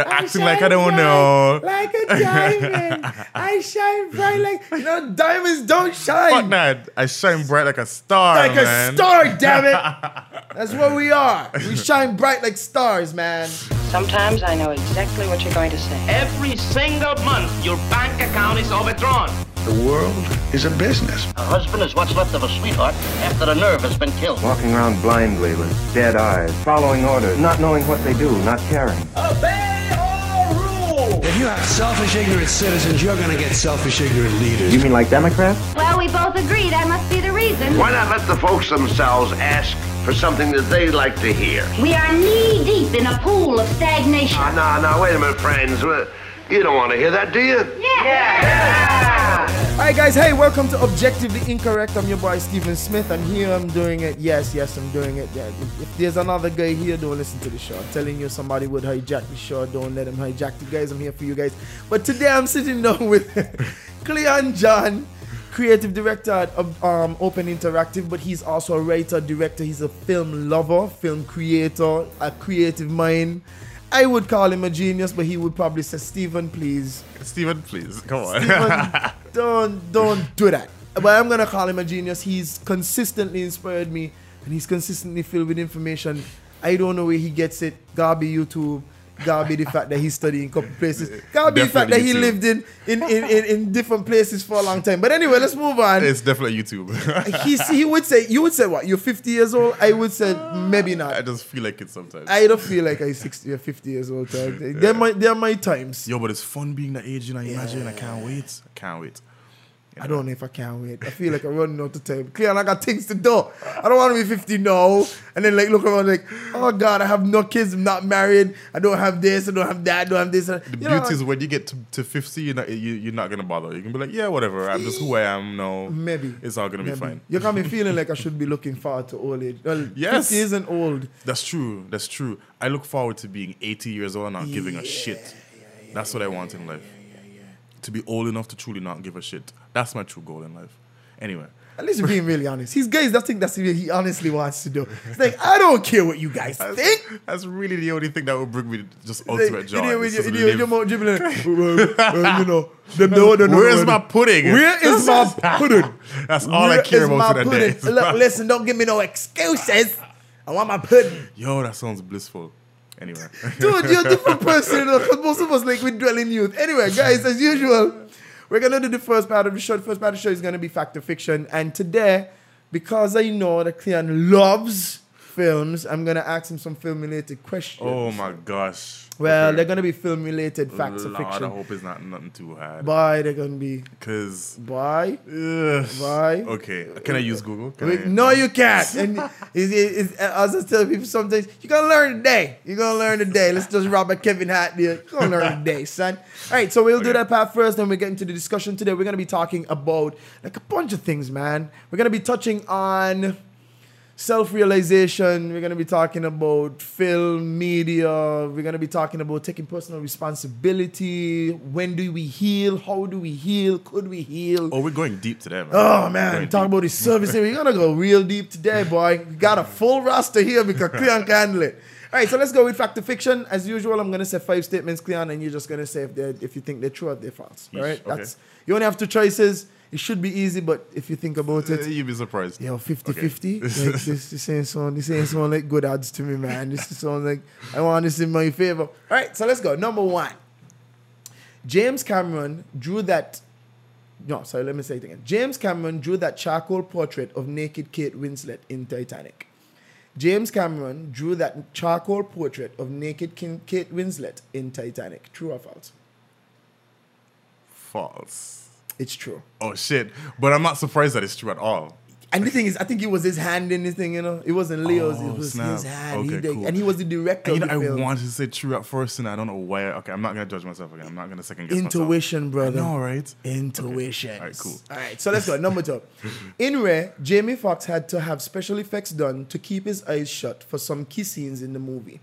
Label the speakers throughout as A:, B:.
A: I, acting like I don't
B: bright
A: know.
B: Like a diamond. I shine bright like you know diamonds don't shine.
A: Fuck that. I shine bright like a star,
B: like
A: man.
B: a star, damn it. That's what we are. We shine bright like stars, man.
C: Sometimes I know exactly what you're going to say.
D: Every single month, your bank account is overdrawn.
E: The world is a business.
F: A husband is what's left of a sweetheart after a nerve has been killed.
G: Walking around blindly with dead eyes, following orders, not knowing what they do, not caring.
H: If you have selfish, ignorant citizens, you're going to get selfish, ignorant leaders.
G: You mean like Democrats?
I: Well, we both agree that must be the reason.
E: Why not let the folks themselves ask for something that they like to hear?
I: We are knee deep in a pool of stagnation.
E: Ah, no, no, wait a minute, friends. You don't want to hear that, do you?
B: All right, guys. Hey, welcome to Objectively Incorrect. I'm your boy Stephen Smith, and here I'm doing it. Yes, yes, I'm doing it. Yeah. If, if there's another guy here, don't listen to the show. I'm telling you, somebody would hijack the show. Don't let him hijack the guys. I'm here for you guys. But today I'm sitting down with Cleon John, creative director at um, Open Interactive, but he's also a writer, director. He's a film lover, film creator, a creative mind. I would call him a genius, but he would probably say, Stephen, please.
A: Steven, please. Come on.
B: Stephen, don't don't do that. But I'm gonna call him a genius. He's consistently inspired me, and he's consistently filled with information. I don't know where he gets it. Be YouTube. Gotta be the fact that he's studying a couple places. Gotta be the fact that
A: Definitely
B: he lived in in, in, in in different places for a long time. But anyway, let's move on.
A: it's definitely YouTube.
B: He's, he would say, you would say what? You're 50 years old. I would say maybe not.
A: I just feel like it sometimes.
B: I don't feel like I'm 60 or 50 years old. There might there are my times.
A: Yo, but it's fun being that age, you know. Imagine, I can't wait. I can't wait.
B: I don't know if I can wait. I feel like I'm running out of time. Clear, and I got things to do. I don't want to be 50 now. And then like look around like, oh God, I have no kids. I'm not married. I don't have this. I don't have that. I don't have this.
A: The
B: You know,
A: beauty is when you get to, to 50, you're not, you, you're not going to bother. You can be like, yeah, whatever. I'm just who I am now.
B: Maybe.
A: It's all going to be fine.
B: You got me feeling like I should be looking forward to old age. Well,
A: Yes.
B: 50 isn't old.
A: That's true. That's true. I look forward to being 80 years old and not giving a shit. That's what I want in life. To be old enough to truly not give a shit. That's my true goal in life. Anyway.
B: At least you're being really honest. He's gay. That's think that's what he honestly wants to do. It's like, I don't care what you guys
A: That's,
B: think.
A: that's really the only thing that would bring me just
B: Like,
A: ultimate joy.
B: you know, you-
A: just
B: you know,
A: live-
B: you're more dribbling, well, well, uh, uh, you know, them know, them know,
A: Where's
B: them
A: my pudding?
B: Where is my pudding?
A: That's all I care about today.
B: Look, listen, don't give me no excuses. I want my pudding.
A: Yo, that sounds blissful. Anyway.
B: Dude, you're a different person, you know, 'cause most of us like we dwell in youth. Anyway, guys, as usual, we're gonna do the first part of the show. The first part of the show is gonna be fact or fiction. And today, because I know that Cleon loves films, I'm gonna ask him some film related questions.
A: oh my gosh.
B: Well,
A: Okay.
B: they're gonna be film related facts or
A: Lord, I
B: fiction.
A: hope it's not nothing too hard.
B: Boy, they're gonna be
A: Because.
B: boy. Why?
A: Okay. Can I use Google? Can
B: Wait,
A: I-
B: no, you can't. And it's, it's, it's, as I tell people sometimes, you're gonna learn today. You're gonna learn today. Let's just rob a Kevin Hart there. You're gonna learn today, son. All right, so we'll do that part first, then we get into the discussion today. We're gonna be talking about like a bunch of things, man. We're gonna be touching on self-realization. We're gonna be talking about film, media. We're gonna be talking about taking personal responsibility. When do we heal? How do we heal? Could we heal?
A: Oh, we're going deep today, man.
B: Oh man,
A: Going
B: talk
A: deep.
B: about the service. We're gonna go real deep today, boy. We got a full roster here because Cleon can handle it. All right, so let's go with fact or fiction. As usual, I'm gonna say five statements, Cleon, and you're just gonna say if if you think they're true or they're false. All right,
A: okay.
B: that's you only have two choices. It should be easy, but if you think about
A: Uh,
B: it,
A: You'd be surprised.
B: Yo, 50
A: Okay.
B: 50. Like, this, this ain't sound, this ain't sound like good odds to me, man. This is sound like I want this in my favor. All right, so let's go. Number one. James Cameron drew that. No, sorry, let me say it again. James Cameron drew that charcoal portrait of naked Kate Winslet in Titanic. James Cameron drew that charcoal portrait of naked Kate Winslet in Titanic. True or false?
A: False.
B: It's true.
A: Oh shit! But I'm not surprised that it's true at all.
B: And the thing is, I think it was his hand in this thing, you know. It wasn't Leo's,
A: Oh,
B: it was
A: snap.
B: his hand. He
A: Okay,
B: did-
A: cool.
B: And he was the director
A: And you
B: of
A: know, I
B: film.
A: wanted to say true at first, and I don't know why. Okay, I'm not gonna judge myself again. I'm not gonna second guess myself.
B: Intuition, brother.
A: I know, right?
B: Intuition.
A: All right, cool.
B: All right, so let's go. Number two. In Ray, Jamie Foxx had to have special effects done to keep his eyes shut for some key scenes in the movie.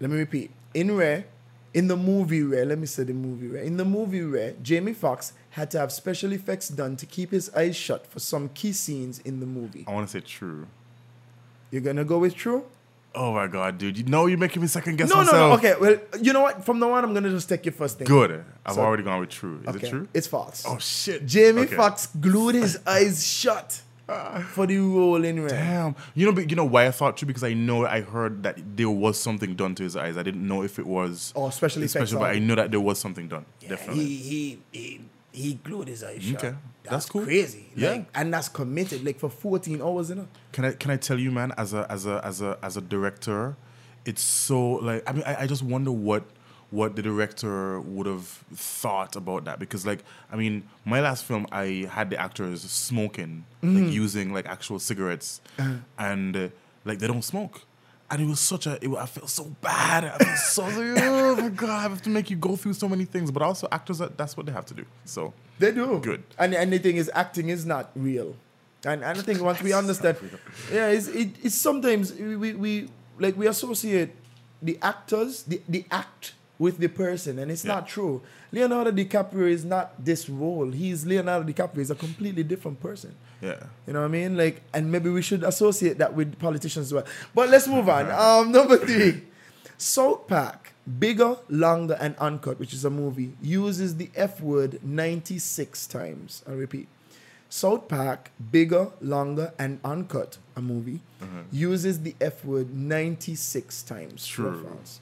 B: Let me repeat. In Ray, in the movie Ray, let me say the movie Ray. In the movie Ray, Jamie Foxx had to have special effects done to keep his eyes shut for some key scenes in the movie.
A: I want to say true.
B: You're gonna go with true?
A: Oh my god, dude! You know you're making me second guess
B: No, no,
A: myself.
B: no. Okay, well, you know what? From now on, I'm gonna just take your first thing.
A: Good. I've
B: So-
A: already gone with true. Is
B: Okay,
A: it true?
B: It's false.
A: oh shit.
B: Jamie
A: Okay.
B: Foxx glued his eyes shut for the role in Red.
A: Damn. You know, but you know why I thought true because I know I heard that there was something done to his eyes. I didn't know if it was
B: Oh, special effects
A: special, but I know that there was something done.
B: He,
A: Definitely.
B: he he he glued his eyes shut.
A: Okay,
B: That's,
A: that's cool.
B: crazy.
A: Yeah.
B: Like, and that's committed. Like for 14 hours, you know.
A: Can I can I tell you, man, as a as a as a as a director, it's so like I mean I, I just wonder what what the director would have thought about that because like I mean my last film I had the actors smoking
B: Mm-hmm.
A: like using like actual cigarettes
B: Uh-huh.
A: and uh, like they don't smoke and it was such a it, I felt so bad I felt so like, oh my god I have to make you go through so many things but also actors that's what they have to do so
B: They do.
A: Good.
B: And and the thing is, acting is not real. And, and I think once we understand, yeah, it's, it, it's sometimes we, we, we like we associate the actors, the, the act with the person, and it's
A: Yeah.
B: not true. Leonardo DiCaprio is not this role. He's Leonardo DiCaprio. He's a completely different person.
A: Yeah
B: You know what I mean? Like, and maybe we should associate that with politicians as well. But let's move on. Um, number three, South Park, bigger, longer, and uncut, which is a movie, uses the F word 96 times. I repeat. South Park, bigger, longer, and uncut, a movie, uses the F word 96 times. True false?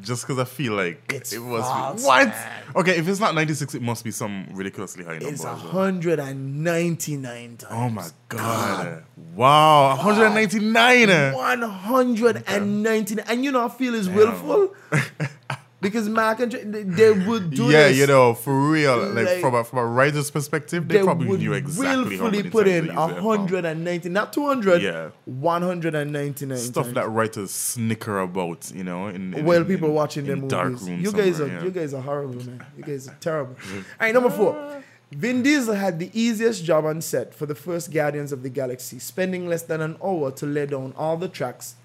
A: Just because I feel like
B: It's
A: it was
B: false,
A: what?
B: man.
A: Okay, if it's not ninety six, it must be some ridiculously high number.
B: It's
A: as
B: 199 times.
A: Oh my god! Wow, hundred ninety nine.
B: 199 and you know I feel is willful because Matt and Trey, they, they would do this.
A: Yeah,
B: this.
A: you know, for real. Like,
B: Like,
A: from a from a writer's perspective, they,
B: they
A: probably
B: would
A: knew exactly how
B: willfully
A: many
B: put
A: times
B: in
A: they used it.
B: 190 not 200
A: Yeah.
B: 199
A: stuff
B: times.
A: that writers snicker about. You know, in, in
B: well
A: in-
B: people
A: in-
B: watching
A: in
B: them
A: dark
B: movies
A: rooms
B: you guys are
A: yeah.
B: you guys are horrible man you guys are terrible all right number four ah. Vin Diesel had the easiest job on set for the first Guardians of the Galaxy, spending less than an hour to lay down all the tracks,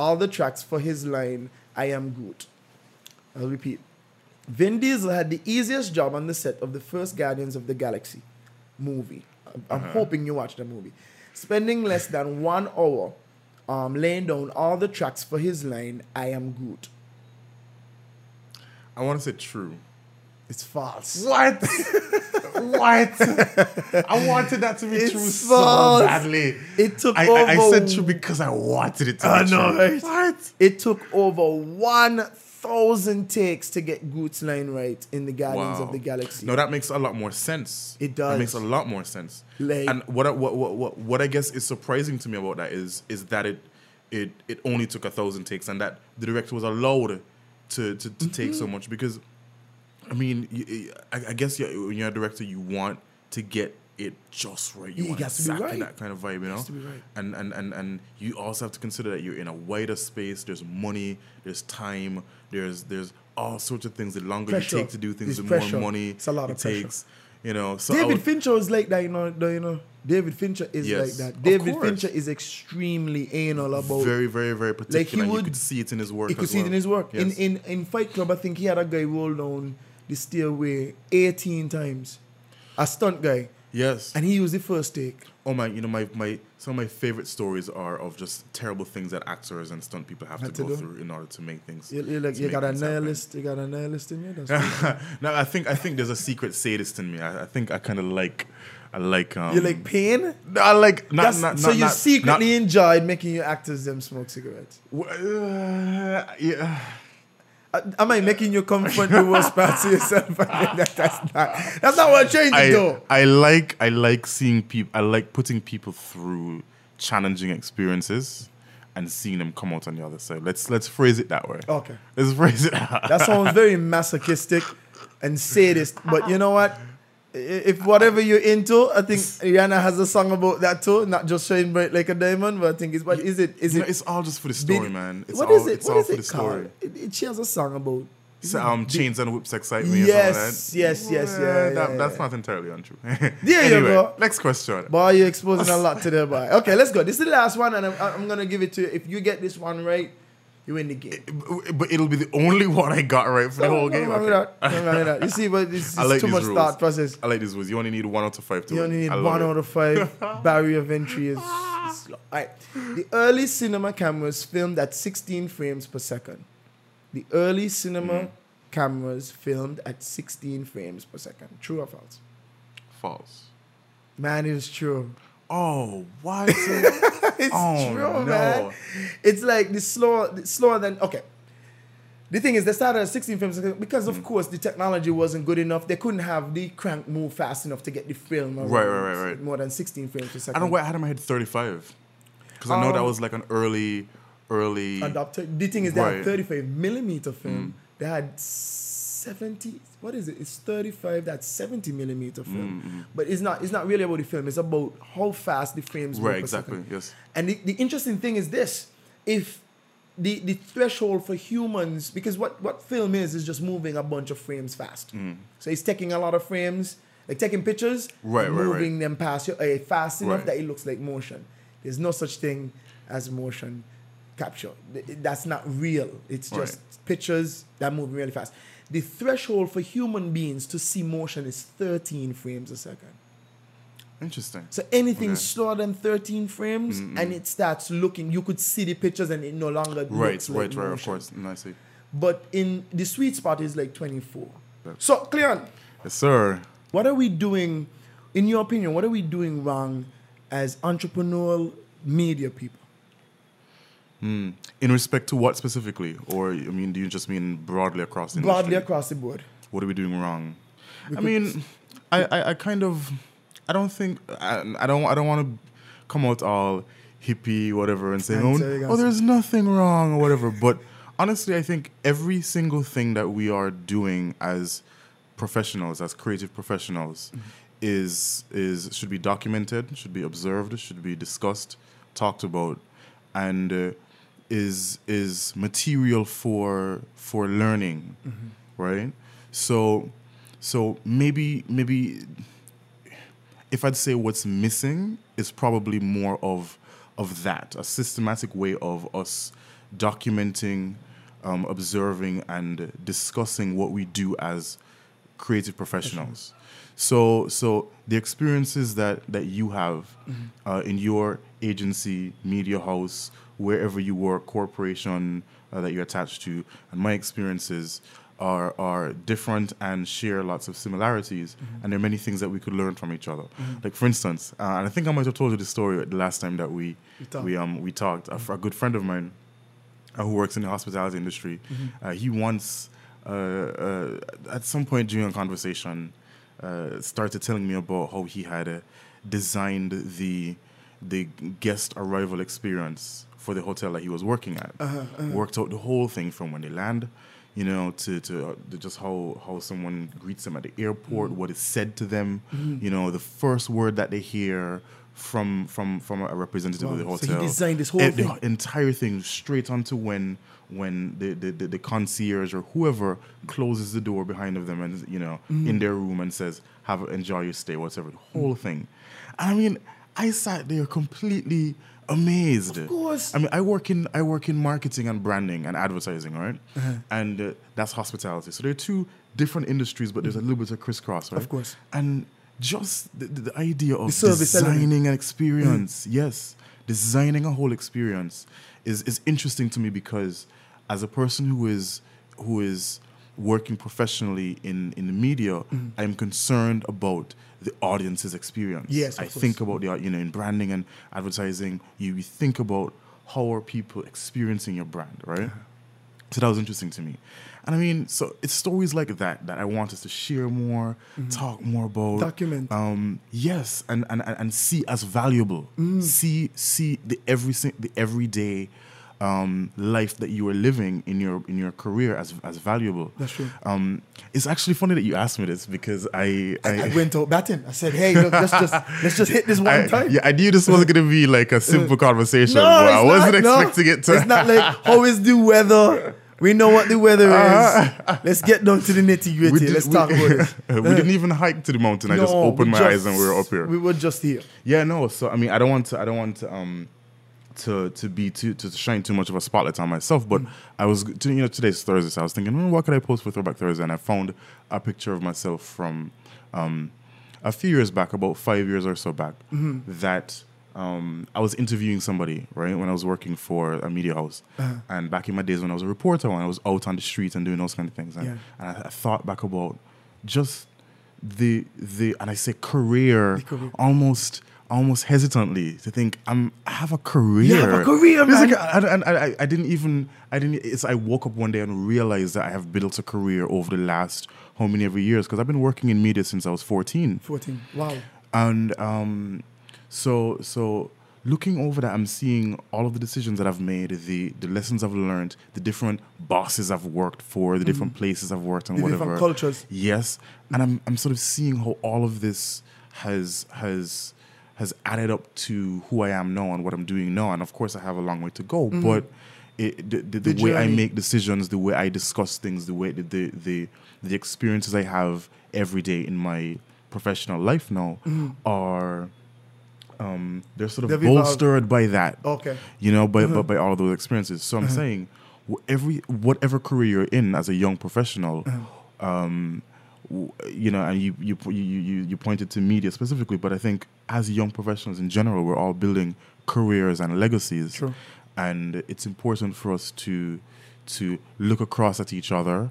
B: all the tracks for his line, I am Groot. I'll repeat. Vin Diesel had the easiest job on the set of the first Guardians of the Galaxy movie. I'm, I'm hoping you watched the movie. Spending less than one hour um, laying down all the tracks for his line, I am Groot.
A: I want to say true.
B: It's false.
A: What? what? I wanted that to be
B: It's
A: true
B: false.
A: so badly.
B: It took
A: I, I, I said true because I wanted it to
B: I
A: be
B: know,
A: true.
B: right?
A: What?
B: It took over 1,000 takes to get Groot's line right in the Guardians of the Galaxy.
A: No, that makes a lot more sense.
B: It does.
A: makes a lot more sense.
B: Like-
A: and what, I- what what what what I guess is surprising to me about that is is that it it it only took a thousand takes and that the director was allowed to to, to take
B: Mm-hmm.
A: so much because I mean I, I guess you when you're a director you want to get it just right. You
B: It
A: want
B: to be
A: exactly
B: right.
A: that kind of vibe, you know.
B: has to be right.
A: And and and and you also have to consider that you're in a wider space. There's money. There's time. There's there's all sorts of things. The longer
B: Pressure.
A: you take to do things, the
B: pressure.
A: more money
B: It's a lot
A: it
B: of pressure.
A: takes. You know, so
B: David
A: would-
B: Fincher is like that, you know. the- You know, David Fincher is
A: Yes,
B: like that. David. Fincher is extremely anal about.
A: very, very, very particular.
B: Like he would,
A: you could see it in his work.
B: You could see it in his work.
A: Yes.
B: In, in in Fight Club, I think he had a guy roll down the stairway 18 times. A stunt guy,
A: yes.
B: and he used the first take.
A: oh my, you know my my some of my favorite stories are of just terrible things that actors and stunt people have to,
B: to
A: go
B: do.
A: through in order to make things.
B: You, you like you got a nihilist. You got a nihilist in you. That's
A: no, I think I think there's a secret sadist in me. I, I think I kind of like I like um
B: you like pain.
A: No, I like not,
B: That's-
A: not,
B: so you
A: not-
B: secretly enjoyed making your actors them smoke cigarettes.
A: uh, yeah.
B: Am I making you confront the worst parts of yourself? I mean, that, that's not. That's not what I'm trying to do.
A: I, I like I like seeing people I like putting people through challenging experiences and seeing them come out on the other side. Let's let's phrase it that way.
B: Okay.
A: Let's phrase it that.
B: That sounds very masochistic and sadist. But you know what? If whatever you're into, I think Rihanna has a song about that too. Not just shine bright like a diamond, but I think it's what is it? Is it?
A: it's all just for the story,
B: Bid-
A: man. It's
B: what
A: all
B: is it?
A: it's
B: What
A: all
B: is
A: for
B: it
A: the story.
B: It, it- she has a song about.
A: So, um, chains and whips excite me.
B: Yes, yes, yes, yeah,
A: that,
B: yeah,
A: That's not entirely untrue.
B: There you go.
A: Next question.
B: Boy, you're exposing a lot to the boy. Okay, let's go. This is the last one, and I'm, I'm gonna give it to you. If you get this one right, you win the game.
A: but it'll be the only one I got right for the whole game. Okay.
B: that. Nothing wrong with that. You see, but this
A: I
B: is
A: like
B: too much
A: rules.
B: thought process.
A: I like these rules. You only need one out of five to
B: You
A: win.
B: only need one
A: it.
B: out of five. Barrier of entry is slow. All right. The early cinema cameras filmed at 16 frames per second. The early cinema
A: Hmm.
B: cameras filmed at 16 frames per second. True or false?
A: False.
B: Man, it's true.
A: Oh, what?
B: it's
A: Oh,
B: true,
A: no.
B: man. It's like the slower, the slower than okay. The thing is, they started at 16 frames because, of course, the technology wasn't good enough. They couldn't have the crank move fast enough to get the film
A: Right, right, right, right.
B: more than 16 frames per second.
A: I don't know why I had in my head 35. Because I know that
B: Um,
A: was like an early, early.
B: adopter. The thing is, they had 35 millimeter film. They had 70. What is it? It's 35. That's 70 millimeter film. But it's not. It's not really about the film. It's about how fast the frames move
A: Right, exactly,
B: second.
A: yes.
B: And the, the interesting thing is this: if the the threshold for humans, because what what film is is just moving a bunch of frames fast. So it's taking a lot of frames, like taking pictures,
A: Right,
B: and
A: right, right.
B: moving them past uh, fast enough that it looks like motion. There's no such thing as motion capture. That's not real. It's just pictures that move really fast. The threshold for human beings to see motion is 13 frames a second.
A: Interesting.
B: So anything
A: Okay.
B: slower than 13 frames mm-hmm. and it starts looking, you could see the pictures and it no longer
A: Right,
B: looks
A: right,
B: like
A: right, of course. No, I see.
B: But in the sweet spot is like 24. So, Cleon,
A: Yes, sir.
B: what are we doing, in your opinion, what are we doing wrong as entrepreneurial media people?
A: In respect to what specifically? Or, I mean, do you just mean broadly across the
B: Broadly
A: industry?
B: across the board.
A: What are we doing wrong? I mean, I, I, I kind of, I don't think, I, I don't, I don't want to come out all hippie, whatever, and say,
B: And
A: oh, oh, there's nothing wrong or whatever. But honestly, I think every single thing that we are doing as professionals, as creative professionals, is is should be documented, should be observed, should be discussed, talked about, and uh, is is material for for learning, right? So so maybe maybe if I'd say what's missing is probably more of of that, a systematic way of us documenting, um, observing, and discussing what we do as creative professionals. So so the experiences that that you have uh, in your agency, media house, wherever you work, corporation uh, that you're attached to, and my experiences are are different and share lots of similarities and there are many things that we could learn from each other. Like for instance uh, and i think i might have told you the story the last time that we
B: talked.
A: we um we talked. A, f- a good friend of mine uh, who works in the hospitality industry uh, he once uh, uh, at some point during a conversation uh, started telling me about how he had uh, designed the the guest arrival experience for the hotel that he was working at. Worked out the whole thing from when they land, you know, to to, uh, to just how how someone greets them at the airport, what is said to them, you know, the first word that they hear from from from a representative of the
B: Wow. So
A: hotel.
B: he designed this whole
A: Eh, the
B: thing?
A: entire thing straight onto when when the, the, the, the concierge or whoever closes the door behind of them and you know
B: Mm-hmm.
A: in their room and says have enjoy your stay whatever the whole thing and i mean i sat there completely amazed of
B: course.
A: i mean i work in i work in marketing and branding and advertising right
B: Uh-huh.
A: and uh, that's hospitality so they're two different industries but there's a little bit of crisscross right
B: Of course.
A: and just the, the, idea of
B: The element.
A: designing an experience yes designing a whole experience is is interesting to me because as a person who is who is working professionally in in the media
B: Mm-hmm.
A: i'm concerned about the audience's experience
B: Yes,
A: i
B: of
A: think about the you know in branding and advertising you, think about how are people experiencing your brand right so that was interesting to me. And I mean, so it's stories like that that I want us to share more, talk more about.
B: Document.
A: Um, yes, and, and, and and see as valuable.
B: Mm.
A: See see the every the everyday um, life that you are living in your in your career as as valuable.
B: That's true.
A: Um, it's actually funny that you asked me this because I I,
B: I went out batting. I said, "Hey, look, let's just let's just hit this one
A: I-
B: time."
A: yeah, I knew this wasn't going to be like a simple conversation,
B: No,
A: but I wasn't
B: not, no.
A: expecting it to.
B: It's not like how is the weather. We know what the weather is. Let's get down to the nitty gritty. Let's talk about it.
A: we didn't even hike to the mountain. I just opened
B: we
A: my eyes and we were up here.
B: We were just here.
A: yeah, no. So I mean, I don't want to. I don't want to. Um, to to be too to shine too much of a spotlight on myself, but I was to, you know today's Thursday, so I was thinking, hmm, what could I post for Throwback Thursday? And I found a picture of myself from um, a few years back, about five years or so back,
B: Mm-hmm.
A: that um, I was interviewing somebody right when I was working for a media house,
B: Uh-huh.
A: and back in my days when I was a reporter, when I was out on the street and doing those kind of things, and,
B: Yeah.
A: and I, I thought back about just the the and I say career,
B: career.
A: almost almost hesitantly to think I'm I have a career.
B: You have a career, man.
A: like, I, I, I, I didn't even I didn't. It's I woke up one day and realized that I have built a career over the last how many every years because I've been working in media since I was 14
B: 14. Wow.
A: and um, so so looking over that i'm seeing all of the decisions that i've made the the lessons i've learned the different bosses i've worked for the different places i've worked and
B: Mm-hmm. The
A: whatever
B: different cultures.
A: yes and i'm i'm sort of seeing how all of this has has has added up to who i am now and what i'm doing now and of course i have a long way to go mm-hmm. but it, the, the, the,
B: The
A: way I make decisions, the way I discuss things, the way the, the the the experiences I have every day in my professional life now mm-hmm. are um, they're sort of
B: They've evolved.
A: bolstered by that.
B: Okay.
A: You know, by, by mm-hmm. by all of those experiences. So I'm saying, every whatever career you're in as a young professional, um, w- you know, and you you, you you you pointed to media specifically, but I think as young professionals in general, we're all building careers and legacies,
B: True.
A: and it's important for us to to look across at each other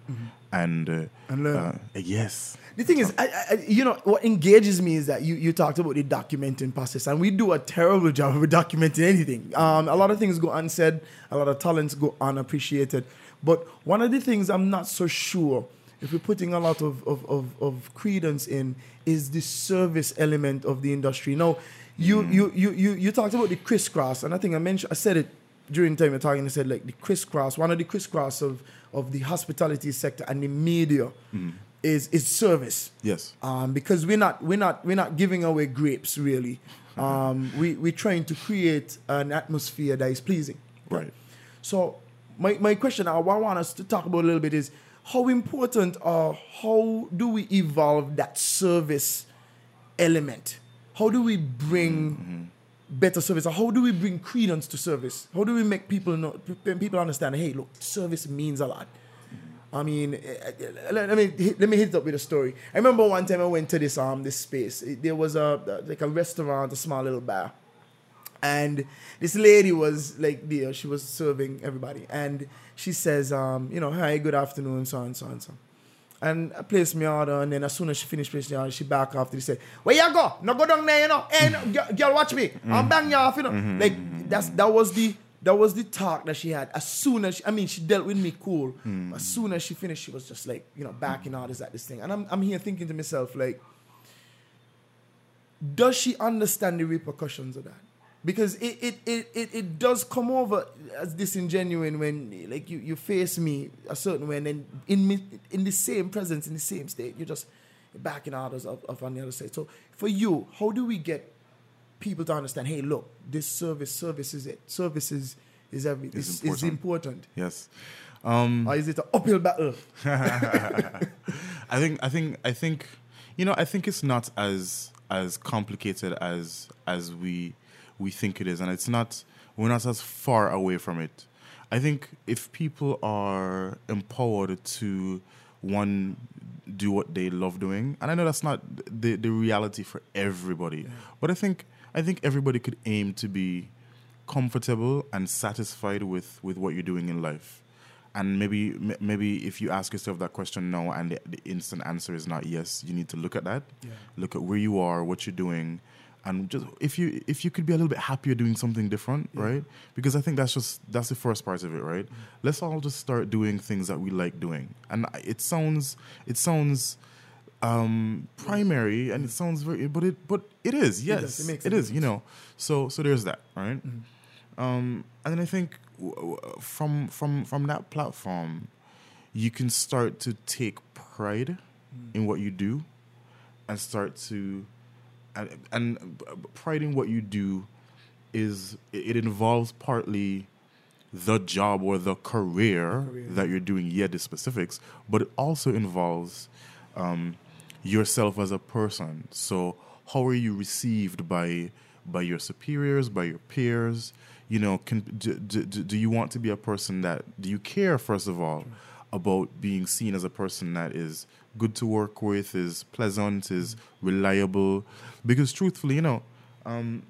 A: and uh,
B: And learn.
A: Uh, yes,
B: The thing is, I, I, you know, what engages me is that you, you talked about the documenting process, and we do a terrible job of documenting anything. Um, a lot of things go unsaid, a lot of talents go unappreciated. But one of the things I'm not so sure if we're putting a lot of, of, of, of credence in is the service element of the industry. Now, you, you, you, you, you talked about the crisscross, and I think I mentioned, I said it during the time you're talking, I said like the crisscross, one of the crisscross of, of the hospitality sector and the media is, is service
A: yes,
B: um, because we're not we're not we're not giving away grapes really. Um, we we're trying to create an atmosphere that is pleasing.
A: right.
B: So my, my question I wa- want us to talk about a little bit is how important or how do we evolve that service element? How do we bring better service? Or how do we bring credence to service? How do we make people know people understand? Hey, look, service means a lot. I mean, eh, eh, let, me hit, let me hit it up with a story. I remember one time I went to this um this space. There was a like a restaurant, a small little bar, and this lady was like there. She was serving everybody, and she says, um, you know, hi, good afternoon, so and so and so. And I placed my order, and then as soon as she finished placing the order, she back off. She said, "Where you go? No go down there, you know. Hey, no, girl, girl, watch me. I'm mm. bang you off, you know. Mm-hmm. Like that's that was the that was the talk that she had. As soon as she, I mean, she dealt with me cool. Mm. As soon as she finished, she was just like, you know, backing orders at this thing. And I'm I'm here thinking to myself, like, does she understand the repercussions of that? Because it it, it, it, it does come over as disingenuine when like you, you face me a certain way and then in me, in the same presence, in the same state, you're just backing others up, up on the other side. So for you, how do we get people to understand, hey, look, this service, service is it. Service is, is everything.
A: Is
B: Is, is important.
A: Yes. Um,
B: Or is it an uphill battle?
A: I think I think I think you know I think it's not as as complicated as as we we think it is, and it's not we're not as far away from it. I think if people are empowered to one do what they love doing, and I know that's not the the reality for everybody, but I think I think everybody could aim to be comfortable and satisfied with with what you're doing in life. And maybe m- maybe if you ask yourself that question now and the, the instant answer is not yes you need to look at that. Look at where you are what you're doing and just if you if you could be a little bit happier doing something different right? Because i think that's just that's the first part of it right? Let's all just start doing things that we like doing. And it sounds it sounds um primary and it sounds very but it but it is yes.
B: It makes
A: it is you know? So so there's that right? Um, and then I think from from from that platform, you can start to take pride in what you do, and start to, and, and b- b- pride in what you do, is it involves partly the job or the career, that you're doing. Yeah, the specifics, but it also involves um, yourself as a person. So how are you received by by your superiors, by your peers? You know, can do, do, do you want to be a person that do you care first of all about being seen as a person that is good to work with, is pleasant, is reliable? Because truthfully, you know, um,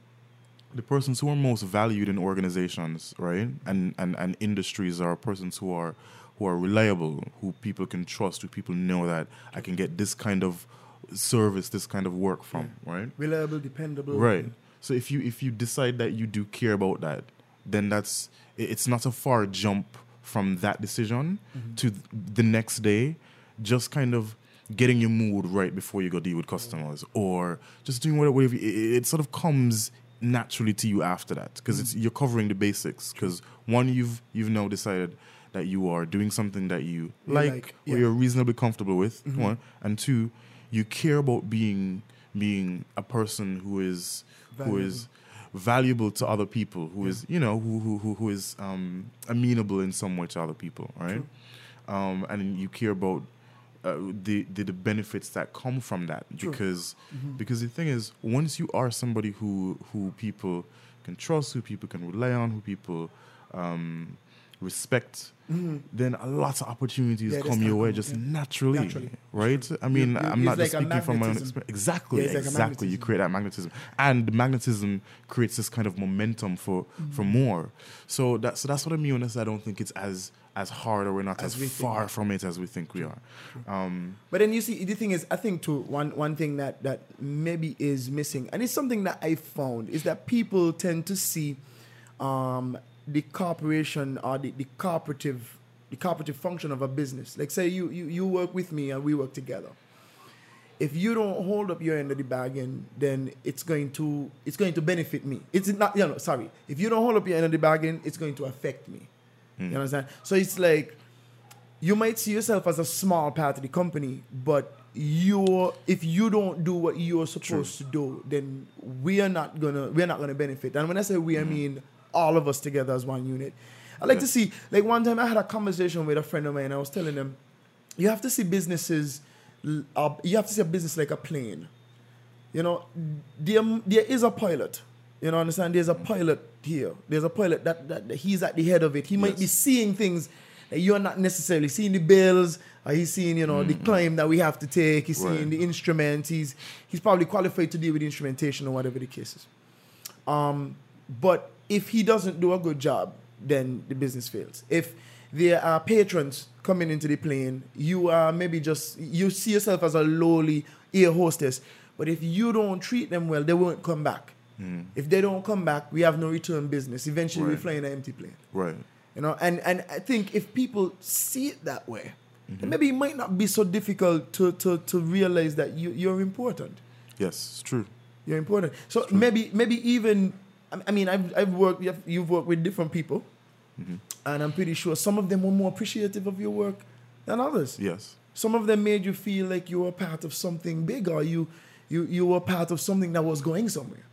A: the persons who are most valued in organizations, right, and, and, and industries are persons who are who are reliable, who people can trust, who people know that I can get this kind of service, this kind of work from, right?
B: Reliable, dependable.
A: Right. So if you if you decide that you do care about that, then that's it's not a far jump from that decision to th- the next day, just kind of getting your mood right before you go deal with customers, or just doing whatever. whatever it, it sort of comes naturally to you after that because it's you're covering the basics. Because one, you've you've now decided that you are doing something that you like,
B: like,
A: or you're reasonably comfortable with. One and two, you care about being being a person who is who is valuable to other people, who is you know who who who, who is um, amenable in some way to other people, right? Um, and you care about uh, the, the the benefits that come from that because because the thing is once you are somebody who who people can trust, who people can rely on, who people um, respect, then a lot of opportunities
B: Yeah,
A: come your way just
B: yeah.
A: naturally,
B: Naturally.
A: right? I mean, I'm not
B: like
A: speaking from my own experience. Exactly,
B: Yeah, it's like
A: exactly. You create that magnetism, and magnetism creates this kind of momentum for
B: Mm-hmm.
A: for more. So that's so that's what I mean when I say I don't think it's as as hard or we're not
B: As
A: as,
B: we think.
A: far from it as we think we are. Um,
B: But then you see, the thing is, I think too one one thing that that maybe is missing, and it's something that I found is that people tend to see um, the corporation or the, the cooperative the cooperative function of a business. Like say you, you you work with me and we work together. If you don't hold up your end of the bargain, then it's going to it's going to benefit me. It's not you know sorry. If you don't hold up your end of the bargain, it's going to affect me. Mm. You understand? So it's like you might see yourself as a small part of the company, but you're if you don't do what you're supposed to do, then we are not gonna we're not gonna benefit. And when I say we, I mm-hmm. mean all of us together as one unit. I like to see like one time I had a conversation with a friend of mine. and I was telling them, you have to see businesses, uh, you have to see a business like a plane. You know, there, there is a pilot. You know, understand? There's a mm. pilot here. There's a pilot that, that, that he's at the head of it. He might be seeing things that you're not necessarily seeing the bills. Or he's seeing, you know, the climb that we have to take. He's seeing the instruments. He's he's probably qualified to deal with instrumentation or whatever the case is. Um, but if he doesn't do a good job, then the business fails. If there are patrons coming into the plane, you are maybe just you see yourself as a lowly air hostess. But if you don't treat them well, they won't come back. Hmm. If they don't come back, we have no return business. Eventually, we
A: Right.
B: fly in an empty plane.
A: right.
B: You know, and and I think if people see it that way, then mm-hmm. maybe it might not be so difficult to to, to realize that you, you're important
A: Yes, it's true.
B: you're important. So maybe maybe even I mean I've I've worked you've, worked with different people, mm-hmm. and I'm pretty sure some of them were more appreciative of your work than others.
A: Yes.
B: Some of them made you feel like you were part of something big, or you you you were part of something that was going somewhere.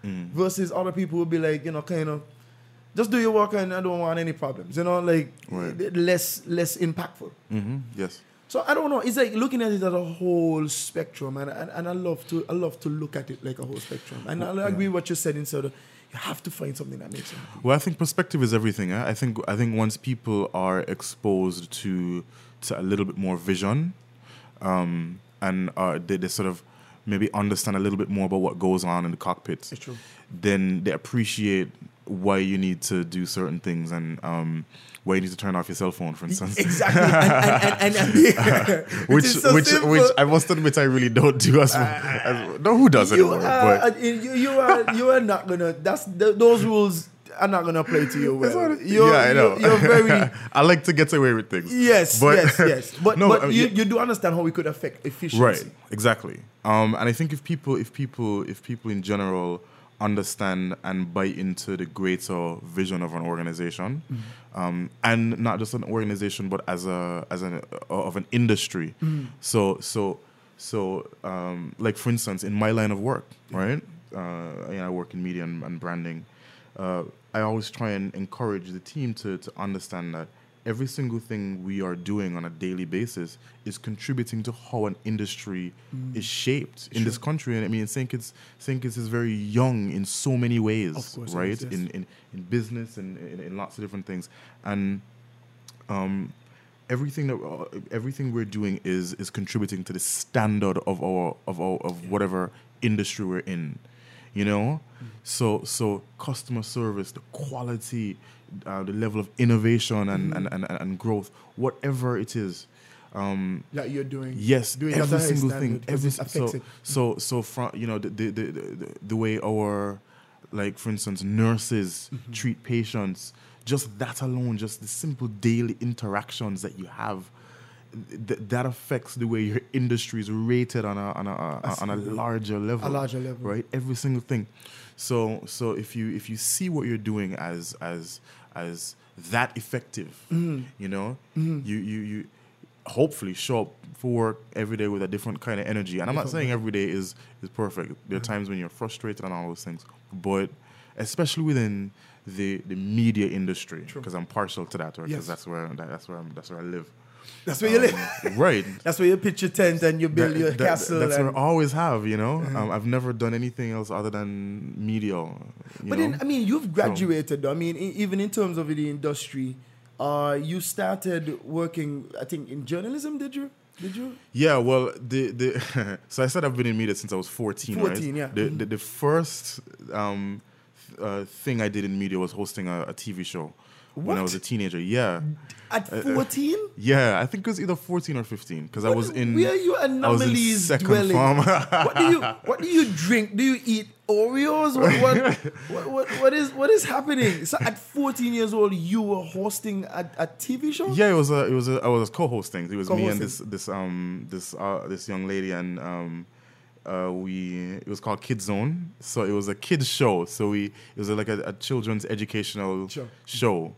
B: Versus other people would be like you know kind of just do your work and I don't want any problems. You know like
A: Right.
B: less less impactful.
A: hmm Yes.
B: So I don't know. It's like looking at it as a whole spectrum, and, and, and I love to I love to look at it like a whole spectrum. And I agree with what you said instead of you have to find something that makes sense.
A: Well, I think perspective is everything. Eh? I think I think once people are exposed to to a little bit more vision, um, and uh, they, they sort of maybe understand a little bit more about what goes on in the cockpit,
B: It's true.
A: then they appreciate why you need to do certain things and um, why you need to turn off your cell phone, for instance.
B: Exactly. and, and, and,
A: which
B: so
A: which
B: simple.
A: which I must admit I really don't do as, as no who does
B: you
A: anymore.
B: are,
A: but
B: you, you are you are not gonna. That's those rules are not gonna play to you
A: That's
B: well. You're,
A: yeah, I know.
B: You're, you're very
A: I like to get away with things.
B: yes,
A: But-
B: yes, yes. But
A: No,
B: but
A: I mean,
B: you,
A: yeah.
B: you do understand how we could affect efficiency.
A: Right, exactly. Um, and I think if people, if people, if people in general understand and buy into the greater vision of an organization, um, and not just an organization, but as a as an uh, of an industry. So so so um, like for instance, in my line of work, right? Uh, you know, I work in media and, and branding. Uh, I always try and encourage the team to to understand that every single thing we are doing on a daily basis is contributing to how an industry is shaped in this country. And I mean, St. Kitts, St. Kitts is very young in so many ways, right?
B: is, yes.
A: In, in in business and in, in lots of different things, and um, everything that uh, everything we're doing is is contributing to the standard of our of our of whatever industry we're in. You know. So so customer service, the quality, uh, the level of innovation and, and, and, and growth, whatever it is. Um,
B: that you're doing.
A: Yes,
B: doing
A: every single thing. Every so so so from you know the the, the the the way our like for instance nurses
B: Mm-hmm.
A: treat patients, just that alone, just the simple daily interactions that you have. Th- that affects the way your industry is rated on a on a, a on a larger level.
B: A larger level.
A: right? Every single thing. So so if you if you see what you're doing as as as that effective,
B: Mm-hmm.
A: you know, you you you hopefully show up for work every day with a different kind of energy. And I'm not saying every day is is perfect. There are times when you're frustrated and all those things, but especially within the the media industry, because I'm partial to that, because
B: Yes.
A: that's where that, that's where I'm, that's where I live.
B: That's where you live.
A: Um, right.
B: That's where you pitch your tent and you build
A: That-
B: your
A: that-
B: castle.
A: That's what I always have, you know. Um, I've never done anything else other than media.
B: But then, I mean, you've graduated. though. I mean, even in terms of the industry, uh, you started working. I think in journalism. Did you? Did you?
A: Yeah, well, the the so I said I've been in media since I was 14,
B: 14,
A: right?
B: yeah.
A: The, the the first um uh, thing I did in media was hosting a, a TV show when I was a teenager. Yeah.
B: At
A: Uh,
B: 14?
A: Yeah, I think it was either 14 or 15 because I was in
B: Where are you
A: I was in
B: anomalies
A: second
B: dwelling? what do you What do you drink? Do you eat Oreos? What what, what, what, what is what is happening? So at 14 years old, you were hosting a, a TV show.
A: Yeah, it was a, it was a, I was co-hosting. It was me and this this um this uh this young lady and um uh we it was called Kids Zone. So it was a kids show. So we it was like a, a children's educational
B: Sure.
A: show.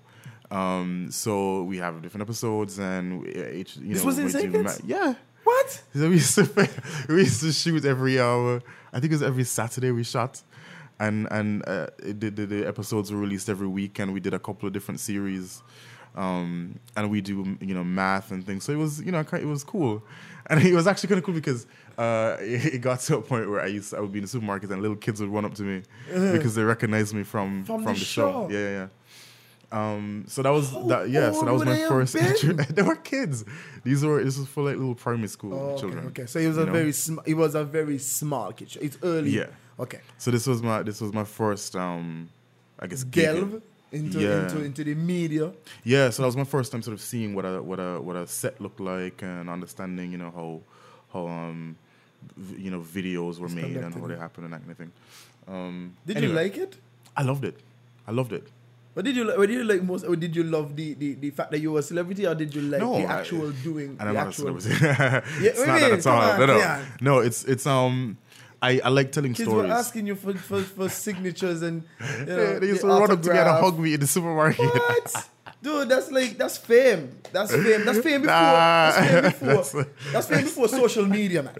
A: Um, so we have different episodes and we, each you
B: This
A: know
B: was in
A: ma- yeah.
B: What?
A: So we used to we used to shoot every hour. I think it was every Saturday we shot, and and uh, it, the, the the episodes were released every week, and we did a couple of different series, um, and we do you know math and things. So it was you know it was cool, and it was actually kind of cool because uh, it, it got to a point where I used I would be in the supermarket and little kids would run up to me because they recognized me from.
B: From
A: from,
B: the
A: the, show.
B: show.
A: Yeah, yeah. yeah. Um, so that was
B: How
A: that. Yeah, so that was my first. they were kids. These were this was for like little primary school
B: Oh, okay,
A: children.
B: okay. So it was a
A: know?
B: very sm- it was a very small kid. It's early.
A: Yeah.
B: Okay.
A: So this was my this was my first um I guess.
B: Delve into,
A: Yeah.
B: into into the media.
A: Yeah, so that was my first time sort of seeing what a what a what a set looked like and understanding, you know, how how um v- you know videos were made and how they happened and that kind of thing. Um
B: Did you like it?
A: I loved it. I loved it.
B: What did you like? What did you like most? Or did you love the, the, the fact that you were a celebrity, or did you like
A: No,
B: the
A: I-
B: actual doing?
A: And I'm not
B: actual,
A: a celebrity. it's
B: what
A: not that at all. No, no.
B: yeah.
A: No, it's it's um I, I like telling
B: Kids
A: stories.
B: Kids were asking you for, for, for signatures and you know,
A: Yeah, they used
B: the
A: to run up to me and hug me in the supermarket.
B: What? Dude, that's like that's fame. That's fame. That's fame before.
A: Nah.
B: That's fame before.
A: That's-
B: fame before social media, man.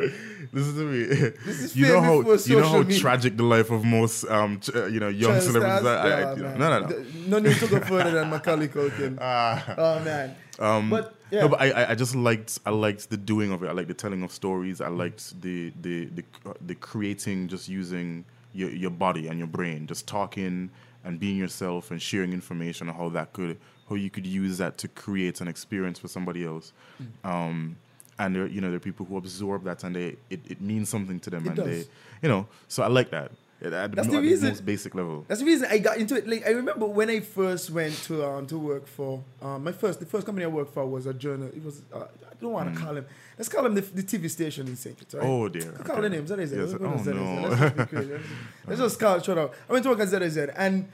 A: Listen to me.
B: This is
A: you know how you know how
B: media.
A: tragic the life of most um ch- uh, you know young
B: Child
A: celebrities
B: stars?
A: are. I- I- you know, no, no, no.
B: No need to go further than Macaulay Culkin. Ah. oh man.
A: Um,
B: but yeah.
A: No, but I, I- just liked I liked the doing of it. I liked the telling of stories. I liked the the the, uh, the creating, just using your your body and your brain, just talking and being yourself and sharing information on how that could how you could use that to create an experience for somebody else.
B: Mm.
A: Um, and there, you know, there are people who absorb that and they it, it means something to them,
B: It
A: and
B: does.
A: they, you know, so I like that at, at
B: That's
A: the,
B: the
A: at
B: reason-
A: most basic level.
B: That's the reason I got into it. Like I remember when I first went to um, to work for um, my first the first company I worked for was a journal. It was uh, I don't want to call him. Let's call him the, the TV station in Saint Kitts. Right?
A: Oh, dear.
B: Let's call the name. ZIZ.
A: Yes. Oh,
B: ZIZ.
A: no.
B: Let's just be crazy. Let's just- Let's just call it shut out. I went to work at ZIZ and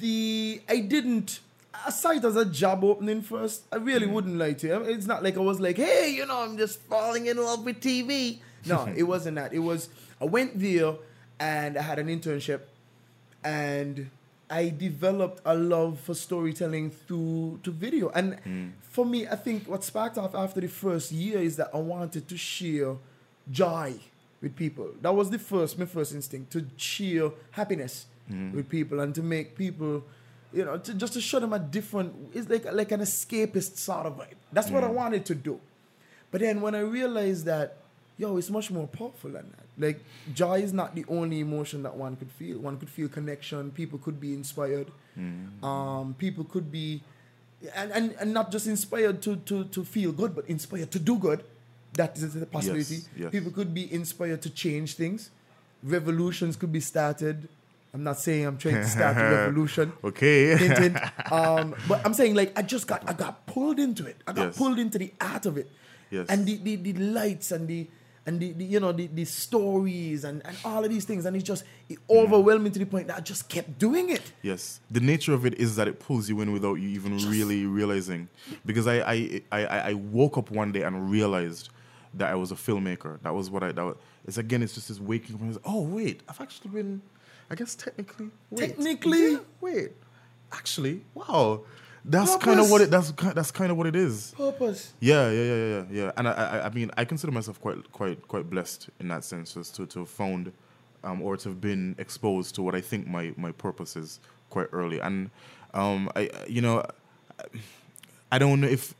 B: the I didn't aside as a job opening first, I really
A: Hmm.
B: wouldn't lie to you. It's not like I was like, hey, you know, I'm just falling in love with TV. No, it wasn't that. It was I went there and I had an internship and I developed a love for storytelling through to video. And hmm. for me, I think what sparked off after the first year is that I wanted to share joy with people. That was the first, my first instinct to share happiness hmm. with people and to make people, you know, to, just to show them a different. It's like like an escapist sort of vibe. That's what I hmm. wanted to do. But then when I realized that, yo, it's much more powerful than that. Like joy is not the only emotion that one could feel. One could feel connection. People could be inspired. Um, people could be, and, and, and not just inspired to, to, to feel good, but inspired to do good. That is a possibility.
A: yes.
B: People could be inspired to change things. revolutions could be started. I'm not saying I'm trying to start a revolution.
A: Okay.
B: Um, but I'm saying like I just got I got pulled into it. I got
A: Yes.
B: pulled into the art of it.
A: Yes.
B: And the, the, the lights and the and the, the you know the, the stories and, and all of these things and it's just it overwhelmed me to the point that I just kept doing it.
A: Yes, the nature of it is that it pulls you in without you even really realizing. Because I, I, I, I woke up one day and realized that I was a filmmaker. That was what I. That was, it's again, it's just this waking up. And oh wait, I've actually been. I guess technically. Wait,
B: Technically?
A: yeah, wait. Actually, wow. That's kind of what it. That's that's kind of what it is.
B: Purpose.
A: Yeah, yeah, yeah, yeah, yeah. And I, I, I mean, I consider myself quite, quite, quite blessed in that sense, just to, to have found, um, or to have been exposed to what I think my, my purpose is quite early. And, um, I, you know, I don't know if,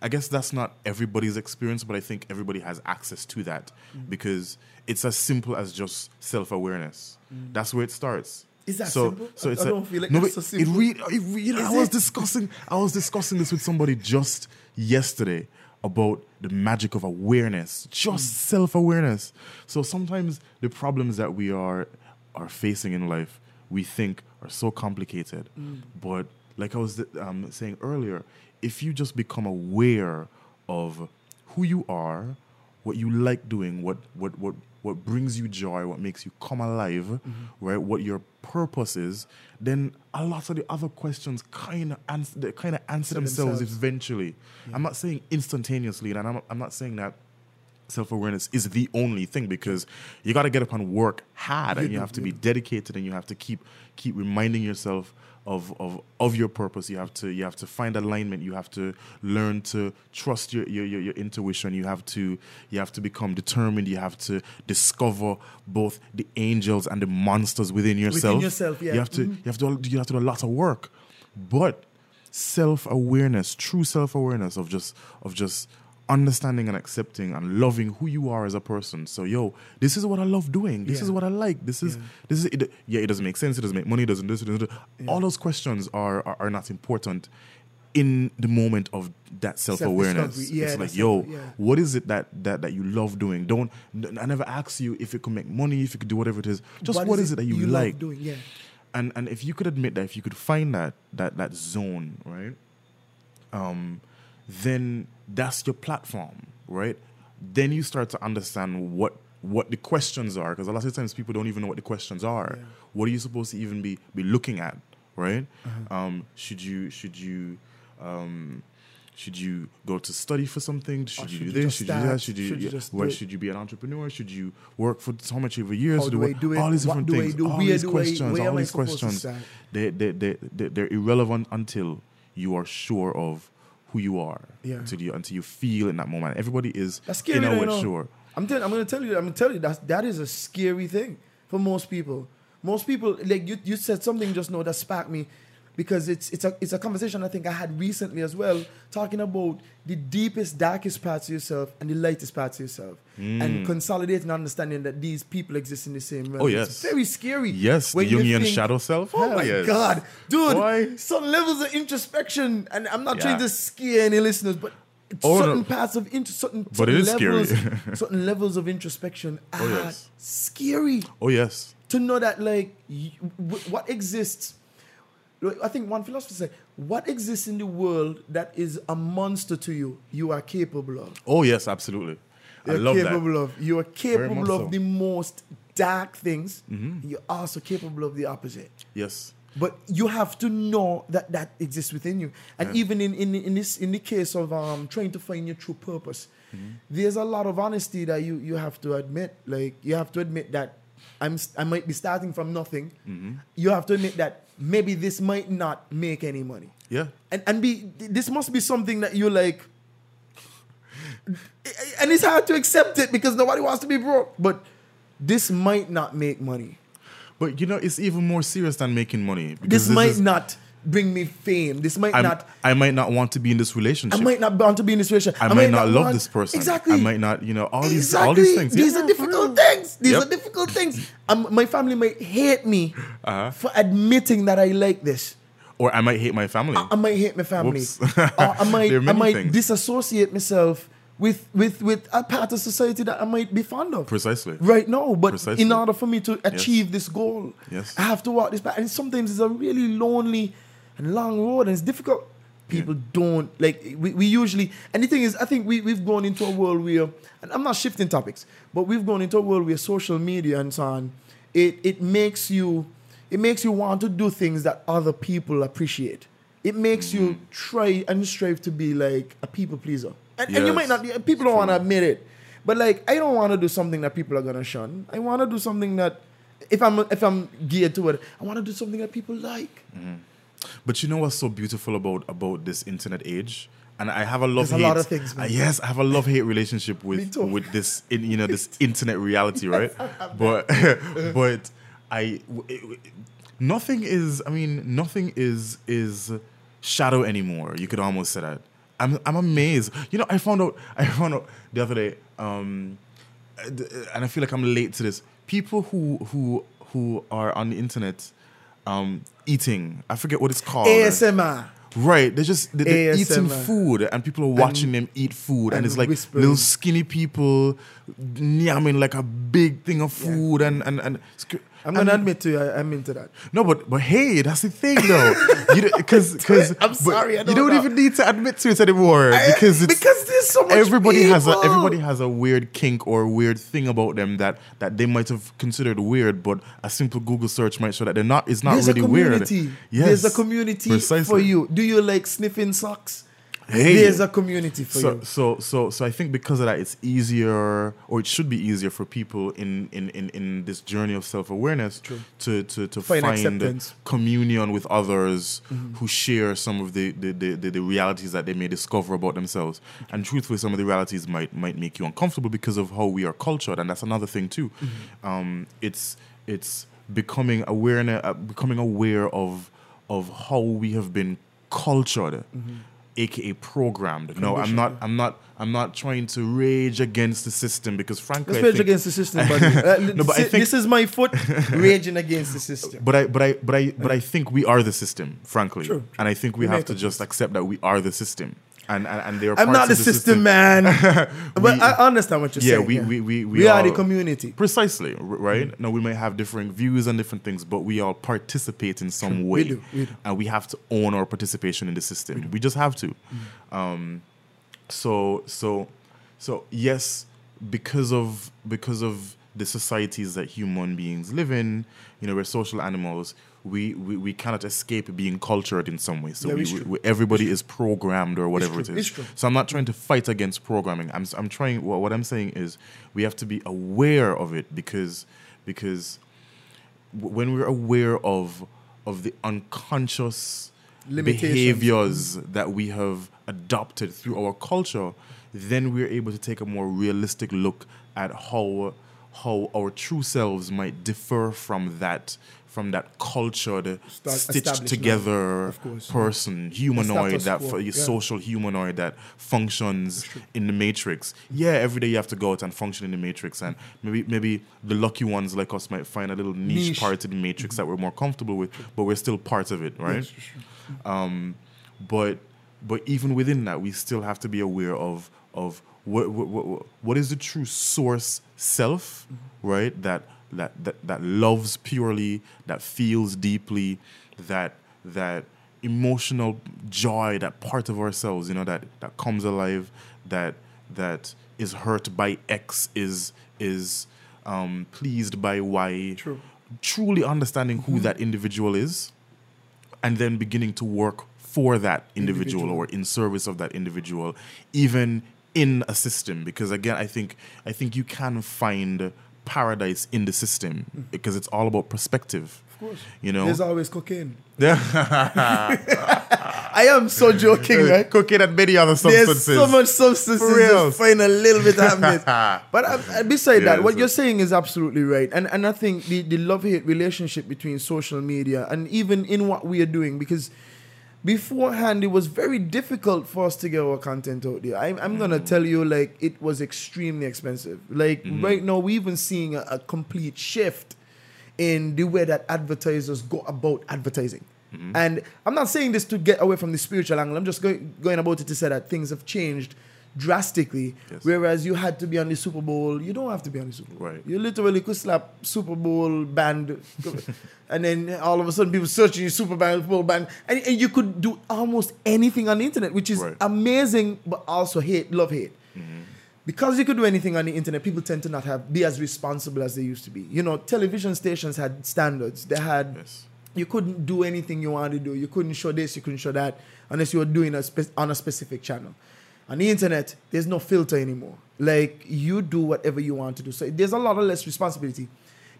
A: I guess that's not everybody's experience, but I think everybody has access to that because it's as simple as just self awareness. That's where it starts.
B: Is that
A: so,
B: simple?
A: So
B: I-
A: it's
B: I
A: a-
B: don't feel like
A: no,
B: that's so
A: It
B: simple.
A: re- it re- you know, I was
B: it?
A: discussing I was discussing this with somebody just yesterday about the magic of awareness, just
B: Mm.
A: self-awareness. So sometimes the problems that we are are facing in life, we think are so complicated.
B: Mm.
A: But like I was um, saying earlier, if you just become aware of who you are, what you like doing, what what what what brings you joy, what makes you come alive,
B: Mm-hmm.
A: right? What your purpose is, then a lot of the other questions kind of answer, they kind of answer themselves,
B: themselves.
A: eventually. I'm not saying instantaneously, and I'm, I'm not saying that self awareness is the only thing because you got to get up and work hard, and you have to be dedicated, and you have to keep keep reminding yourself of, of of your purpose. You have to you have to find alignment. You have to learn to trust your your, your, your intuition. You have to you have to become determined. You have to discover both the angels and the monsters within yourself.
B: Within yourself, yeah.
A: You have to
B: Mhm.
A: you have to you have to do a lot of work, but self awareness, true self awareness of just of just understanding and accepting and loving who you are as a person. So yo, this is what I love doing. This
B: Yeah.
A: is what I like. This is this is it, yeah. It doesn't make sense. It doesn't make money. It doesn't this. It doesn't. All those questions are, are are not important in the moment of that self awareness.
B: Yeah,
A: it's like yo,
B: yeah.
A: what is it that that that you love doing? Don't I never ask you if it could make money, if you could do whatever it is. Just what is, it that you,
B: love
A: like?
B: doing? Yeah.
A: and and if you could admit that if you could find that that that zone right um then that's your platform right then you start to understand what what the questions are because a lot of times people don't even know what the questions are what are you supposed to even be be looking at right
B: Uh-huh.
A: um should you should you um should you go to study for something? Should you
B: should
A: do
B: you
A: this?
B: just
A: Should you do that? Should you?
B: Should you
A: yeah,
B: just
A: where
B: do
A: should you be an entrepreneur? Should you work for so much over years?
B: How
A: to
B: do I do it?
A: All these
B: What
A: different
B: do I
A: things.
B: do?
A: All
B: Where
A: these
B: do I-
A: questions.
B: where
A: all these questions. They, they, they, they, they're irrelevant until you are sure of who you are.
B: Yeah.
A: Until you until you feel in that moment. Everybody is
B: That's scary.
A: in a way
B: you know.
A: sure.
B: I'm telling. I'm gonna tell you. I'm gonna tell you that that is a scary thing for most people. Most people, like you, you said something just now that sparked me, because it's it's a it's a conversation I think I had recently as well, talking about the deepest, darkest parts of yourself and the lightest parts of yourself, and consolidating understanding that these people exist in the same realm.
A: Mm. Oh,
B: It's
A: yes.
B: very scary.
A: Yes, the
B: when
A: Jungian
B: think-
A: shadow self.
B: Oh
A: Hell
B: my
A: yes.
B: god, dude!
A: Boy.
B: Some levels of introspection, and I'm not
A: Yeah.
B: trying to scare any listeners, but
A: Oh, no.
B: certain parts of int- certain,
A: But it
B: certain
A: is scary.
B: levels, certain levels of introspection are
A: Oh, yes.
B: scary
A: Oh yes.
B: to know that like y- w- what exists. I think one philosopher said, "What exists in the world that is a monster to you, you are capable of.
A: Oh yes, absolutely. I
B: You're
A: love
B: capable
A: that.
B: of. You are capable of
A: so. Mm-hmm.
B: the most dark things. You're also capable of the opposite."
A: Yes.
B: But you have to know that that exists within you. And even in, in, in this in the case of um, trying to find your true purpose,
A: Mm-hmm.
B: there's a lot of honesty that you, you have to admit. Like you have to admit that I'm I might be starting from nothing.
A: Mm-hmm.
B: You have to admit that maybe this might not make any money.
A: Yeah.
B: And and be this must be something that you like and it's hard to accept it because nobody wants to be broke. But this might not make money.
A: But you know, it's even more serious than making money.
B: This
A: because
B: might
A: is-
B: not bring me fame. This might
A: I'm-
B: not.
A: I might not want to be in this relationship.
B: I might not want to be in this relationship.
A: I might not love
B: want-
A: this person.
B: Exactly.
A: I might not, you know, all these
B: exactly.
A: all these things.
B: These
A: Yeah.
B: are difficult things. These
A: Yep.
B: are difficult things. Um, my family might hate me
A: Uh-huh.
B: for admitting that I like this.
A: Or I might hate my family.
B: I might hate my family. I might, I might
A: things.
B: disassociate myself with with with a part of society that I might be fond of
A: Precisely.
B: right now. But
A: Precisely.
B: in order for me to achieve this goal,
A: Yes.
B: I have to walk this path. And sometimes it's a really lonely and long road, and it's difficult. People don't like we, we usually and the thing is I think we, we've gone into a world where and I'm not shifting topics, but we've gone into a world where social media and so on, it it makes you it makes you want to do things that other people appreciate. It makes you
A: Mm-hmm.
B: try and strive to be like a people pleaser. And, and you might not people don't want to admit it. But like I don't want to do something that people are gonna shun. I want to do something that if I'm if I'm geared to it, I want to do something that people like.
A: But you know what's so beautiful about about this internet age? And I have a love
B: There's
A: hate.
B: a lot of things, man.
A: uh, yes, I have a love hate relationship with with this in, you know this internet reality, right? but but I it- nothing is I mean nothing is is shadow anymore. You could almost say that. I'm I'm amazed. You know, I found out I found out the other day um and I feel like I'm late to this. People who who who are on the internet um eating, I forget what it's called.
B: ASMR.
A: Right, they're just they- they're eating food, and people are watching them eat food, and,
B: and
A: it's like
B: whispering.
A: little skinny people yamming like a big thing of food, and and and. it's
B: I'm gonna
A: and-
B: admit to you, I, I'm into that.
A: no, but but hey, that's the thing though. Because because
B: I'm sorry, I don't
A: you
B: don't know.
A: even need to admit to it anymore because it's,
B: because there's so much
A: everybody has a everybody has a weird kink or weird thing about them that that they might have considered weird, but a simple Google search might show that they're not. It's not
B: There's
A: really
B: a
A: weird.
B: community.
A: Yes,
B: There's a community for you. Do you like sniffing socks?
A: Hey.
B: There's a community for
A: so,
B: you.
A: so so so I think because of that, it's easier, or it should be easier for people in in in, in this journey of self awareness to to to
B: Find
A: find, communion with others
B: Mm-hmm.
A: who share some of the the, the the the realities that they may discover about themselves. And truthfully, some of the realities might might make you uncomfortable because of how we are cultured, and that's another thing too.
B: Mm-hmm.
A: Um, it's it's becoming awareness, uh, becoming aware of of how we have been cultured aka programmed. No, I'm not. I'm not. I'm not trying to rage against the system because frankly,
B: Let's rage
A: think-
B: against the system, buddy. Uh,
A: No, but I think-
B: this is my foot raging against the system.
A: But I, but I, but I, but I think we are the system, frankly,
B: True.
A: and I think we,
B: We
A: have to just accept that we are the system, and and, and they are.
B: I'm not the
A: of
B: system, man. but I understand what you're
A: yeah,
B: saying.
A: we, we, we, we,
B: we are the community.
A: Precisely, right?
B: Mm.
A: Now we may have different views and different things, but we all participate in some way,
B: We do, we do.
A: and we have to own our participation in the system. We, just have to.
B: Mm.
A: Um, so so so yes, because of because of the societies that human beings live in, you know, we're social animals. We, we, we cannot escape being cultured in some way. So
B: Yeah,
A: we, we, everybody is programmed or whatever it is. So I'm not trying to fight against programming. I'm, I'm trying. What, what I'm saying is we have to be aware of it because because w- when we're aware of of the unconscious behaviors that we have adopted through our culture, then we're able to take a more realistic look at how how our true selves might differ from that from that cultured
B: Start-
A: stitched together
B: course.
A: person humanoid that
B: yeah.
A: social humanoid that functions in the matrix yeah every day you have to go out and function in the matrix and maybe maybe the lucky ones like us might find a little niche,
B: Niche.
A: part of the matrix that we're more comfortable with but we're still part of it right um but but even within that we still have to be aware of of what what, what, what is the true source self right that that, that that loves purely that feels deeply that that emotional joy that part of ourselves you know that that comes alive that that is hurt by x is is um pleased by y
B: True.
A: truly understanding who that individual is and then beginning to work for that individual,
B: Individual.
A: or in service of that individual even in a system because again i think i think you can find paradise in the system because it's all about perspective
B: Of course.
A: you know
B: There's always cocaine. I am so joking, right?
A: cocaine and many other substances.
B: There's so much substances just find a little bit of happiness. But uh, beside
A: Yeah,
B: that, what
A: so-
B: you're saying is absolutely right. And and I think the, the love hate relationship between social media and even in what we are doing, because beforehand it was very difficult for us to get our content out there. I'm, I'm gonna mm. tell you, like, it was extremely expensive. Like mm-hmm. right now, we're even seeing a, a complete shift in the way that advertisers go about advertising. Mm-hmm. And I'm not saying this to get away from the spiritual angle. I'm just going, going about it to say that things have changed drastically.
A: Yes.
B: Whereas you had to be on the Super Bowl, you don't have to be on the Super Bowl.
A: Right.
B: You literally could slap Super Bowl banned, and then all of a sudden people searching your Super Bowl banned, and, and you could do almost anything on the internet, which is
A: Right.
B: amazing, but also hate, love hate. Mm-hmm. Because you could do anything on the internet, people tend to not have be as responsible as they used to be. You know, television stations had standards. They had
A: Yes.
B: you couldn't do anything you wanted to do. You couldn't show this, you couldn't show that, unless you were doing a spe- on a specific channel. On the internet, there's no filter anymore. Like you do whatever you want to do. So there's a lot of less responsibility.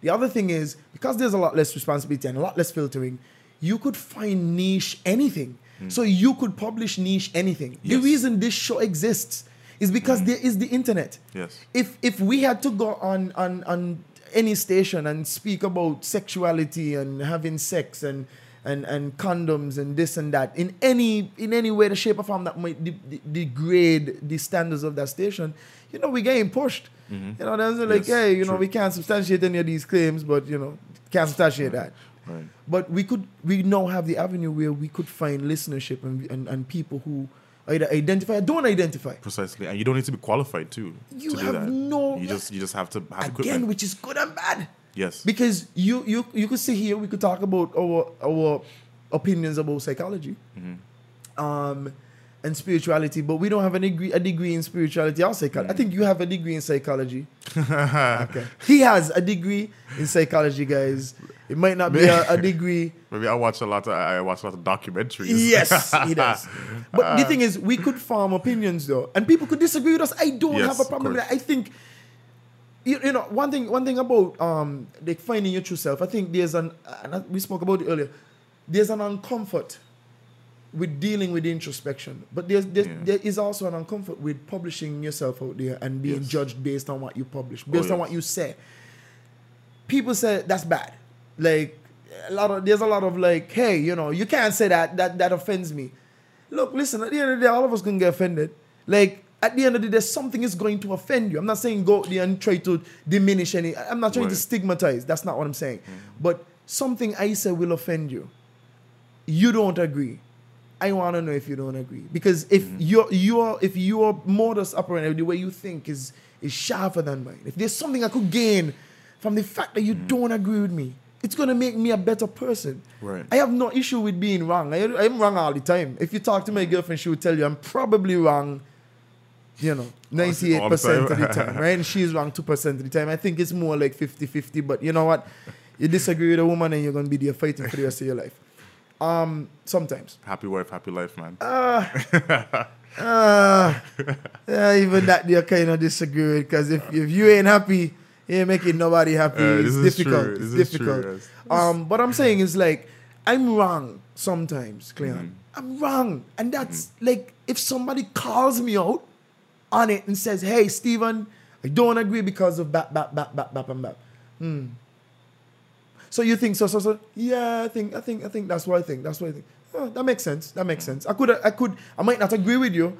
B: The other thing is because there's a lot less responsibility and a lot less filtering, you could find niche anything. Hmm. So you could publish niche anything. The reason this show exists is because hmm. there is the internet
A: Yes.
B: if if we had to go on on on any station and speak about sexuality and having sex and and and condoms and this and that in any in any way the shape or form that might de- de- degrade the standards of that station you know we're getting pushed. Mm-hmm. You know that's like
A: Yes,
B: hey you know we can't substantiate any of these claims but you know can't substantiate that.
A: Right.
B: but we could we now have the avenue where we could find listenership and, and, and people who either identify or don't identify.
A: Precisely, and you don't need to be qualified too
B: You
A: to do
B: have
A: that.
B: no-
A: You just you just have to have
B: again
A: equipment.
B: which is good and bad
A: yes.
B: because you you you could sit here we could talk about our our opinions about psychology um and spirituality but we don't have a degree a degree in spirituality or psychology i think you have a degree in psychology okay he has a degree in psychology guys it might not be a, a degree
A: Maybe I watch a lot. Of, I watch a lot of documentaries.
B: Yes, he does. But the thing is, we could form opinions though, and people could disagree with us. I don't
A: Yes,
B: have a problem with that. I think, you, you know, one thing, one thing about um, like finding your true self. I think there's an, and we spoke about it earlier. There's an uncomfort with dealing with introspection, but there's, there's
A: Yeah.
B: there is also an uncomfort with publishing yourself out there and being
A: Yes.
B: judged based on what you publish, based on
A: yes.
B: what you say people say that's bad. Like a lot of there's a lot of like, hey, you know, you can't say that that that offends me. Look, listen, at the end of the day, all of us can get offended. Like at the end of the day, something is going to offend you. I'm not saying go out there and try to diminish any. I'm not trying to stigmatize. That's not what I'm saying. Mm-hmm. But something I say will offend you. You don't agree. I want to know if you don't agree because if mm-hmm. your your if your modus operandi, the way you think is is sharper than mine. If there's something I could gain from the fact that you mm-hmm. don't agree with me, it's gonna make me a better person.
A: Right.
B: I have no issue with being wrong. I, I'm wrong all the time. If you talk to my girlfriend, she will tell you I'm probably wrong. You know, 98% of the
A: time.
B: right? And she's wrong 2% of the time. I think it's more like 50 50, but you know what? You disagree with a woman and you're going to be there fighting for the rest of your life. Um, sometimes.
A: Happy wife, happy life, man.
B: Uh, yeah, even that you kind of disagree with because if, if you ain't happy, you ain't making nobody happy.
A: Uh,
B: it's difficult.
A: true.
B: It's
A: This is true,
B: difficult.
A: yes.
B: Um, what I'm saying is like I'm wrong sometimes, Cleon.
A: Mm-hmm.
B: I'm wrong, and that's like if somebody calls me out on it and says, "Hey, Stephen, I don't agree because of bap bap bap bap bap and bap." Hmm. So you think so so so? Yeah, I think I think I think that's what I think. That's what I think. Oh, that makes sense. That makes sense. I could I could I might not agree with you,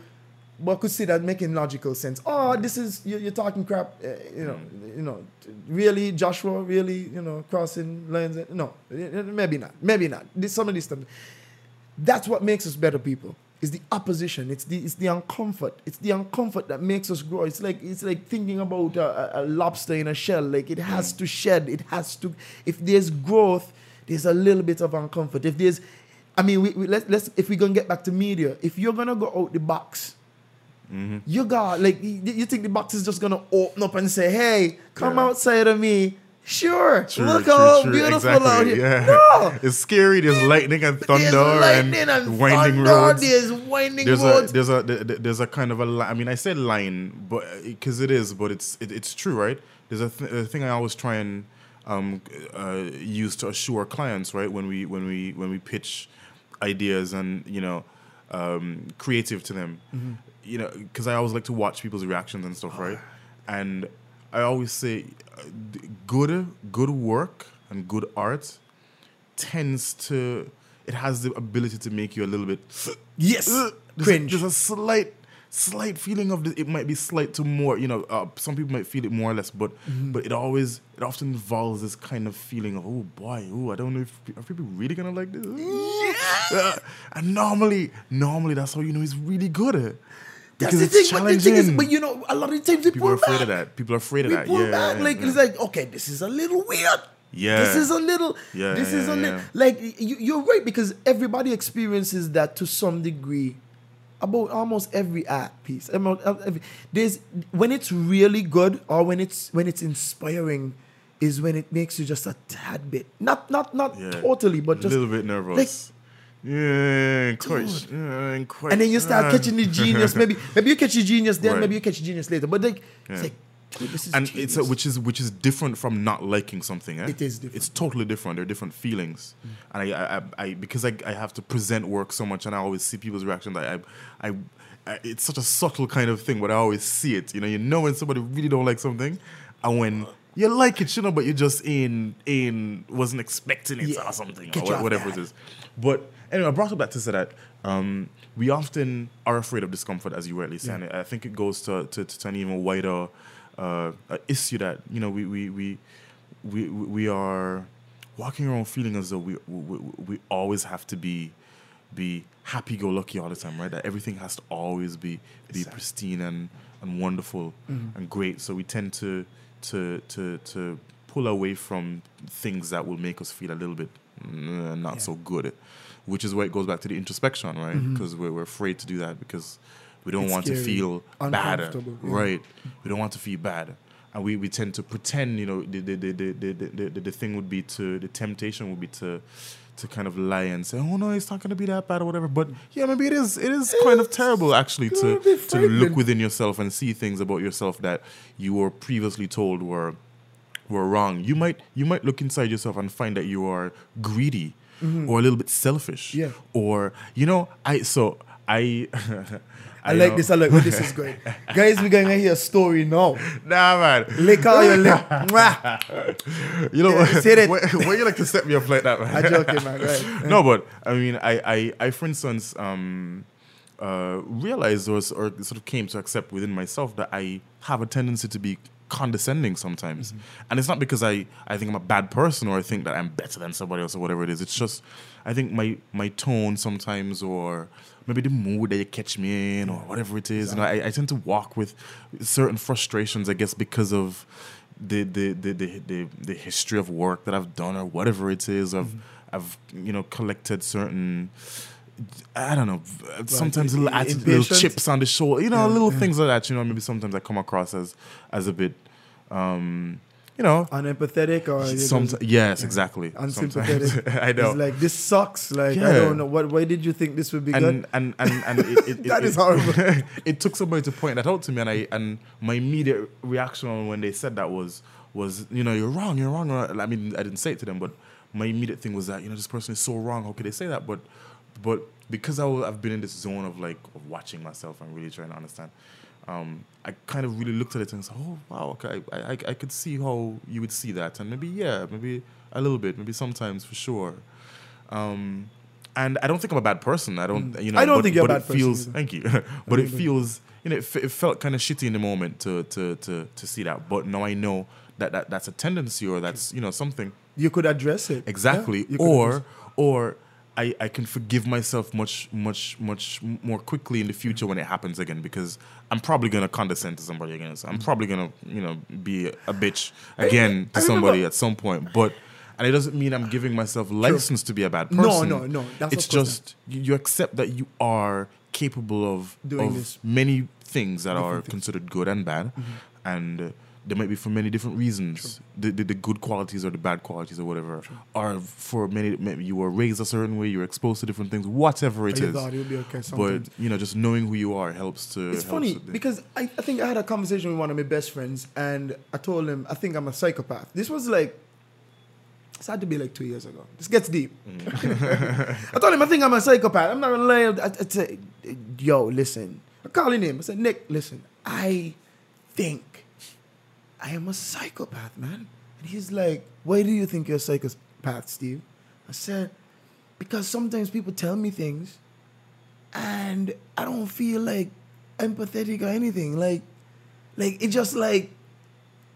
B: but I could see that making logical sense. Oh, this is you, you're talking crap. Uh, you know, you know, really, Joshua, really, you know, crossing lines. uh, No, uh, maybe not. Maybe not. This, some of these stuff. That's what makes us better people. It's the opposition. It's the it's the uncomfort. It's the uncomfort that makes us grow. It's like it's like thinking about a, a- lobster in a shell. Like it has mm. to shed. It has to. If there's growth, there's a little bit of uncomfort. If there's, I mean, we, we let's let's if we're gonna get back to media, if you're gonna go out the box, mm-hmm. you got like you, you think the box is just gonna open up and say, "Hey, come
A: Yeah.
B: outside of me." Sure,
A: True,
B: look
A: true,
B: how
A: true,
B: beautiful
A: exactly,
B: out here.
A: Yeah.
B: No,
A: it's scary. There's lightning and thunder
B: lightning
A: and,
B: and,
A: winding
B: thunder,
A: roads.
B: There's winding
A: there's
B: roads.
A: a there's a th- th- there's a kind of a I mean I said line but because it is but it's it, it's true right there's a, th- a thing I always try and um, uh, use to assure clients right when we when we when we pitch ideas and you know um, creative to them
B: Mm-hmm.
A: you know because I always like to watch people's reactions and stuff right and I always say uh, good good work and good art tends to it has the ability to make you a little bit
B: Yes.
A: There's,
B: Cringe.
A: A, there's a slight slight feeling of this. it might be slight to more you know uh, some people might feel it more or less but
B: Mm-hmm.
A: but it always it often involves this kind of feeling of oh boy oh I don't know if are people really gonna like this Uh, and normally normally that's how you know he's really good
B: That's the
A: it's
B: thing. But the thing is, but you know, a lot of times
A: People are afraid
B: back.
A: of that. People are afraid of
B: We
A: that.
B: pull
A: Yeah,
B: back.
A: yeah,
B: like
A: yeah.
B: it's like, okay, this is a little weird.
A: Yeah.
B: This is a little.
A: Yeah,
B: This is a little. Like you, you're right because everybody experiences that to some degree. About almost every art piece. About uh, every- There's when it's really good or when it's when it's inspiring, is when it makes you just a tad bit not not not totally, but just a
A: little bit nervous. Yeah, quite. Yeah, quite.
B: and then you start
A: uh,
B: catching the genius. Maybe maybe you catch the genius then,
A: Right.
B: maybe you catch the genius later. But like
A: Yeah.
B: it's like dude, this is
A: and
B: genius.
A: it's a, which is which is different from not liking something. Eh?
B: It is different.
A: It's totally different. They're different feelings, and I, I, I, because I, I have to present work so much, and I always see people's reaction. That I, I, I, it's such a subtle kind of thing, but I always see it. You know, you know when somebody really don't like something, and when you like it, you know, but you just in in wasn't expecting it
B: Yeah.
A: or something,
B: Get
A: or
B: you
A: wha-
B: off
A: whatever it is. But anyway, I brought up that to say that um, we often are afraid of discomfort, as you rightly said. And I think it goes to, to, to an even wider uh, issue that you know we we we we, we are walking around feeling as though we, we we always have to be be happy go lucky all the time, right? That everything has to always be be pristine and and wonderful and great. So we tend to to to to pull away from things that will make us feel a little bit mm, not so good, which is where it goes back to the introspection, right? Because we're, we're afraid to do that because we don't
B: It's
A: want to feel bad,
B: yeah.
A: right? We don't want to feel bad. And we, we tend to pretend, you know, the the, the, the, the, the, the, the thing would be to, the temptation would be to to kind of lie and say, oh no, it's not going to be that bad or whatever. But yeah, maybe it is. It is kind of terrible actually to,
B: gonna
A: look within yourself and see things about yourself that you were previously told were were wrong. You might you might look inside yourself and find that you are greedy or a little bit selfish.
B: Mm-hmm. Yeah.
A: Or you know, I so I
B: I, like
A: know-
B: this. I like where this is going. Guys, we're going to hear a story now.
A: Nah, man.
B: Lick all your lip.
A: You know,
B: Yeah, say that.
A: why, you like to set me up like that, man?
B: I'm joking, man. Right.
A: no, but I mean, I, I, I for instance, um, uh, realized or, or sort of came to accept within myself that I have a tendency to be condescending sometimes, mm-hmm. and it's not because I, I think I'm a bad person or I think that I'm better than somebody else or whatever it is. It's just I think my my tone sometimes or maybe the mood that you catch me in or whatever it is. You know, I, I tend to walk with certain frustrations, I guess, because of the the the the, the, the history of work that I've done or whatever it is. I've mm-hmm. I've you know collected certain. I don't know. Sometimes little, attitude, little chips on the shoulder, you know, little things like that. You know, maybe sometimes I come across as as a bit, um, you know,
B: Unempathetic or you
A: Sometimes,
B: just
A: yes, exactly.
B: unsympathetic.
A: I know.
B: It's like this sucks. Like I don't know. What? Why did you think this would be
A: and,
B: good?
A: and and and it, it, it,
B: That
A: it-
B: is horrible.
A: it took somebody to point that out to me, and I and my immediate reaction when they said that was was you know you're wrong, you're wrong. I mean, I didn't say it to them, but my immediate thing was that you know this person is so wrong. How could they say that? But but because I was, I've been in this zone of like of watching myself and really trying to understand. Um, I kind of really looked at it and said, "Oh wow, okay, I, I I could see how you would see that, and maybe yeah, maybe a little bit, maybe sometimes for sure." Um, and I don't think I'm a bad person. I don't, you know.
B: Mm. I don't
A: but,
B: think you're a
A: but
B: bad
A: it
B: person
A: feels,
B: either.
A: Thank you. but it feels, you know, it, fe- it felt kind of shitty in the moment to to to to see that. But now I know that, that that's a tendency or that's you know something
B: you could address it.
A: exactly.
B: Yeah,
A: or or I, I can forgive myself much much much more quickly in the future when it happens again because I'm probably gonna condescend to somebody again. So I'm probably gonna you know be a bitch again
B: I
A: to somebody at some point. But and it doesn't mean I'm giving myself license to be a bad person.
B: no, no. That's
A: it's just you, you accept that you are capable of
B: Doing
A: of
B: this.
A: many things that are
B: things. Mm-hmm.
A: considered good and bad, and. There might be for many different reasons. The, the the good qualities or the bad qualities or whatever are for many. Maybe you were raised a certain way, you're exposed to different things, whatever it is.
B: okay
A: But you know, just knowing who you are helps to.
B: It's
A: helps
B: funny because I, I think I had a conversation with one of my best friends and I told him I think I'm a psychopath. This was like it's had to be like two years ago. This gets deep. Mm. I told him I think I'm a psychopath. I'm not gonna lie. I, I said, yo, listen. I called him. I said, Nick, listen. I think I am a psychopath, man. And he's like, why do you think you're a psychopath, Steve? I said, because sometimes people tell me things and I don't feel like empathetic or anything. Like, like it just like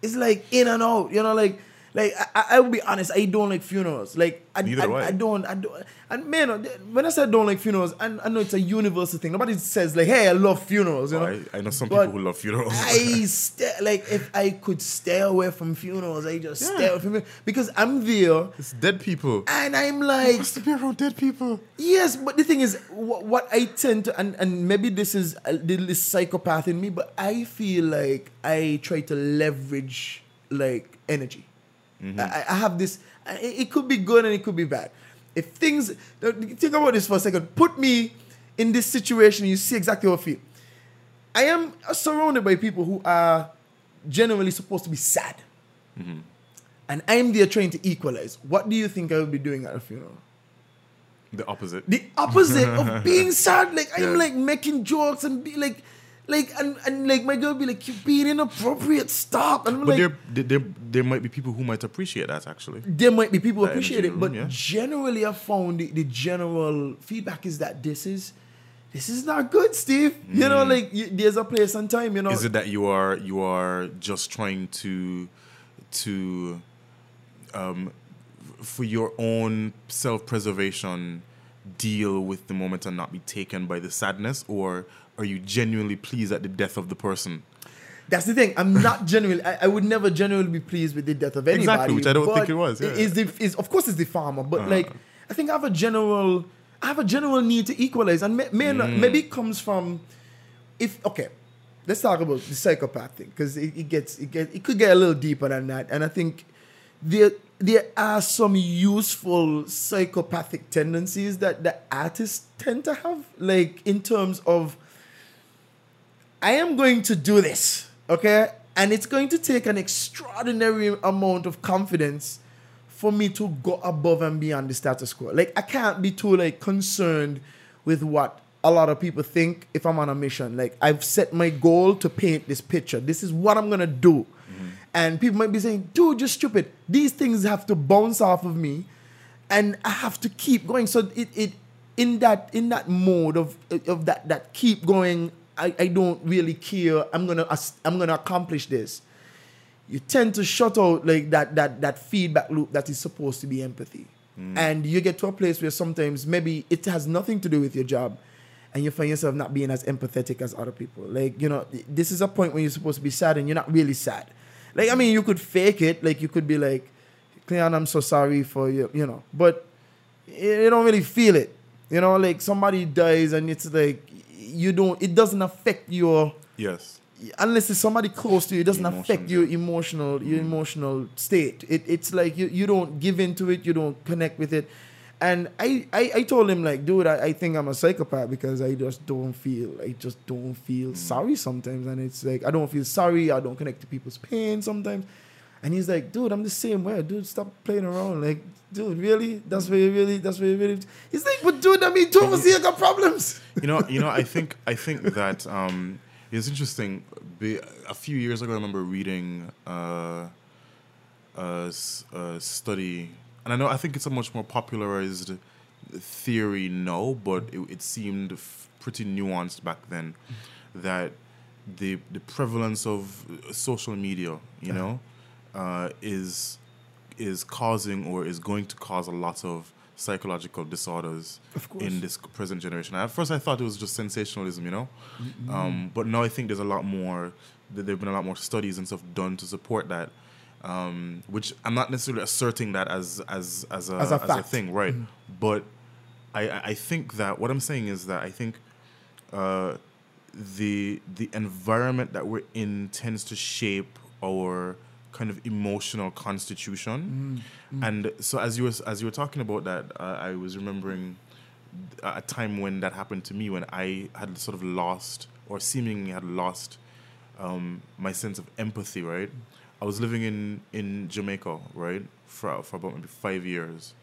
B: it's like in and out. You know, like Like I, I, will be honest, I don't like funerals. Like I, I,
A: I.
B: Don't, I don't. And man, uh, when I say I don't like funerals, I, I know it's a universal thing. Nobody says like, "Hey, I love funerals." You know,
A: I, I know some
B: But
A: people who love funerals.
B: I stay, like if I could stay away from funerals, I just stay away from it because I'm there
A: it's dead people.
B: and I'm like,
A: Wants to be around dead people.
B: Yes, but the thing is, what, what I tend to, and, and maybe this is a little psychopath in me, but I feel like I try to leverage like energy. Mm-hmm. I, I have this. It, could be good and it could be bad. If things, think about this for a second. Put me in this situation. You see exactly how I feel. I am surrounded by people who are generally supposed to be sad, mm-hmm. and I'm there trying to equalize. What do you think I would be doing at a funeral?
A: The opposite.
B: the opposite of being sad. Like I'm like making jokes and be like, like and, and like my girl be like, you're being inappropriate. Stop. And I'm
A: but
B: like,
A: there, there, there, might be people who might appreciate that actually.
B: there might be people who appreciate it, but
A: yeah.
B: generally I found the, the general feedback is that this is this is not good, Steve. You know, like you, there's a place and time. You know,
A: Mm. Is it that you are you are just trying to to um for your own self-preservation deal with the moment and not be taken by the sadness or are you genuinely pleased at the death of the person?
B: That's the thing. I'm not genuinely. I, I would never genuinely be pleased with the death of anybody.
A: Exactly, which I don't think it was, yeah.
B: Is the is of course it's the farmer, but like I think I have a general. I have a general need to equalize, and may, may not,
A: Mm.
B: maybe it comes from if okay. Let's talk about the psychopath thing because it, it gets it get it could get a little deeper than that, and I think there there are some useful psychopathic tendencies that the artists tend to have, like in terms of I am going to do this, okay? And it's going to take an extraordinary amount of confidence for me to go above and beyond the status quo. Like I can't be too like concerned with what a lot of people think if I'm on a mission. Like I've set my goal to paint this picture. This is what I'm gonna do. Mm-hmm. And people might be saying, dude, you're stupid. These things have to bounce off of me and I have to keep going. So it, it in that in that mode of of that that keep going. I, I don't really care. I'm gonna I'm gonna accomplish this. You tend to shut out like that that that feedback loop that is supposed to be empathy, mm. and you get to a place where sometimes maybe it has nothing to do with your job, and you find yourself not being as empathetic as other people. Like you know, this is a point when you're supposed to be sad and you're not really sad. Like I mean, you could fake it. Like you could be like, Cleon, I'm so sorry for you, you know, but you you don't really feel it. You know, like somebody dies and it's like you don't. It doesn't affect your
A: Yes.
B: unless it's somebody close to you. It doesn't
A: Emotions,
B: affect your emotional your mm. emotional state. It, it's like you, you don't give into it. You don't connect with it. And I, I, I told him like, dude, I, I think I'm a psychopath because I just don't feel I just don't feel mm. sorry sometimes. And it's like I don't feel sorry. I don't connect to people's pain sometimes. And he's like, dude, I'm the same way. Dude, stop playing around. Like, dude, really? That's where you really that's where you really He's like, but dude, I mean two of us here got problems.
A: you know, you know, I think I think that um, it's interesting. A few years ago, I remember reading uh, a, a study, and I know I think it's a much more popularized theory now, but it, it seemed f- pretty nuanced back then. That the the prevalence of social media, you know, uh, is is causing or is going to cause a lot of psychological disorders
B: Of
A: in this present generation. At first, I thought it was just sensationalism, you know, um, but now I think there's a lot more. That there've been a lot more studies and stuff done to support that. Um, which I'm not necessarily asserting that as as as a
B: As a
A: as a thing, right? But I I I think that what I'm saying is that I think uh, the the environment that we're in tends to shape our kind of emotional constitution. And so as you were as you were talking about that, uh, I was remembering a time when that happened to me when I had sort of lost or seemingly had lost um, my sense of empathy. Right, I was living in in Jamaica, right, for for about maybe five years,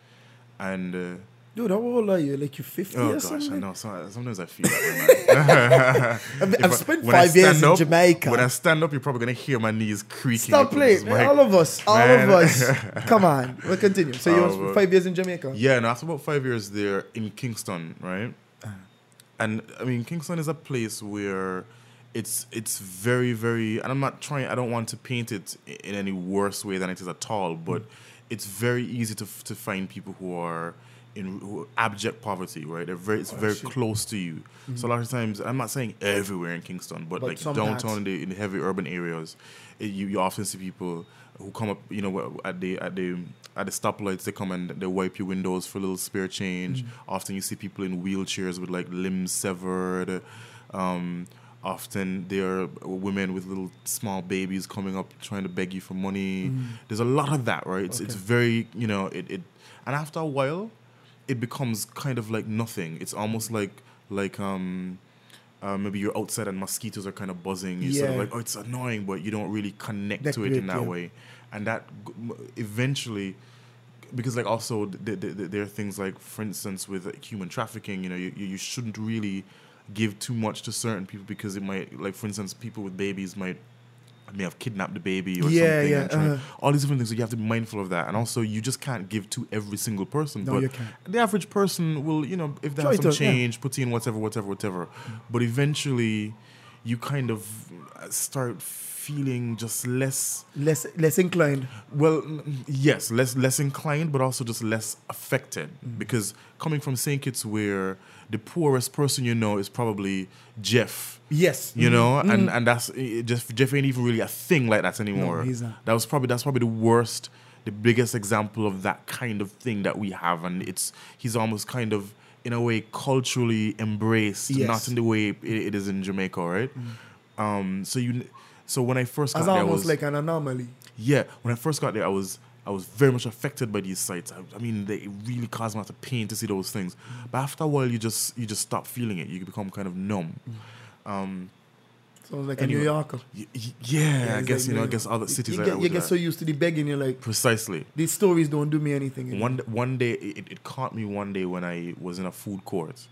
A: and. Uh,
B: Dude, how old are you? Like you're 50
A: Oh
B: or
A: gosh,
B: something?
A: I know. So, sometimes I feel that way, man.
B: I've, I've
A: I-
B: spent five years
A: stand
B: in Jamaica.
A: When I stand up, you're probably gonna hear my knees creaking.
B: Stop playing. All of us. All
A: Man.
B: of us. Come on. We'll continue. So you
A: Oh,
B: were five years in Jamaica?
A: Yeah, and after about five years there in Kingston, right?
B: Uh-huh.
A: And I mean, Kingston is a place where it's it's very very and I'm not trying I don't want to paint it in any worse way than it is at all but
B: Mm.
A: it's very easy to to find people who are in abject poverty right? They're very it's
B: Oh,
A: very close to you. So a lot of times I'm not saying everywhere in Kingston but,
B: But
A: like downtown in the, in the heavy urban areas it, you, you often see people who come up you know at the at the at the stoplights they come and they wipe your windows for a little spare change.
B: Mm.
A: often you see people in wheelchairs with like limbs severed. Um, often there are women with little small babies coming up trying to beg you for money. There's a lot of that right? It's, it's
B: Mm.
A: Very you know it, it and after a while it becomes kind of like nothing it's almost like like um uh, maybe you're outside and mosquitoes are kind of buzzing. You're sort of like, oh, it's annoying, but you don't really connect
B: That
A: to it in that
B: yeah.
A: way. And that eventually, because like also th- th- th- there are things like, for instance, with like, human trafficking, you know, you you shouldn't really give too much to certain people because it might, like for instance, people with babies might may have kidnapped the baby or
B: Yeah,
A: something.
B: yeah,
A: trying-
B: uh-huh.
A: all these different things. So you have to be mindful of that. And also, you just can't give to every single person.
B: No,
A: but
B: you can't.
A: the average person will, you know, if they
B: Try
A: have some
B: to, yeah.
A: change, put in whatever, whatever, whatever. But eventually, you kind of start feeling just less
B: Less less inclined.
A: well yes less less inclined but also just less affected because coming from st kitts where the poorest person you know is probably jeff.
B: Yes.
A: you know? Mm-hmm. And mm-hmm. and that's eh, eh, just jeff ain't even really a thing like that anymore.
B: not.
A: that was probably that's probably the worst the biggest example of that kind of thing that we have. And it's he's almost kind of in a way culturally embraced
B: Yes.
A: not in the way it, it is in jamaica right? Mm. Um so you so when i first got
B: As
A: there
B: almost
A: was,
B: like an anomaly.
A: yeah, when I first got there, I was I was very much affected by these sights. I, I mean, they it really caused me to pain to see those things. But after a while, you just you just stop feeling it. You become kind of numb. Um,
B: Sounds like
A: Anyway.
B: a New Yorker.
A: y- y- yeah, I guess
B: like
A: you know. I guess other cities
B: You get, you get so used to the begging, you're like,
A: precisely.
B: these stories don't do me anything. anymore.
A: One one day it, it caught me one day when I was in a food court,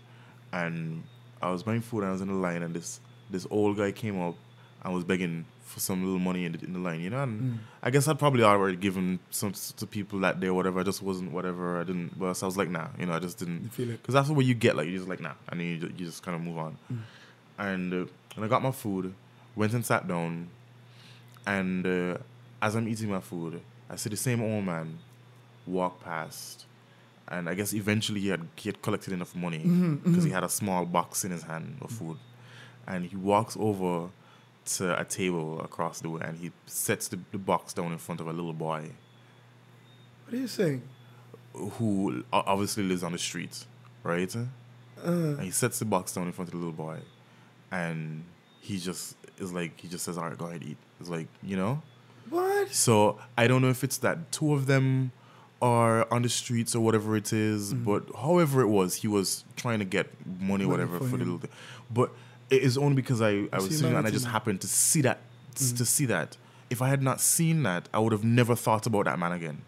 A: and I was buying food and I was in the line and this this old guy came up and was begging for some little money in the, in the line, you know. And mm. I guess I'd probably already given some to people that day, or whatever. I just wasn't whatever. I didn't. Well, so I was like, nah, you know. I just didn't
B: You feel it.
A: because that's what you get. Like you just like nah, and then you just, you just kind of move on. Mm. And uh, and I got my food, went and sat down, and uh, as I'm eating my food, I see the same old man walk past, and I guess eventually he had he had collected enough money mm-hmm, because he mm-hmm. had a small box in his hand of mm. food, and he walks over to a table across the way and he sets the, the box down in front of a little boy
B: What are you saying?
A: who obviously lives on the street, right?
B: Uh.
A: and he sets the box down in front of the little boy, and he just is like he just says, "All right, go ahead, eat." It's like you know.
B: What?
A: So I don't know if it's that two of them are on the streets or whatever it is, but however it was, he was trying to get money.
B: Money
A: whatever,
B: for
A: for, the little thing. But it is only because I, I was sitting and I just happened to see that
B: Mm.
A: to see that. If I had not seen that, I would have never thought about that man again.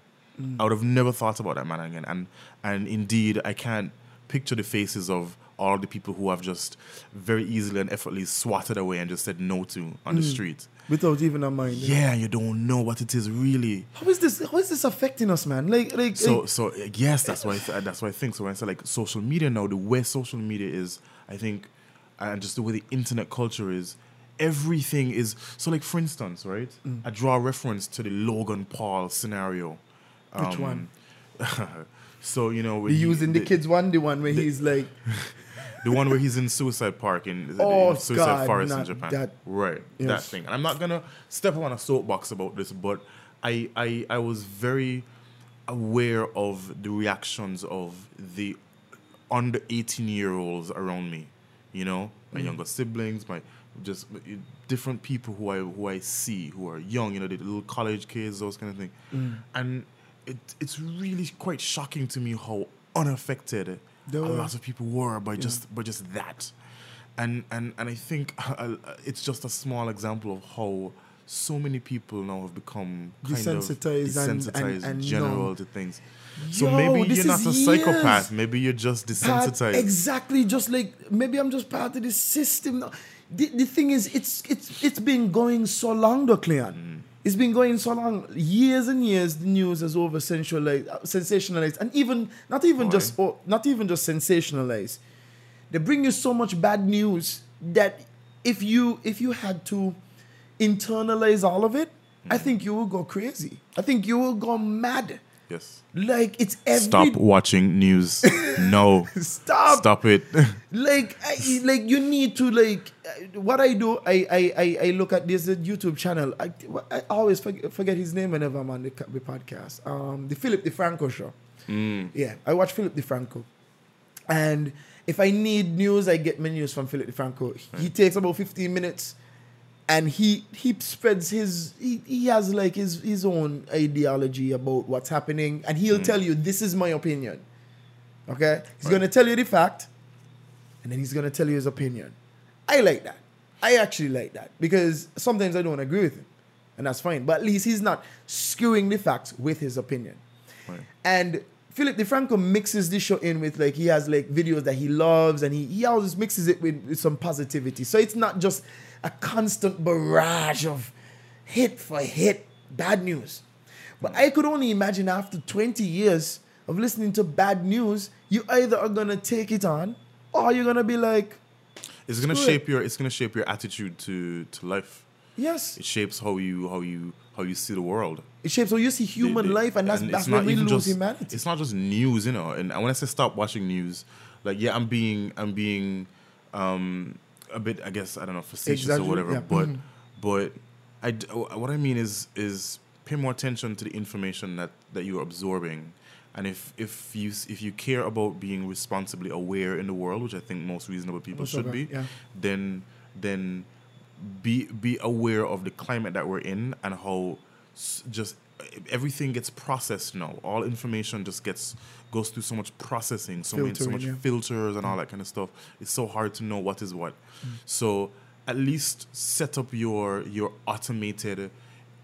B: Mm.
A: I would have never thought about that man again. And and indeed, I can't picture the faces of all the people who have just very easily and effortlessly swatted away and just said no to on the
B: Mm.
A: street.
B: Without even a mind.
A: Yeah, you don't know what it is really.
B: How is this? How is this affecting us, man? Like, like,
A: So
B: like-
A: so yes, that's why I that's why I think. So when I say like social media now, the way social media is, I think, and just the way the internet culture is, everything is. So like for instance, right?
B: Mm.
A: I draw a reference to the Logan Paul scenario.
B: Which one?
A: so you know,
B: the
A: he-
B: using the, kids one, the one where he's like,
A: the one where he's in Suicide Park in,
B: Oh,
A: in Suicide
B: God,
A: Forest in Japan.
B: that-
A: right, that thing. And I'm not gonna step on a soapbox about this, but I, I I was very aware of the reactions of the under 18 year olds around me. You know, my
B: Mm.
A: younger siblings, my just uh, different people who I who I see who are young. You know, the little college kids, those kind of things.
B: Mm.
A: And it it's really quite shocking to me how unaffected
B: They
A: a lot of people were by just by just that and and and i think uh, it's just a small example of how so many people now have become kind
B: Desensitized
A: of
B: and-
A: desensitized
B: and- and
A: general to things so
B: Yo,
A: maybe you're not a
B: is
A: psychopath maybe you're just
B: part-
A: desensitized
B: exactly, just like maybe I'm just part of the system. The, the thing is, it's it's it's been going so long, though, Cleon.
A: Mm.
B: It's been going so long, years and years. The news has over sensationalized, uh, sensationalized, and even not even just oh, not even just sensationalized. They bring you so much bad news that if you if you had to internalize all of it, I
A: Mm-hmm.
B: think you will go crazy. I think you will go mad.
A: Yes.
B: Like it's every
A: Stop watching news. no.
B: Stop.
A: Stop it.
B: like I, like you need to like what I do I I, I, I look at this YouTube channel I, I always forget, forget his name whenever I'm on the, the podcast um the Philip DeFranco show yeah I watch Philip DeFranco and if I need news I get my news from Philip DeFranco he takes about 15 minutes and he he spreads his he, he has like his his own ideology about what's happening and he'll hmm. tell you this is my opinion. Okay? He's gonna tell you the fact and then he's gonna tell you his opinion. I like that. I actually like that because sometimes i don't agree with him and that's fine but at least he's not skewing the facts with his opinion.
A: Right.
B: and Philip DeFranco mixes this show in with like he has like videos that he loves and he, he always mixes it with, with some positivity. So it's not just a constant barrage of hit for hit bad news. But I could only imagine after 20 years of listening to bad news, you either are gonna take it on or you're gonna be like,
A: It's gonna
B: Screw it.
A: shape your it's gonna shape your attitude to to life.
B: yes.
A: It shapes how you how you how you see the world.
B: It shapes how you see human
A: They- they-
B: life and that's,
A: and
B: that's when
A: not
B: we lose
A: just-
B: humanity.
A: It's not just news, you know. And when I say stop watching news, like yeah, I'm being I'm being um a bit I guess I don't know facetious or whatever,
B: yeah.
A: but
B: Mhm.
A: but I d- what I mean is is pay more attention to the information that that you're absorbing. And if, if you s- if you care about being responsibly aware in the world, which I think most reasonable people should be,
B: yeah.
A: then then be be aware of the climate that we're in and how s- just everything gets processed now. All information just gets goes through so much processing, so many so much
B: yeah. Mm.
A: filters and all that kind of stuff. It's so hard to know what is what. So at least set up your your automated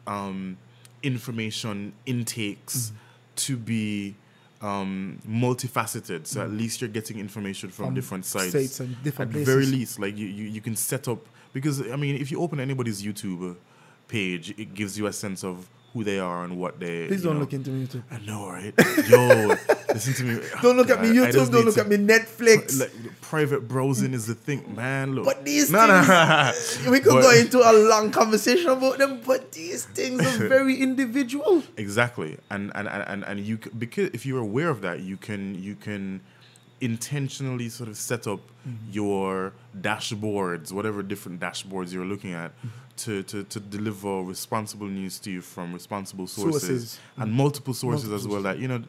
A: um, information intakes
B: Mm-hmm.
A: to be um, multifaceted. So at least you're getting information from,
B: Mm. From
A: different sites.
B: sites and different
A: at
B: places.
A: very least, like you, you, you can set up because I mean, if you open anybody's YouTube page, it gives you a sense of who they are and what they.
B: Please don't
A: know-
B: look into me too.
A: I know, right? Yo, listen to me.
B: Don't look at me YouTube, don't look
A: to-
B: at me Netflix.
A: Like private browsing is the thing, man. Look,
B: But these
A: no.
B: things, we could
A: But-
B: go into a long conversation about them, but these things are very individual.
A: Exactly, and and and and, and you because if you're aware of that, you can you can intentionally sort of set up
B: Mm-hmm.
A: your dashboards, whatever different dashboards you're looking at,
B: Mm-hmm.
A: to, to to deliver responsible news to you from responsible sources,
B: Sources.
A: and multiple sources
B: Multiple
A: as well. That you know,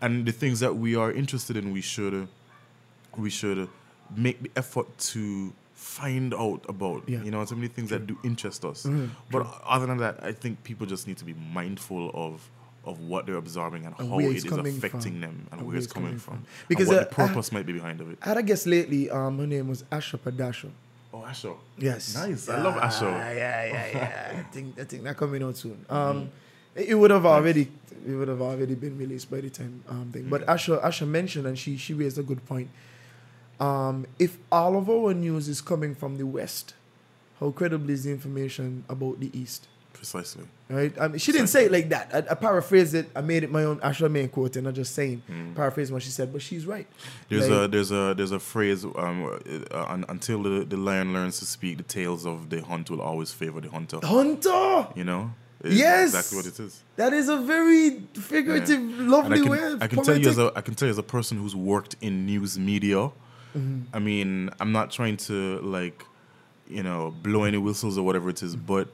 A: and the things that we are interested in, we should we should make the effort to find out about.
B: Yeah. Mm-hmm.
A: You know, so many things that do interest us. But other than that, I think people just need to be mindful of of what they're absorbing and,
B: And
A: how
B: it's
A: affecting
B: from.
A: them and, where it's coming, from.
B: Because,
A: and what
B: uh,
A: the purpose might be behind of it.
B: I had a guest lately, um, her name was Asha Padasho.
A: Oh, Asho.
B: Yes.
A: Nice. I love Asho.
B: Yeah, yeah, yeah, yeah. I think I think that coming out soon. Um, it, it would have already it would have already been released by the time um thing. But Asha Asha mentioned and she she raised a good point. Um, if all of our news is coming from the West, how credible is the information about the East?
A: Precisely.
B: Right? I mean, she didn't say it like that. I, I paraphrased it. I made it my own Asha main quote, and I'm just saying, paraphrasing what she said. But she's right.
A: There's
B: Like-
A: a there's a there's a phrase um, uh, until the, the lion learns to speak, the tales of the hunt will always favor the hunter.
B: Hunter.
A: You know? It's
B: Yes.
A: exactly what it is.
B: That is a very figurative,
A: Yeah.
B: lovely
A: And I can,
B: way.
A: I can tell you as a I can tell you as a person who's worked in news media.
B: Mm-hmm.
A: I mean, I'm not trying to like, you know, blow any whistles or whatever it is, but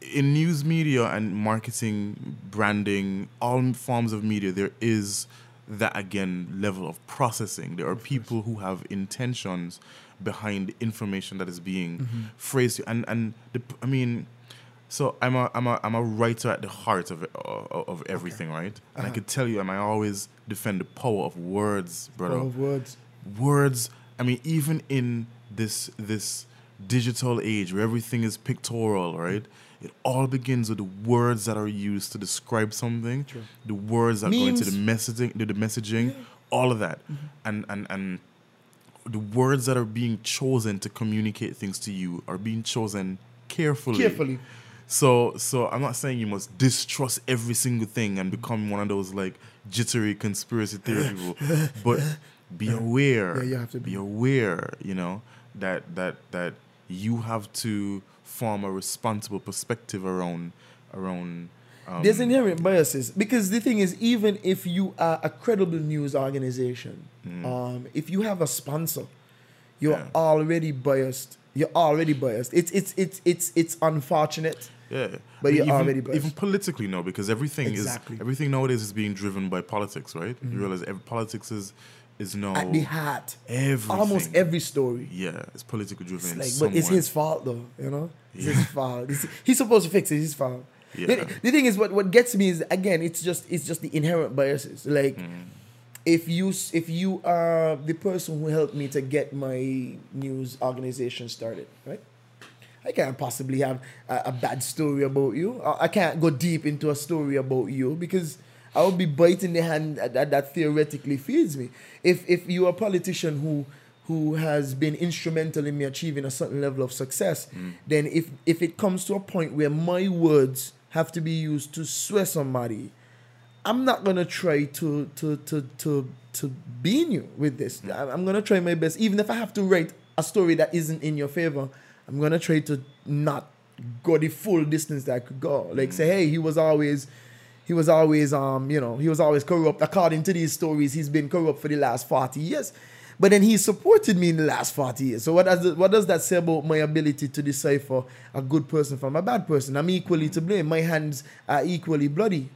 A: in news media and marketing, branding, all forms of media, there is that again level of processing. There are people who have intentions behind information that is being
B: Mm-hmm.
A: phrased, and and the, I mean. So I'm a I'm a I'm a writer at the heart of of, of everything, right? And
B: Uh-huh.
A: I could tell you, and I always defend the power of words, brother.
B: Power of words.
A: Words. I mean, even in this this digital age where everything is pictorial, right? It all begins with the words that are used to describe something, the words that go into the messaging, the, the messaging, all of that,
B: Mm-hmm.
A: and and and the words that are being chosen to communicate things to you are being chosen carefully.
B: Carefully.
A: So so I'm not saying you must distrust every single thing and become one of those like jittery conspiracy theory people, but be aware.
B: Yeah, you have to
A: be
B: be.
A: aware. You know that that that you have to form a responsible perspective around around. Um,
B: There's inherent biases because the thing is, even if you are a credible news organization, um, if you have a sponsor, you're
A: Yeah.
B: already biased. You're already biased. It's it's it's it's it's unfortunate.
A: Yeah,
B: But you're
A: even,
B: already biased.
A: even politically no, because everything
B: Exactly.
A: is everything nowadays is being driven by politics, right? You realize every, politics is is now
B: At the heart,
A: everything.
B: almost every story.
A: yeah, it's political driven.
B: It's like, but it's his fault though, you know. It's
A: Yeah.
B: his fault. It's- he's supposed to fix it. It's his fault.
A: Yeah.
B: The, the thing is, what what gets me is again, it's just it's just the inherent biases. Like,
A: Mm.
B: if you if you are the person who helped me to get my news organization started, right? I can't possibly have a, a bad story about you. I, I can't go deep into a story about you because I would be biting the hand that, that, theoretically feeds me. If if you're a politician who who has been instrumental in me achieving a certain level of success, hmm. then if if it comes to a point where my words have to be used to swear somebody, I'm not gonna try to to to to to bean you with this. Hmm. I- I'm gonna try my best, even if I have to write a story that isn't in your favor. I'm gonna try to not go the full distance that I could go. Like hmm. say, hey, he was always, he was always, um, you know, he was always corrupt. According to these stories, he's been corrupt for the last forty years. But then he supported me in the last 40 years. So what does what does that say about my ability to decipher a good person from a bad person? I'm equally to blame. My hands are equally bloody.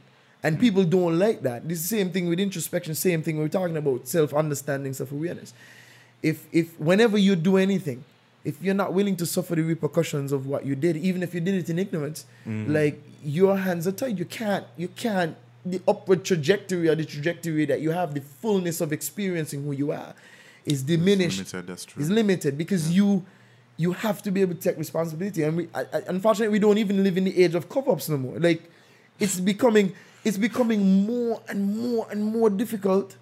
B: And people don't like that. This is the same thing with introspection, same thing we're talking about, self-understanding, self-awareness. If if whenever you do anything, if you're not willing to suffer the repercussions of what you did, even if you did it in ignorance, like your hands are tied. You can't you can't the upward trajectory or the trajectory that you have, the fullness of experiencing who you are, is diminished
A: limited, that's true.
B: is limited because you you have to be able to take responsibility and we I, I, unfortunately we don't even live in the age of cover-ups no more like it's becoming it's becoming more and more and more difficult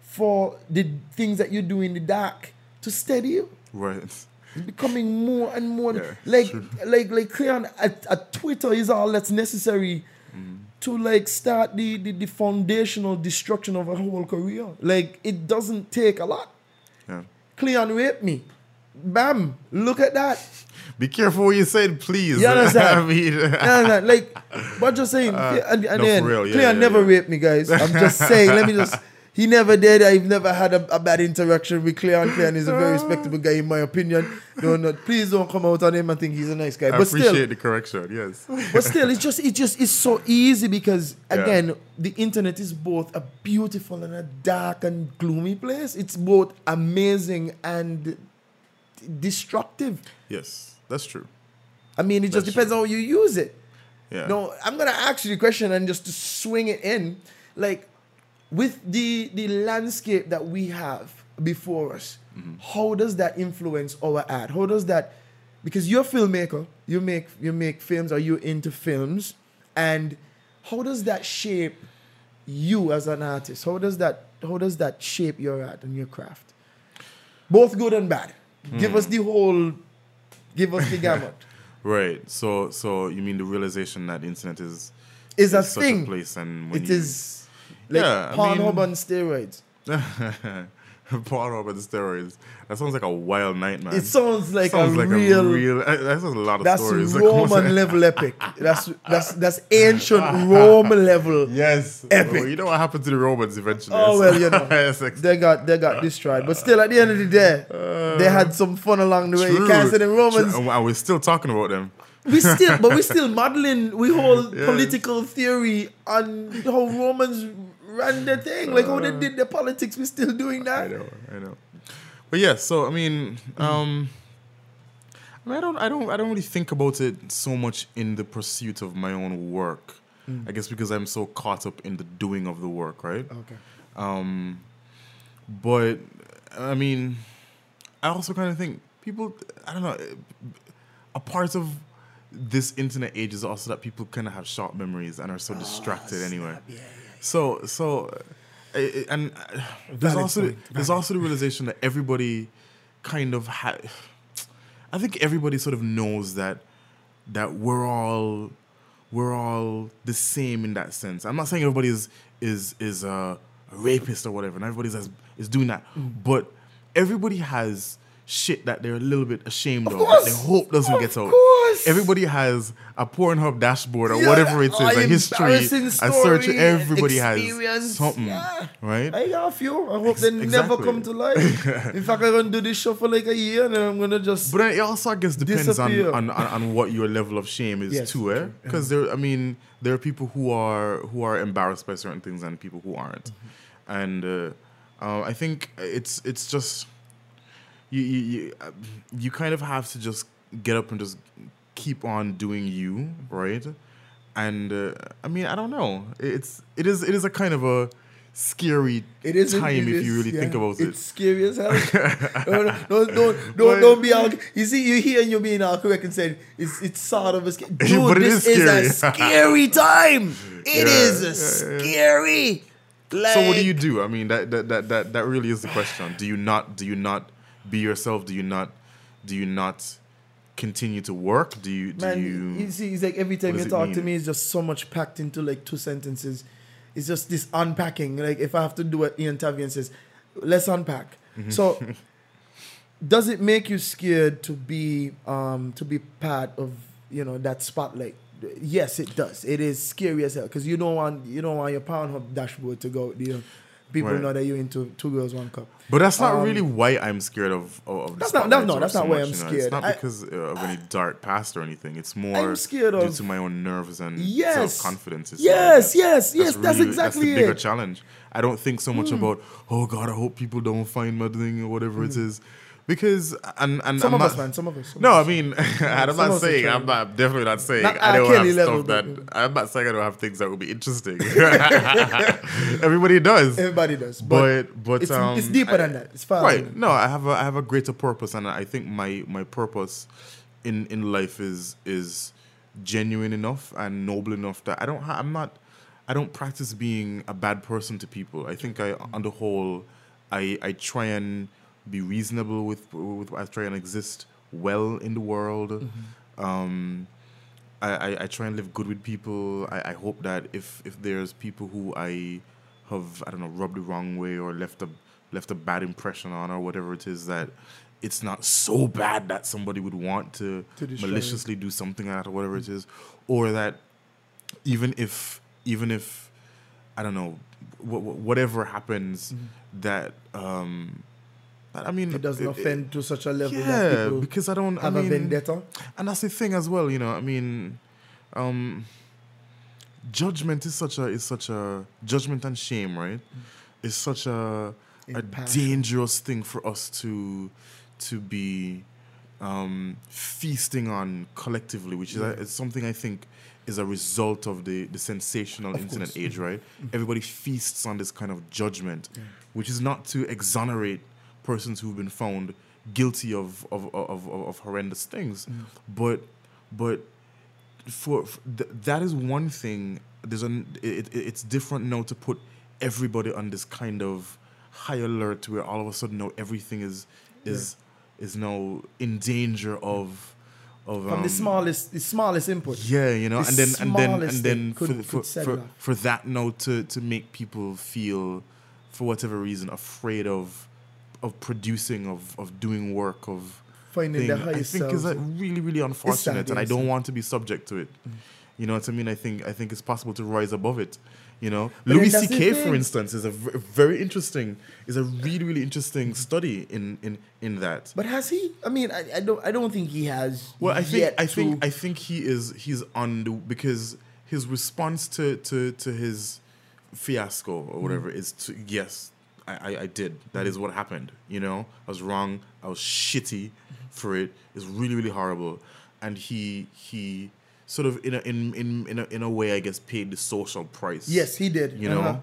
B: for the things that you do in the dark to steady you
A: right.
B: it's becoming more and more
A: Yeah,
B: like like like Cleon, a, a Twitter is all that's necessary
A: Mm.
B: to like start the, the the foundational destruction of a whole career. Like it doesn't take a lot.
A: Yeah.
B: Cleon raped me. Bam! Look at that.
A: Be careful what you said, please.
B: You understand?
A: I mean,
B: No, no, like, but just saying. yeah, and, and
A: Uh, no,
B: then
A: for real, yeah,
B: Cleon
A: yeah,
B: never raped me, guys. I'm just saying. let me just. He never did. I've never had a, a bad interaction with Cleon. Cleon is a very respectable guy, in my opinion. Don't not, please don't come out on him I think he's a nice guy.
A: I
B: but
A: appreciate
B: still,
A: the correction. Yes.
B: but still, it's just it just it's so easy because
A: Yeah.
B: again, the internet is both a beautiful and a dark and gloomy place. It's both amazing and destructive.
A: yes, that's true.
B: I mean, it just
A: That's
B: depends on how you use it.
A: Yeah.
B: No, I'm gonna ask you the question and just to swing it in, like with the the landscape that we have before us. Mm-hmm. How does that influence our art? How does that? Because you're a filmmaker, you make you make films, or you're into films, and how does that shape you as an artist? How does that how does that shape your art and your craft? Both good and bad. Give us hmm. the whole, give us the gamut.
A: Right. So, so you mean the realization that the internet is
B: Is a
A: such
B: thing.
A: a place, and
B: It
A: you,
B: is like
A: Yeah,
B: Pornhub on steroids.
A: Pornhub and steroids. That sounds like a wild nightmare.
B: It sounds like
A: sounds
B: a
A: like
B: real.
A: a real. uh, That sounds a lot of
B: that's
A: stories.
B: Roman level epic. That's that's that's ancient Roman level.
A: Yes.
B: Epic.
A: Well, you know what happened to the Romans eventually?
B: Oh well, you know, they got they got destroyed. But still, at the end of the day, they had some fun along the way. You
A: True.
B: can't say the Romans.
A: True. And we're still talking about them.
B: We still, but we still modeling. We hold
A: Yes.
B: political theory on how Romans ran the thing, like oh, they did their politics. We're still doing
A: that. I know, I know. But yeah, so I mean, um, I mean, I don't, I don't, I don't really think about it so much in the pursuit of my own work. I guess because I'm so caught up in the doing of the work, right?
B: Okay.
A: Um, but I mean, I also kind of think people, I don't know, a part of this internet age is also that people kind of have short memories and are so distracted anyway. So, so, uh, uh, and uh, there's
B: Valid
A: also
B: point,
A: there's also the realization that everybody kind of ha I think everybody sort of knows that that we're all we're all the same in that sense. I'm not saying everybody is is is a rapist or whatever, and everybody's as, is doing that, but everybody has shit that they're a little bit ashamed of,
B: course.
A: that they hope doesn't
B: Of
A: get out.
B: Of course.
A: Everybody has a Pornhub dashboard or
B: Yeah,
A: whatever it is,
B: oh,
A: a history,
B: embarrassing
A: a search. Everybody
B: experience,
A: has something,
B: yeah.
A: right?
B: I got a few. I hope
A: Ex-
B: they never come to life. In fact, I'm gonna do this show for like a year, and I'm gonna just.
A: But it also, I guess, depends on, on, on, on what your level of shame is
B: Yes,
A: too, eh? Because there, I mean, there are people who are who are embarrassed by certain things and people who aren't,
B: Mm-hmm.
A: and uh, uh, I think it's it's just you you you, you kind of have to just get up and just keep on doing you, right? And uh, I mean, I don't know. It's it is it is a kind of a scary
B: It is
A: time if you really think about
B: It's
A: it.
B: It's scary as hell. don't, don't, don't, don't, don't be all. You see, you hear and you're being all correct and saying it's it's sort of a scary. Dude,
A: But
B: this
A: is
B: a
A: scary.
B: scary time. It
A: Yeah,
B: is a
A: yeah, yeah.
B: scary.
A: So what do you do? I mean, that that, that that that really is the question. Do you not do you not be yourself? Do you not do you not continue to work? Do you do
B: Man,
A: you?
B: see, it's like every time you talk to me, it's just so much packed into like two sentences. It's just this unpacking. Like if I have to do what Ian Tavian says, let's unpack.
A: Mm-hmm.
B: So, does it make you scared to be um to be part of you know that spotlight? Yes, it does. It is scary as hell because you don't want you don't want your Pornhub dashboard to go. You know, people
A: Right.
B: know that you're into two girls, one cup.
A: But that's not
B: Um,
A: really why I'm scared of of. of
B: That's not- that's not- that's
A: so
B: not why I'm
A: you know.
B: scared.
A: It's not because uh, of any dark past or anything. It's more
B: I'm scared
A: due
B: of-
A: to my own nerves and
B: Yes.
A: self confidence.
B: Yes, yes, yes, that's exactly
A: that's the bigger
B: it.
A: challenge. I don't think so much about oh God, I hope people don't find my thing or whatever it is. Because and and.
B: Some
A: I'm
B: of
A: not,
B: us, man. Some of us. some
A: No,
B: of
A: I mean, I'm not saying. I'm not definitely not saying.
B: Not
A: I don't have stuff that. I'm not saying I don't have things that would be interesting. Everybody does.
B: Everybody does, but,
A: But but
B: it's,
A: um,
B: it's deeper
A: I-
B: than that. It's far
A: right. No, I have a I have a greater purpose, and I think my my purpose in in life is is genuine enough and noble enough that I don't ha- I'm not I don't practice being a bad person to people. I think I on the whole I I try and be reasonable with with I try and exist well in the world. Um, I, I, I try and live good with people. I, I hope that if if there's people who I have I don't know rubbed the wrong way or left a left a bad impression on or whatever it is that it's not so bad that somebody would want to,
B: To
A: maliciously do something at or whatever it is, or that even if even if I don't know wh- wh- whatever happens that um that- I mean
B: Mm-hmm. It doesn't offend to such a level
A: yeah because I don't
B: have
A: I mean,
B: a vendetta.
A: and that's the thing as well you know I mean um judgment is such a is such a judgment and shame right is such a a dangerous thing for us to to be um, feasting on collectively, which is, is something I think is a result of the, the sensational internet
B: course. Mm-hmm.
A: age, right? Everybody feasts on this kind of judgment, which is not to exonerate persons who've been found guilty of of, of, of, of horrendous things,
B: Mm.
A: but but for, for th- that is one thing. There's an it, it, it's different now to put everybody on this kind of high alert where all of a sudden now everything is is is now in danger of of
B: From
A: um,
B: the smallest, the smallest input.
A: yeah, you know,
B: the
A: and then and then and then for,
B: could-
A: for,
B: could
A: for, for that now to to make people feel for whatever reason afraid of of producing of of doing work of
B: Finding
A: thing, I
B: highest
A: think is like really really unfortunate, and I don't want to be subject to it. Mm. You know what I mean? I think I think it's possible to rise above it. You know,
B: But
A: Louis C.K. for instance is a v- very interesting is a really really interesting study in in in that.
B: But has he? I mean, I, I don't. I don't think he has.
A: Well, I think I think I think he is he's on the because his response to to to his fiasco or whatever mm. is to yes, I, I did. That is what happened. You know, I was wrong. I was shitty for it. It's really really horrible, and he he sort of in a in in in a, in a way I guess paid the social price.
B: Yes, he did.
A: You know.
B: Uh-huh.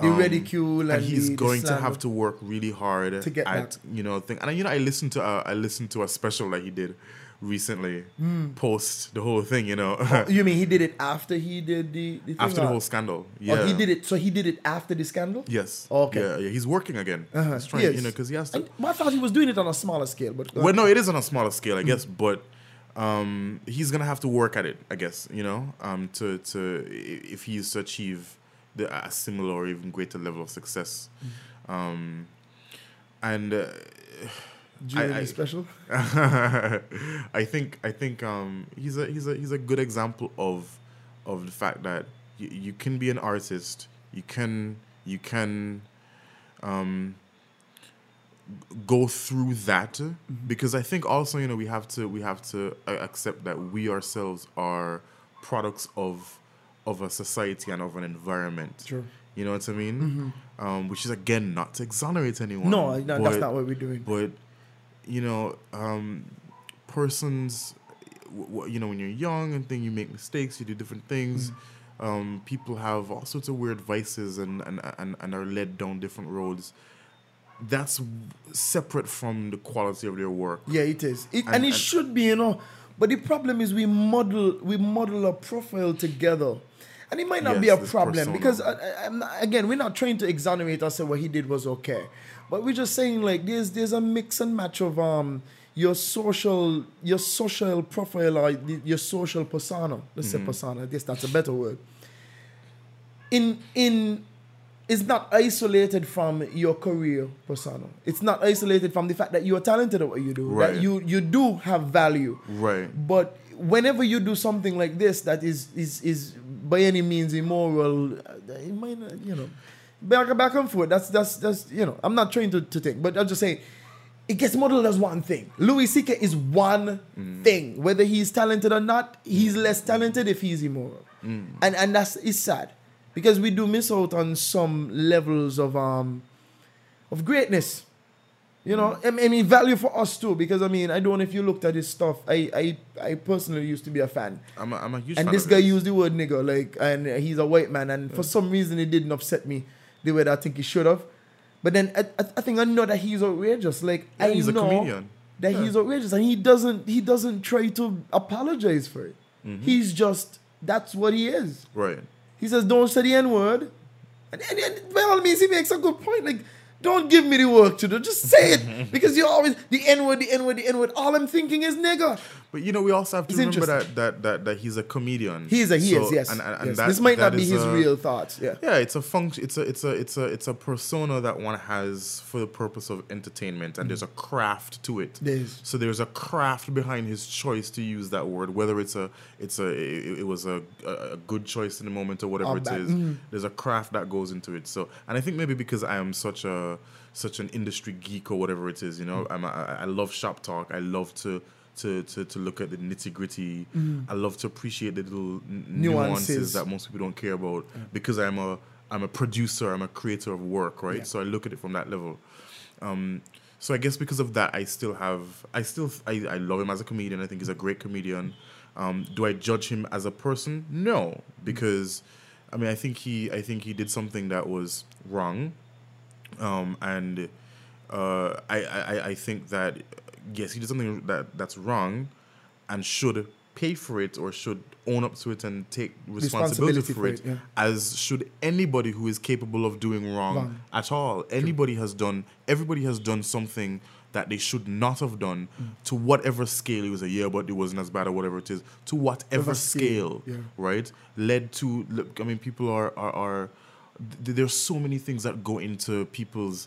B: The
A: Um,
B: ridicule and,
A: he's
B: the, the
A: going to have to work really hard
B: To get
A: at
B: back.
A: you know thing. And you know, I listened to a, I listened to a special that he did recently, post the whole thing. You know,
B: You mean he did it after he did the, the thing
A: after the whole scandal. Yeah,
B: Oh, he did it. So he did it after the scandal.
A: Yes.
B: Okay.
A: Yeah, yeah. He's working again.
B: Uh-huh.
A: He's trying,
B: Yes.
A: you know, because he has to.
B: I, well, I thought he was doing it on a smaller scale, but
A: Well, no, it is on a smaller scale,
B: Hmm.
A: I guess, but um, he's gonna have to work at it, I guess, you know, um, to to if he's to achieve the a similar or even greater level of success,
B: Hmm.
A: um, and uh,
B: Julian
A: I-
B: is special.
A: I think I think um, he's a he's a he's a good example of of the fact that you, you can be an artist. You can you can um, go through that because I think also you know we have to we have to uh, accept that we ourselves are products of of a society and of an environment.
B: True.
A: You know what I mean? Mhm. Um, which is again not to exonerate anyone.
B: No, no, that's not what we're doing.
A: but you know um persons w- w- you know when you're young and then you make mistakes you do different things
B: Mm.
A: um people have all sorts of weird vices and and, and and are led down different roads that's w- separate from the quality of their work
B: Yeah, it is. It, and,
A: And-
B: it
A: and-
B: should be, you know. But the problem is we model we model a profile together. And it might not
A: Yes,
B: be a problem because uh, not, again we're not trying to exonerate us say what he did was okay, but we're just saying like there's there's a mix and match of um your social your social profile or your social persona. Let's
A: Mm-hmm.
B: say persona. I guess that's a better word. In in is not isolated from your career persona. It's not isolated from the fact that you are talented at what you do.
A: Right.
B: That you you do have value.
A: right
B: But whenever you do something like this that is is is by any means immoral, uh, it might not, you know, back back and forth. That's that's that's you know. I'm not trying to, to think, but I'm just saying. It gets modeled as one thing. Louis C.K. is one mm. thing. Whether he's talented or not, he's mm. less talented if he's immoral, mm. and and that's it's sad because we do miss out on some levels of um of greatness. You know, I mean, value for us too. Because I mean, I don't know if you looked at his stuff. I, I, I personally used to be a fan,
A: i'm a, I'm a huge
B: and
A: fan
B: this guy used the word nigger, like, and he's a white man, and for some reason it didn't upset me the way that I think he should have. But then I, I, think I know that he's outrageous. Like
A: Yeah,
B: I
A: he's a
B: know
A: comedian.
B: that he's outrageous, and he doesn't he doesn't try to apologize for it.
A: Mm-hmm.
B: He's just that's what he is.
A: right
B: He says, "Don't say the N word," and, and, and by all means, he makes a good point. Like, don't give me the work to do. Just say it because you're always the N word, the N word, the N word. All I'm thinking is nigga.
A: But you know, we also have to
B: It's
A: remember that, that that that he's a comedian.
B: He is a he
A: So-
B: is yes.
A: and- and- and
B: yes.
A: that-
B: this might not be his
A: a-
B: real thoughts. Yeah.
A: Yeah, it's a function. It's a it's a it's a it's a persona that one has for the purpose of entertainment, and there's a craft to it.
B: There is.
A: So there's a craft behind his choice to use that word, whether it's a it's a it, it was a, a good choice in the moment or whatever it
B: bad.
A: is.
B: Mhm.
A: There's a craft that goes into it. So, and I think maybe because I am such a such an industry geek or whatever it is, you know, I'm a, I I love shop talk. I love to. To, to, to look at the nitty gritty, I love to appreciate the little n- nuances.
B: Nuances.
A: that most people don't care about because I'm a I'm a producer, I'm a creator of work, right? So I look at it from that level. Um, so I guess because of that, I still have I still I, I love him as a comedian. I think he's a great comedian. Um, do I judge him as a person? No, because I mean I think he I think he did something that was wrong, um, and uh, I, I I think that yes he did something that that's wrong, and should pay for it or should own up to it and take responsibility,
B: Responsibility
A: for
B: for
A: it,
B: it, yeah.
A: as should anybody who is capable of doing wrong,
B: Wrong.
A: at all. Anybody has done, everybody has done something that they should not have done
B: Mm.
A: to whatever scale it was a year, but it wasn't as bad or whatever it is, to whatever
B: Whatever
A: scale,
B: scale, yeah.
A: right? Led to, I mean, people are, are, are th- there's so many things that go into people's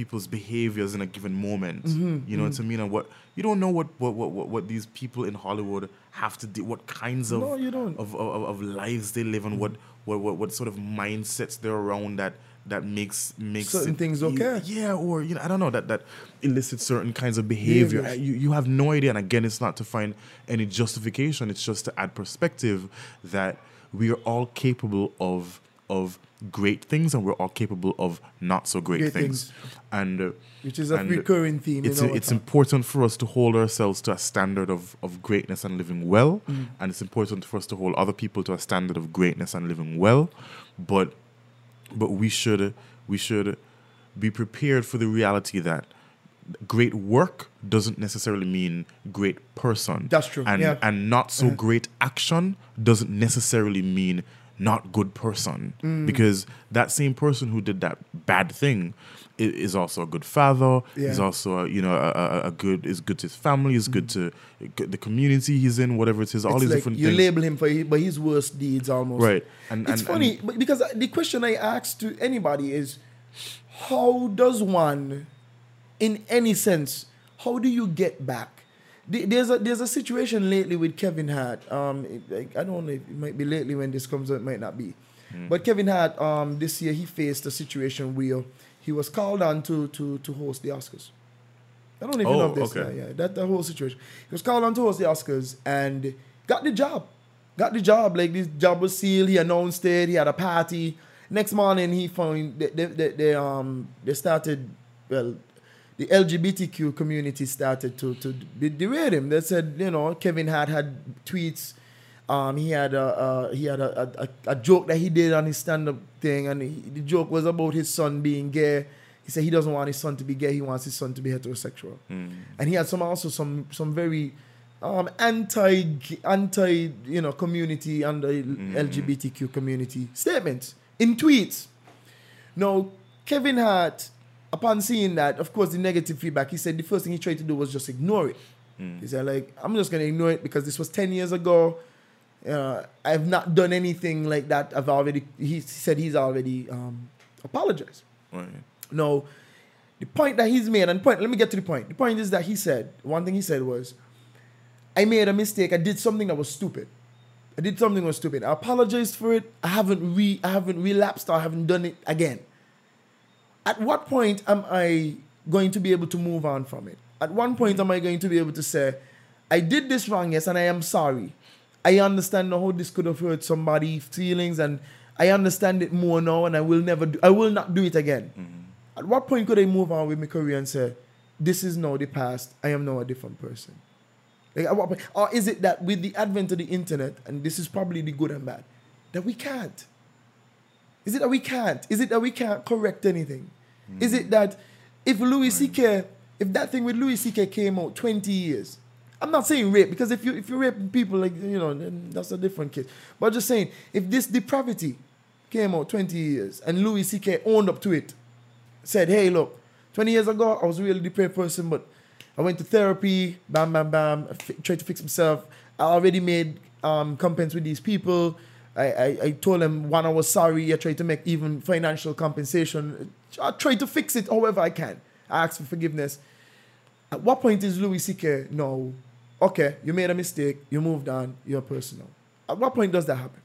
A: people's behaviors in a given moment.
B: Mm-hmm,
A: you know what I mean? And what you don't know what what, what, what these people in Hollywood have to do, what kinds of
B: No, you don't.
A: Of, of, of lives they live and what, what what what sort of mindsets they're around that that makes makes
B: Certain
A: it-
B: things okay.
A: Yeah, or you know, I don't know that that elicits certain kinds of behavior.
B: Behaviors.
A: You you have no idea, and again, it's not to find any justification. It's just to add perspective that we are all capable of of great things, and we're all capable of not so great,
B: Great
A: things.
B: things.
A: And uh,
B: Which is a recurring theme
A: It's
B: our
A: it's
B: time.
A: important for us to hold ourselves to a standard of, of greatness and living well,
B: Mm.
A: and it's important for us to hold other people to a standard of greatness and living well. But but we should we should be prepared for the reality that great work doesn't necessarily mean great person.
B: That's true,
A: And
B: yeah. Uh-huh.
A: and not so great action doesn't necessarily mean not good person
B: Mm.
A: because that same person who did that bad thing is also a good father is
B: Yeah.
A: also a, you know a, a, a good is good to his family is good to the community he's in whatever it is all
B: Mm. It's
A: these
B: like
A: different
B: you
A: things
B: label him for his, by his worst deeds almost.
A: Right. And-
B: it's
A: and-
B: funny
A: and-
B: because the question I ask to anybody is, how does one, in any sense, how do you get back? The- There's a there's a situation lately with Kevin Hart. Um, I don't know if it might be lately when this comes out, it might not be. But Kevin Hart, um, this year he faced a situation where he was called on to to to host the Oscars. I don't even
A: Oh,
B: know if this.
A: okay.
B: Yeah, yeah, that the whole situation. He was called on to host the Oscars and got the job. Got the job. Like this job was sealed. He announced it. He had a party. Next morning, he found they, they, they, they um they started well. The LGBTQ community started to to be- derate him. They said, you know, Kevin Hart had tweets. Um, he had a uh, he had a, a, a, joke that he did on his stand up thing, and he, the joke was about his son being gay. He said he doesn't want his son to be gay. He wants his son to be heterosexual. And he had some also some some very um, anti anti you know community and the LGBTQ community statements in tweets. Now Kevin Hart, upon seeing that, of course, the negative feedback, he said the first thing he tried to do was just ignore it. He said like I'm just gonna ignore it because this was ten years ago. Uh, I've not done anything like that. I've already. He said he's already um, apologized.
A: Right.
B: No, the point that he's made, and point, let me get to the point. The point is that he said, one thing he said was, I made a mistake. I did something that was stupid. I did something that was stupid. I apologized for it. I haven't re I haven't relapsed or I haven't done it again. At what point am I going to be able to move on from it? At one point am I going to be able to say, I did this wrong, yes, and I am sorry. I understand how this could have hurt somebody's feelings, and I understand it more now, and I will never do I will not do it again. Mm-hmm. At what point could I move on with my career and say, This is now the past, I am now a different person? Like, at what point? Or is it that with the advent of the internet, and this is probably the good and bad, that we can't? Is it that we can't? Is it that we can't correct anything? Is it that if Louis C.K. if that thing with Louis C.K. came out 20 years, I'm not saying rape because if you if you rape people like you know then that's a different case. But just saying if this depravity came out 20 years and Louis C.K. owned up to it, said, "Hey, look, 20 years ago I was a really depraved person, but I went to therapy, bam, bam, bam, I tried to fix myself. I already made um, compens with these people. I, I, I told them one I was sorry. I tried to make even financial compensation. I tried to fix it however I can. I asked for forgiveness. At what point is Louis C.K. no? Okay, you made a mistake. You moved on. You're personal. At what point does that happen?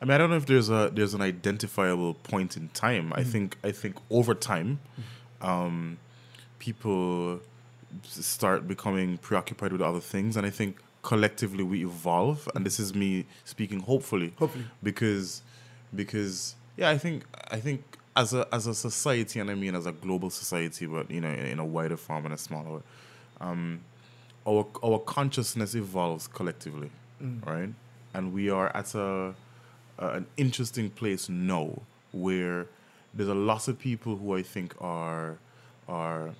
A: I mean, I don't know if there's a there's an identifiable point in time. I think I think over time, um, people start becoming preoccupied with other things, and I think collectively we evolve. And this is me speaking hopefully,
B: Hopefully.
A: because because yeah, I think I think as a as a society, and I mean as a global society, but you know in, in a wider form and a smaller way, um, our our consciousness evolves collectively, right? And we are at a, a an interesting place now where there's a lot of people who I think are are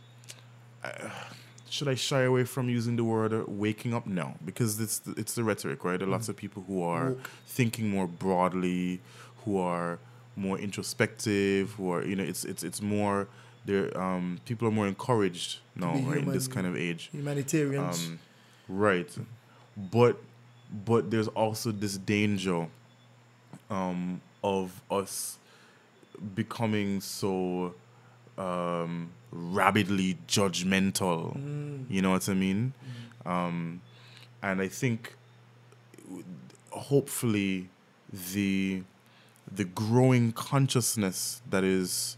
A: should I shy away from using the word uh, waking up? No, because it's the, it's the rhetoric, right? There are lots of people who are thinking more broadly, who are more introspective, who are you know it's it's it's more there. Um, people are more encouraged now, right, in this kind of age.
B: Humanitarians.
A: Um, right, but but there's also this danger um, of us becoming so um, rabidly judgmental. You know what I mean? Um, and I think hopefully the the growing consciousness that is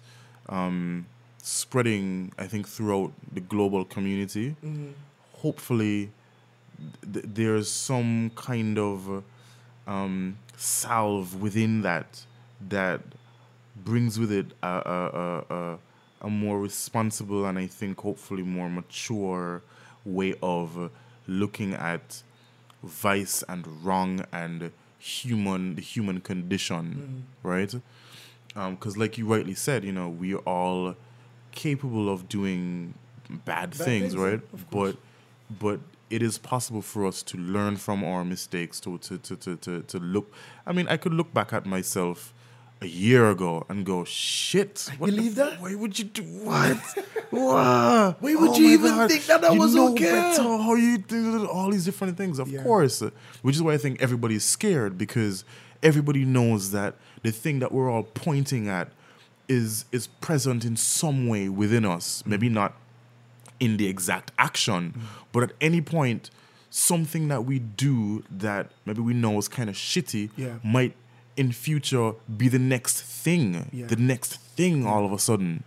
A: um, spreading, I think, throughout the global community. Hopefully, th- there's some kind of um, salve within that that brings with it a, a, a, a, a more responsible and I think hopefully more mature way of looking at vice and wrong and human the human condition right? Um, because like you rightly said you know we are all capable of doing bad, things,
B: things,
A: right? but but it is possible for us to learn from our mistakes to to, to, to, to to look i mean i could look back at myself a year ago and go shit what
B: believe that?
A: why would you do what Why
B: Why would oh you
A: my
B: even think that that
A: you
B: was
A: know
B: okay?
A: better how you do all these different things of
B: Yeah.
A: course which is why i think everybody's scared because everybody knows that the thing that we're all pointing at is is present in some way within us mm. maybe not in the exact action, mm. but at any point, something that we do that maybe we know is kind of shitty
B: Yeah.
A: might in future be the next thing,
B: Yeah.
A: the next thing all of a sudden.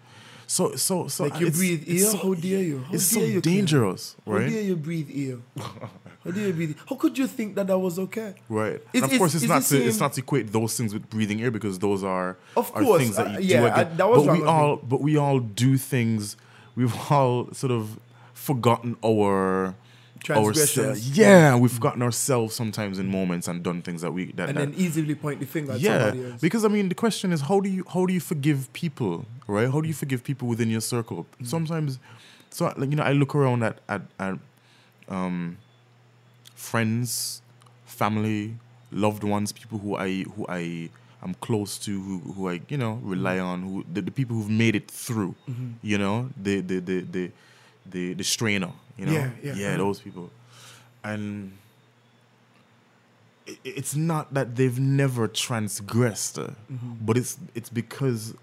A: So, so, so
B: Like you breathe air.
A: so-
B: How dare you? How
A: it's
B: dare
A: so
B: you,
A: dangerous, right?
B: How dare you breathe air? How dare you breathe? How could you think that that was okay?
A: Right.
B: It's-
A: and of
B: it's-
A: course, it's,
B: it's
A: not to it's not to equate those things with breathing air because those are
B: Of
A: are
B: course,
A: things that
B: uh,
A: you
B: yeah,
A: do
B: I- that was
A: but we all
B: me.
A: but we all do things. We've all sort of forgotten our
B: Transgressions.
A: Yeah, we've gotten ourselves sometimes in moments and done things that we that,
B: And
A: that
B: then easily point the finger at
A: yeah,
B: somebody else.
A: because I mean, the question is, how do you how do you forgive people, right? How do you forgive people within your circle?
B: Mm.
A: Sometimes, so like you know, I look around at at, at um, friends, family, loved ones, people who I who I am close to, who who I you know rely
B: Mm-hmm.
A: on, who the, the people who've made it through, you know, the the the the the, the strainer, you know,
B: Yeah, yeah, uh-huh.
A: those people, and i- it's not that they've never transgressed,
B: Mm-hmm.
A: but it's it's because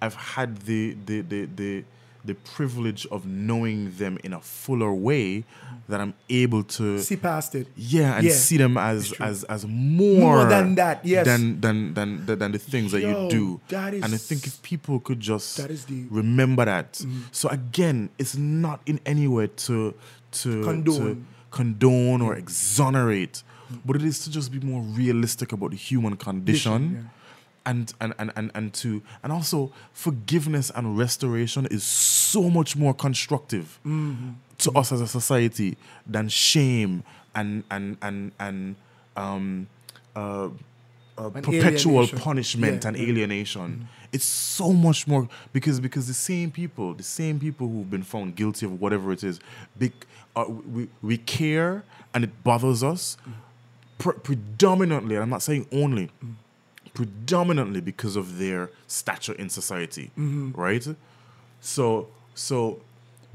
A: I've had the the the the the privilege of knowing them in a fuller way that I'm able to
B: See past it.
A: yeah and
B: Yeah,
A: see them as as as more,
B: More than that, yes.
A: than than than than, than the things that you do
B: that
A: and I think if people could just
B: that is deep.
A: remember that
B: Mm-hmm.
A: so again it's not in any way to to
B: Condone.
A: to condone or exonerate but it is to just be more realistic about the human condition
B: yeah.
A: And, and, and, and, and to and also forgiveness and restoration is so much more constructive
B: Mm-hmm.
A: to us as a society than shame and and and and um uh, uh,
B: And
A: perpetual
B: alienation.
A: punishment
B: Yeah,
A: and
B: yeah.
A: alienation. It's so much more because because the same people, the same people who've been found guilty of whatever it is, big, uh, we we care and it bothers us pre- predominantly. And I'm not saying only, predominantly because of their stature in society, mm-hmm. right? So so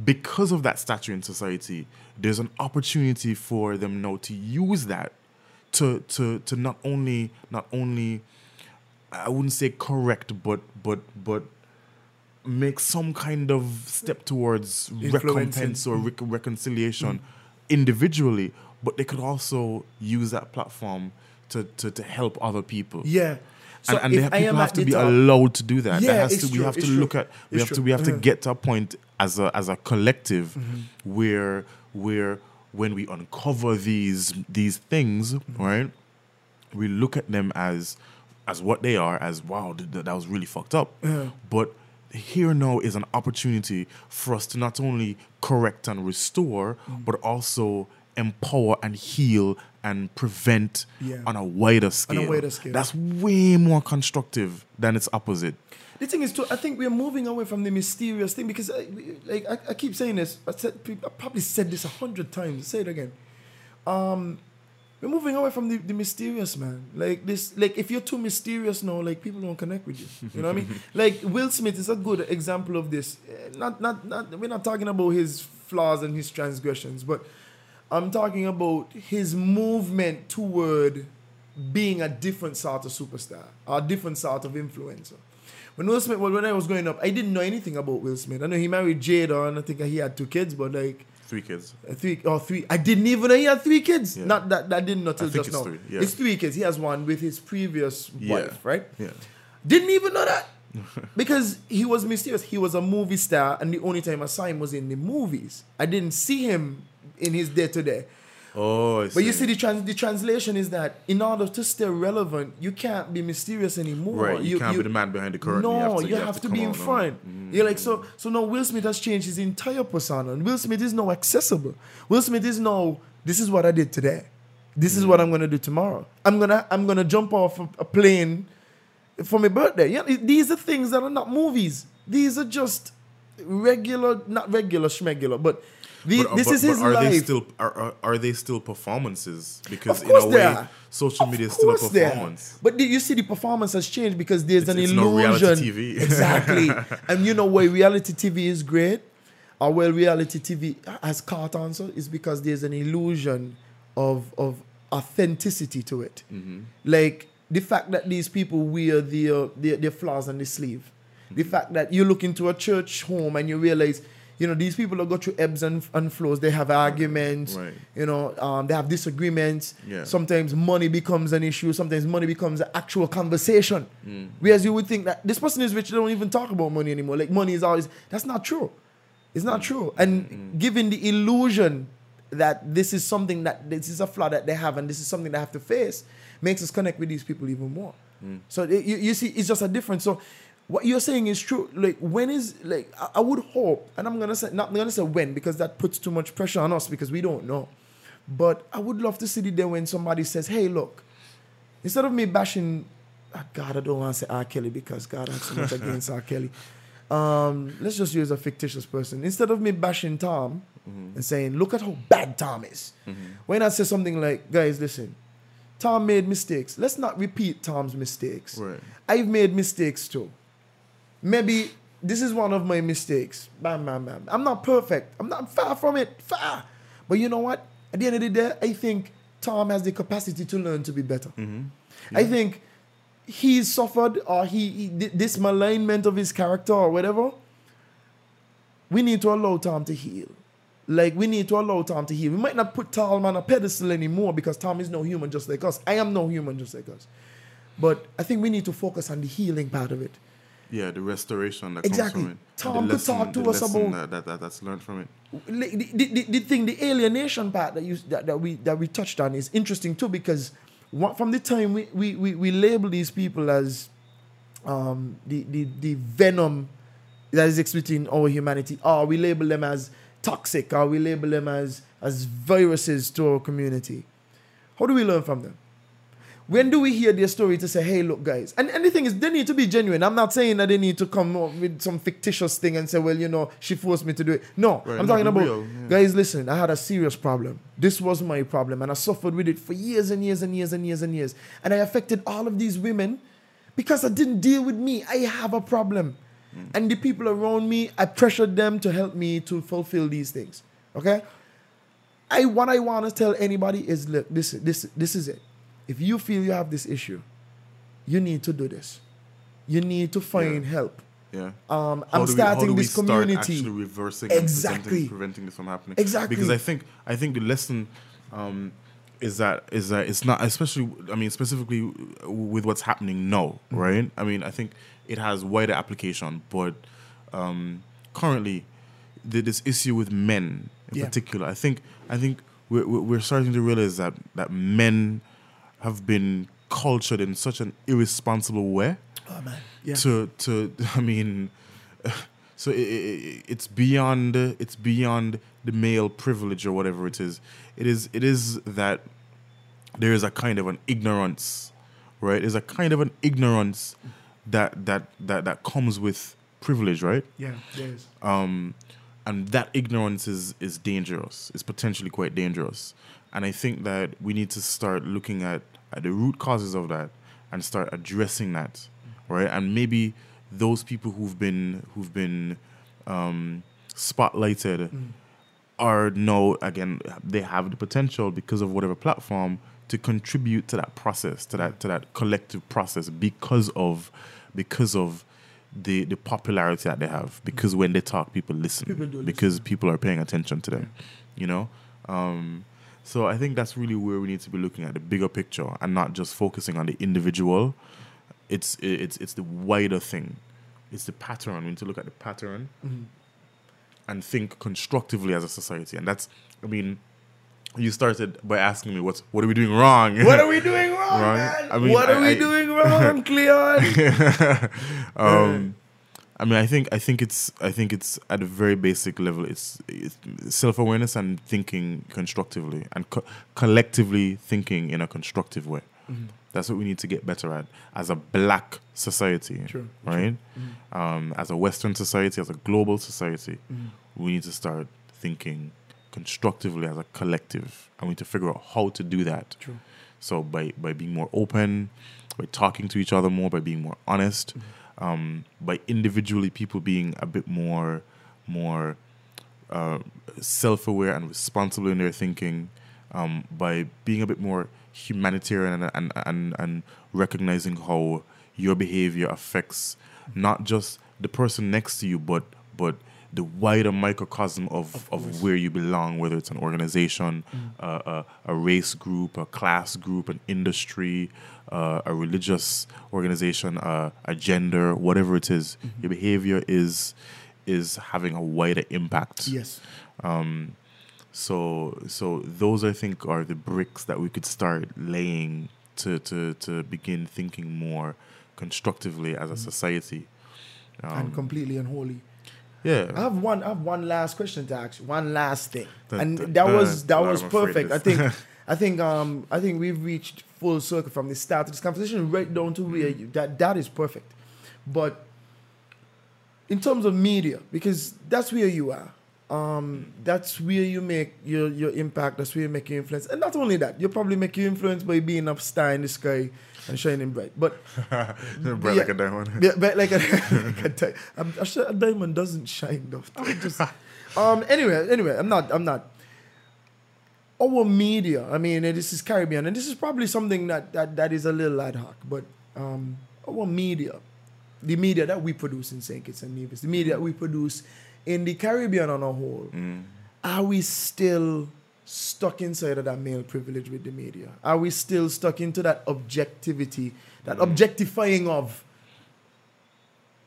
A: because of that stature in society, there's an opportunity for them now to use that to to to not only not only I wouldn't say correct, but but but make some kind of step towards recompense or rec- reconciliation mm-hmm. individually, but they could also use that platform to to, to help other people.
B: Yeah. So
A: and, and they have, people have to be allowed to do that.
B: Yeah,
A: that has
B: it's
A: to, we
B: true,
A: have to look
B: true,
A: at we
B: it's
A: have to we have to
B: Uh-huh.
A: get to a point as a as a collective
B: Mm-hmm.
A: where where when we uncover these these things,
B: Mm-hmm.
A: right? We look at them as as what they are, as wow, th- th- that was really fucked up. But here now is an opportunity for us to not only correct and restore,
B: Mm.
A: but also empower and heal and prevent
B: Yeah.
A: on a wider scale.
B: On a wider scale.
A: That's way more constructive than its opposite.
B: The thing is, too, I think we're moving away from the mysterious thing because, I, like, I, I keep saying this. I, said, I probably said this a hundred times. Say it again. Um, we're moving away from the, the mysterious, man. Like this, like if you're too mysterious now, like people don't connect with you. You know what I mean? Like Will Smith is a good example of this. Eh, Not, not, not. We're not talking about his flaws and his transgressions, but I'm talking about his movement toward being a different sort of superstar, a different sort of influencer. When Will Smith, well, when I was growing up, I didn't know anything about Will Smith. I know he married Jada, and I think he had two kids, but like
A: Three kids.
B: uh, three or three. I didn't even know he had three kids.
A: Yeah.
B: Not that that didn't know till
A: I think
B: just
A: it's
B: now.
A: three, yeah.
B: It's three kids. He has one with his previous
A: Yeah.
B: wife, right?
A: Yeah.
B: Didn't even know that. because he was mysterious. He was a movie star, and the only time I saw him was in the movies. I didn't see him in his day to day.
A: Oh,
B: But you see, the, trans- the translation is that in order to stay relevant, you can't be mysterious anymore.
A: Right, you can't be the man behind the curtain. You
B: No,
A: have to-
B: you,
A: you
B: have,
A: have
B: to,
A: to
B: be in front. Mm. You're like so. So now Will Smith has changed his entire persona. And Will Smith is now accessible. Will Smith is now. This is what I did today. This is what mm. I'm gonna do tomorrow. I'm gonna I'm gonna jump off a, a plane for my birthday. Yeah, these are things that are not movies. These are just regular, not regular schmegular, but. The,
A: But-
B: this
A: but-
B: is his
A: are
B: life.
A: They still, are, are, are they still performances? Because
B: Of
A: in a way,
B: are.
A: social
B: Of
A: media is still a
B: course they are.
A: performance.
B: But you see, the performance has changed because there's
A: It's-
B: an
A: it's no reality
B: illusion.
A: TV.
B: exactly. and you know why reality TV is great, or well, reality TV has caught on so is because there's an illusion of of authenticity to it.
A: Mm-hmm.
B: Like the fact that these people wear their their, their flaws on the sleeve. The
A: Mm-hmm.
B: fact that you look into a church home and you realize you know, these people go through ebbs and, and flows. They have arguments.
A: Right.
B: You know, um, they have disagreements.
A: Yeah.
B: Sometimes money becomes an issue. Sometimes money becomes an actual conversation.
A: Mm.
B: Whereas you would think that this person is rich, they don't even talk about money anymore. Like money is always that's not true. It's
A: Mm.
B: not true. And given the illusion that this is something that this is a flaw that they have and this is something they have to face makes us connect with these people even more.
A: Mm.
B: So you, you see, it's just a difference. So what you're saying is true. Like when is like I, I would hope, and I'm gonna say not gonna say when because that puts too much pressure on us because we don't know. But I would love to see the day when somebody says, "Hey, look," instead of me bashing, ah, God, I don't want to say R. Kelly because God I have so much against R. Kelly. Um, let's just use a fictitious person. Instead of me bashing Tom and saying, "Look at how bad Tom is," when I say something like, "Guys, listen." Tom made mistakes. Let's not repeat Tom's mistakes.
A: Right.
B: I've made mistakes too. Maybe this is one of my mistakes. Bam, bam, bam. I'm not perfect. I'm not far from it. Far. But you know what? At the end of the day, I think Tom has the capacity to learn to be better. Mm-hmm. I think he's suffered or he, he this malignment of his character or whatever. We need to allow Tom to heal. Like we need to allow Tom to heal. We might not put Tom on a pedestal anymore because Tom is no human just like us. I am no human just like us. But I think we need to focus on the healing part of it.
A: Yeah, the restoration that
B: Exactly.
A: comes from it.
B: Tom
A: the
B: could
A: lesson,
B: talk to
A: the
B: us about-
A: that, that, that, that's learned from it.
B: The, the, the, the thing, the alienation part that you that, that we that we touched on is interesting too because one, from the time we, we, we, we label these people as um, the, the the venom that is between our humanity, or we label them as toxic, or we label them as as viruses to our community. How do we learn from them? When do we hear their story to say, hey, look, guys? And, and the thing is, they need to be genuine. I'm not saying that they need to come up with some fictitious thing and say, well, you know, she forced me to do it. No,
A: Right,
B: I'm talking about,
A: real, yeah.
B: guys, listen, I had a serious problem. This was my problem, and I suffered with it for years and years and years and years and years. And I affected all of these women because I didn't deal with me. I have a problem. Hmm. And the people around me, I pressured them to help me to fulfill these things. Okay? I what I want to tell anybody is look, this this this is it. If you feel you have this issue, you need to do this. You need to find
A: Yeah.
B: help.
A: Yeah.
B: Um, I'm
A: we-
B: starting this community.
A: actually reversing
B: Exactly.
A: preventing, preventing this from happening.
B: Exactly.
A: Because I think I think the lesson um, is that is that it's not especially I mean specifically with what's happening now,
B: Mm-hmm.
A: right? I mean I think it has wider application, but um, currently the, this issue with men in
B: Yeah.
A: particular, I think I think we're, we're we're starting to realize that that men have been cultured in such an irresponsible way
B: Oh man. Yeah.
A: to to I mean, so it, it, it's beyond it's beyond the male privilege or whatever it is. It is it is that there is a kind of an ignorance, right? There's a kind of an ignorance that that that that comes with privilege, right?
B: yeah, yes.
A: um, and that ignorance is is dangerous. It's potentially quite dangerous, and I think that we need to start looking at, at the root causes of that and start addressing that, right? And maybe those people who've been who've been um, spotlighted are now again they have the potential because of whatever platform to contribute to that process to that to that collective process because of because of the the popularity that they have because when they talk people listen
B: People do listen.
A: because people are paying attention to them you know? Um so i think that's really where we need to be looking at the bigger picture and not just focusing on the individual. It's it's it's the wider thing. It's the pattern. We need to look at the pattern and think constructively as a society. And that's, I mean, you started by asking me what's what are we doing wrong?
B: What are we doing wrong,
A: Wrong?
B: man?
A: I mean,
B: what are
A: I-
B: we
A: I-
B: doing wrong, Cleon?
A: um, I mean, I think I think it's I think it's at a very basic level. It's, it's self awareness and thinking constructively and co- collectively thinking in a constructive way.
B: Mm-hmm.
A: That's what we need to get better at as a black society,
B: True,
A: right? Um, as a Western society, as a global society,
B: Mm-hmm.
A: we need to start thinking constructively as a collective, and we need to figure out how to do that.
B: True.
A: So by by being more open, by talking to each other more, by being more honest, um, by individually people being a bit more more uh, self-aware and responsible in their thinking, um, by being a bit more humanitarian and, and and and recognizing how your behavior affects not just the person next to you, but but the wider microcosm of, of, where you belong, whether it's an organization, uh, a, a race group, a class group, an industry, uh, a religious organization, uh, a gender, whatever it is, your behavior is is having a wider impact.
B: Yes.
A: Um, so so those I think are the bricks that we could start laying to to to begin thinking more constructively as a society.
B: and completely unholy.
A: Yeah.
B: I have one. I have one last question to ask. you, One last thing,
A: Dun,
B: and
A: dun,
B: that
A: dun.
B: was that
A: Well,
B: was
A: I'm
B: perfect. I think. I think. Um. I think we've reached full circle from the start of this conversation right down to where you, that that is perfect. But in terms of media, because that's where you are. Um, that's where you make your, your impact. That's where you make your influence, and not only that, you probably make your influence by being a star in the sky and shining bright. But
A: Bright like a diamond.
B: yeah, but like a, like a, di- I'm, I'm sure a diamond doesn't shine though. Just, um. Anyway, anyway, I'm not. I'm not. Our media. I mean, uh, this is Caribbean, and this is probably something that that, that is a little ad hoc. But um, our media, the media that we produce in Saint Kitts and Nevis, the media that we produce in the Caribbean on a whole, mm. are we still stuck inside of that male privilege with the media? Are we still stuck into that objectivity, that mm. objectifying of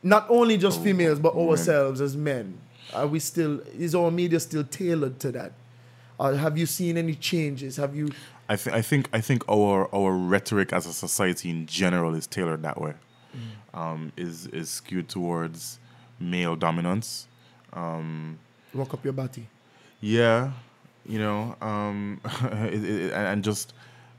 B: not only just oh, females but ourselves as men? Are we still? Is our media still tailored to that? Or have you seen any changes? Have you?
A: I, th- I think I think our our rhetoric as a society in general is tailored that way. Mm. Um, is is skewed towards male dominance. Um,
B: Walk up your body.
A: Yeah, you know, um, it, it, and just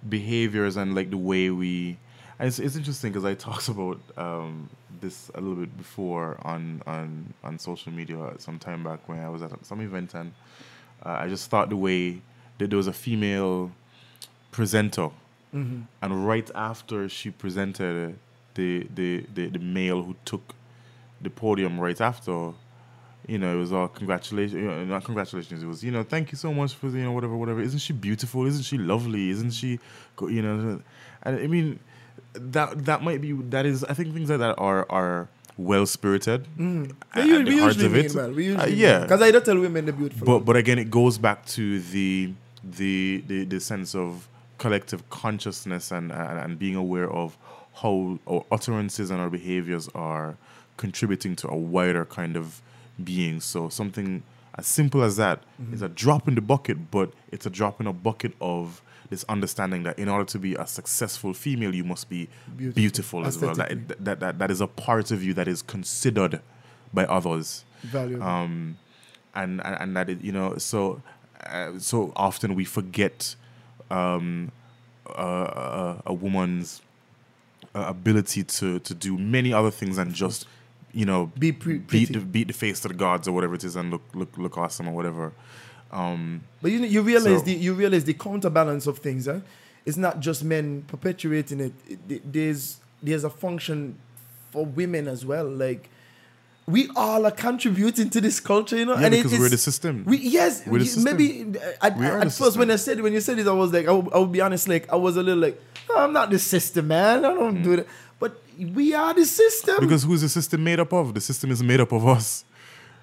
A: behaviors and like the way we. It's, it's interesting because I talked about um, this a little bit before on, on on social media some time back when I was at some event and uh, I just thought the way that there was a female presenter and right after she presented the, the the the male who took the podium right after you know, it was all congratulations, you know, not congratulations. It was, you know, thank you so much for, you know, whatever, whatever. Isn't she beautiful? Isn't she lovely? Isn't she, you know, and I mean, that that might be that is. I think things like that are are well spirited.
B: We, u- we usually mean well. We usually
A: Uh, yeah.
B: Because I don't tell women they're beautiful.
A: But but again, it goes back to the the the, the sense of collective consciousness and, and and being aware of how our utterances and our behaviors are contributing to a wider kind of being. So something as simple as that is a drop in the bucket, but it's a drop in a bucket of this understanding that in order to be a successful female, you must be
B: Beautiful.
A: beautiful, as well. That, that, that that is a part of you that is considered by others
B: Valuable.
A: um, and, and and that it, you know so uh, so often we forget um, uh, a, a woman's uh, ability to to do many other things than just you know
B: Be pre-
A: beat the, beat the face to the gods or whatever it is and look look look awesome or whatever. Um,
B: But you you realize
A: So-
B: the you realize the counterbalance of things, eh? It's not just men perpetuating it. It- it- There's there's a function for women as well. Like we all are contributing to this culture, you know.
A: Yeah,
B: and it-
A: because we're the system.
B: We yes,
A: the system.
B: maybe uh, at,
A: We
B: at first when. I said when you said it, I was like, I will, I will be honest, like I was a little like, "No, I'm not the system, man. I don't do that. We are the system.
A: Mm. because who's the system made up of? The system is made up of us.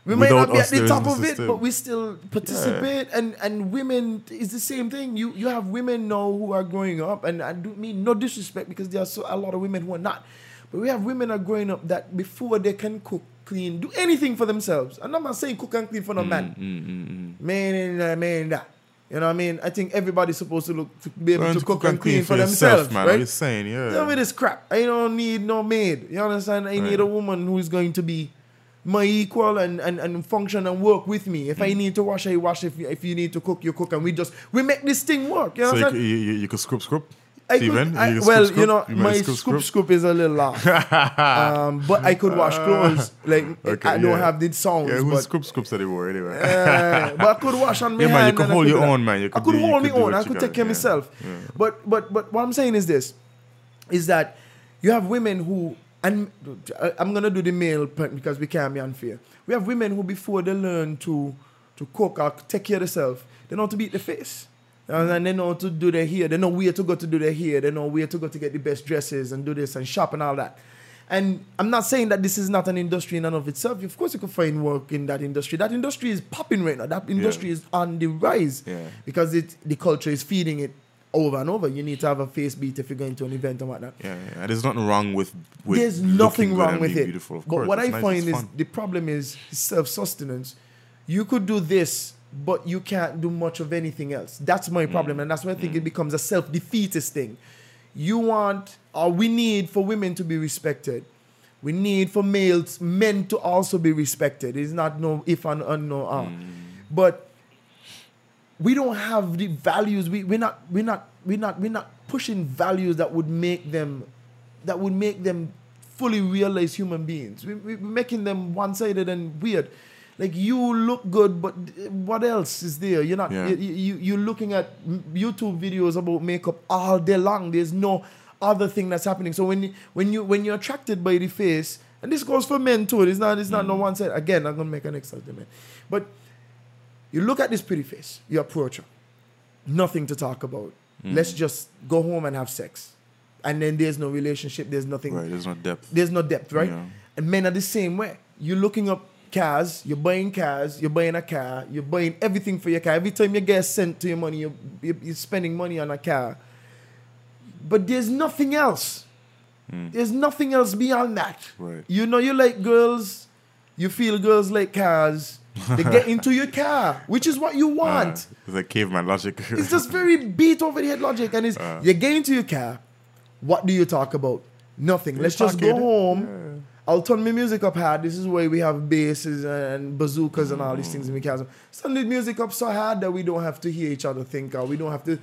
B: We might not be
A: us,
B: at the top of it,
A: system.
B: but we still participate. And and women is the same thing. You you have women now who are growing up, and I do mean no disrespect because there are so, a lot of women who are not. But we have women are growing up that before they can cook, clean, do anything for themselves. And I'm not saying cook and clean for no
A: Mm,
B: man, man and uh, man that. You know what I mean? I think everybody's supposed to look to be able
A: Learn
B: to, cook, and clean, for,
A: yourself,
B: themselves,
A: man.
B: right?
A: What you saying? Yeah.
B: Tell me this crap. I don't need no maid. You understand? I need a woman who is going to be my equal and, and, and function and work with me. If
A: Mm.
B: I need to wash, I wash. If you, if you need to cook, you cook. And we just, we make this thing work. You
A: know
B: So
A: c- you, you, you could scoop scoop.
B: I
A: Steven,
B: could, I,
A: you
B: well,
A: scoop,
B: you know.
A: You
B: my
A: might
B: scoop, scoop is a little off. um, but I could wash clothes. Like
A: Okay,
B: I don't have these songs.
A: Yeah, who's
B: but,
A: scoop scoops anymore anyway?
B: uh, but I could wash on my
A: Yeah, man, you
B: hand
A: could hold your own, man. You
B: I
A: could
B: could
A: do-
B: hold
A: could
B: my own. I could take care of myself. But but but what I'm saying is this: is that you have women who and I- I'm gonna do the male part because we can't be unfair. We have women who before they learn to to cook or take care of themselves, they know how to beat the face. And then they know to do their hair. They know where to go to do their hair. They know where to go to get the best dresses and do this and shop and all that. And I'm not saying that this is not an industry in and of itself. Of course, you can find work in that industry. That industry is popping right now. That industry is on the rise
A: Yeah.
B: because it the culture is feeding it over and over. You need to have a face beat if you're going to an event and whatnot.
A: Yeah, yeah. There's nothing wrong with. with
B: There's nothing wrong with it.
A: Beautiful, of
B: but
A: course.
B: what
A: It's
B: I
A: nice,
B: find is
A: fun.
B: the problem is self sustenance. You could do this, but you can't do much of anything else. That's my
A: Mm.
B: problem, and that's why I think it becomes a self defeatist thing. You want, or we need for women to be respected. We need for males, men to also be respected. It's not no if and, and no ah.
A: Mm.
B: But we don't have the values. We we're not we're not we're not we're not pushing values that would make them that would make them fully realized human beings. We, we, we're making them one-sided and weird. Like you look good, but what else is there? You're not.
A: Yeah.
B: You, you you're looking at YouTube videos about makeup all day long. There's no other thing that's happening. So when you, when you when you're attracted by the face, and this goes for men too. It's not it's not no mm. one said Again, I'm gonna make an exception, man. But you look at this pretty face, you approach her, nothing to talk about. Mm. Let's just go home and have sex. And then there's no relationship, there's nothing,
A: Right, there's no depth.
B: there's no depth, right?
A: Yeah.
B: And men are the same way. You're looking up cars, you're buying cars, you're buying a car, you're buying everything for your car. Every time you get sent to your money, you're, you're spending money on a car. But there's nothing else. There's nothing else beyond that.
A: Right.
B: You know, you like girls, you feel girls like cars. They get into your car, which is what you
A: Uh,
B: want.
A: it's like caveman logic.
B: It's just very beat over the head logic. And it's
A: Uh.
B: you get into your car. What do you talk about? Nothing. Let's just go home. I'll turn my music up hard. This is where we have basses and bazookas and all these things in the cars. Turn the music up so hard that we don't have to hear each other think or we don't have to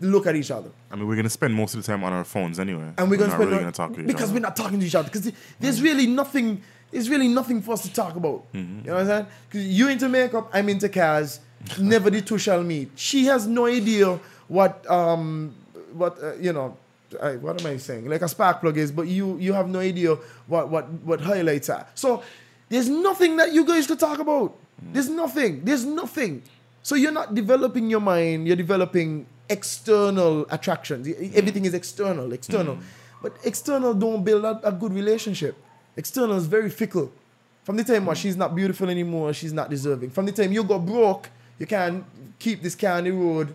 B: look at each other.
A: I mean, we're gonna spend most of the time on our phones anyway.
B: And we're gonna spend
A: really
B: no-
A: gonna talk to
B: because
A: other.
B: we're not talking to each other. Because there's really nothing. There's really nothing for us to talk about.
A: Mm-hmm.
B: You know what I'm saying? Because you into makeup, I'm into cars. Never the two shall meet. She has no idea what um what uh, you know. I, what am I saying? Like a spark plug is, but you you have no idea what what what highlights are. So there's nothing that you guys could talk about. There's nothing. There's nothing. So you're not developing your mind. You're developing external attractions. Mm. Everything is external, external. Mm. But external don't build a, a good relationship. External is very fickle. From the time where mm. she's not beautiful anymore, she's not deserving. From the time you got broke, you can't keep this car on the road.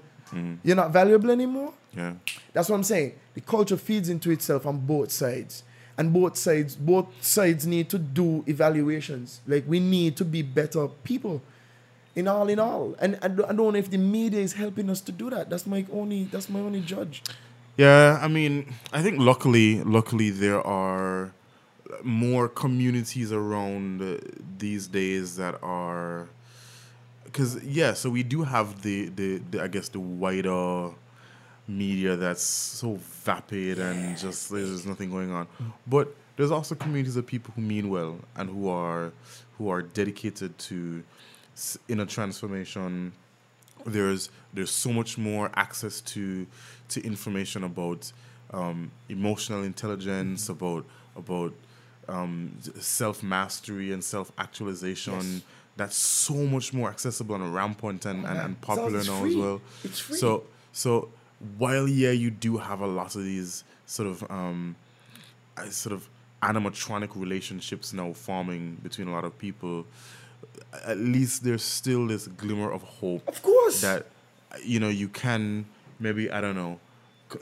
B: You're not valuable anymore.
A: Yeah.
B: That's what I'm saying. The culture feeds into itself on both sides. And both sides, both sides need to do evaluations. Like we need to be better people. In all in all. And I don't, know if the media is helping us to do that. That's my only that's my only judge.
A: Yeah, I mean, I think luckily, luckily there are more communities around uh, these days that are, because yeah, so we do have the, the the I guess the wider media that's so vapid and just there's nothing going on, but there's also communities of people who mean well and who are who are dedicated to inner transformation. There's there's so much more access to to information about um, emotional intelligence, about about um, self mastery and self actualization. That's so much more accessible and rampant and, and, and popular now as well.
B: It's free.
A: So so while yeah, you do have a lot of these sort of um, uh, sort of animatronic relationships now forming between a lot of people at least there's still this glimmer of hope
B: Of course.
A: that you know you can maybe I don't know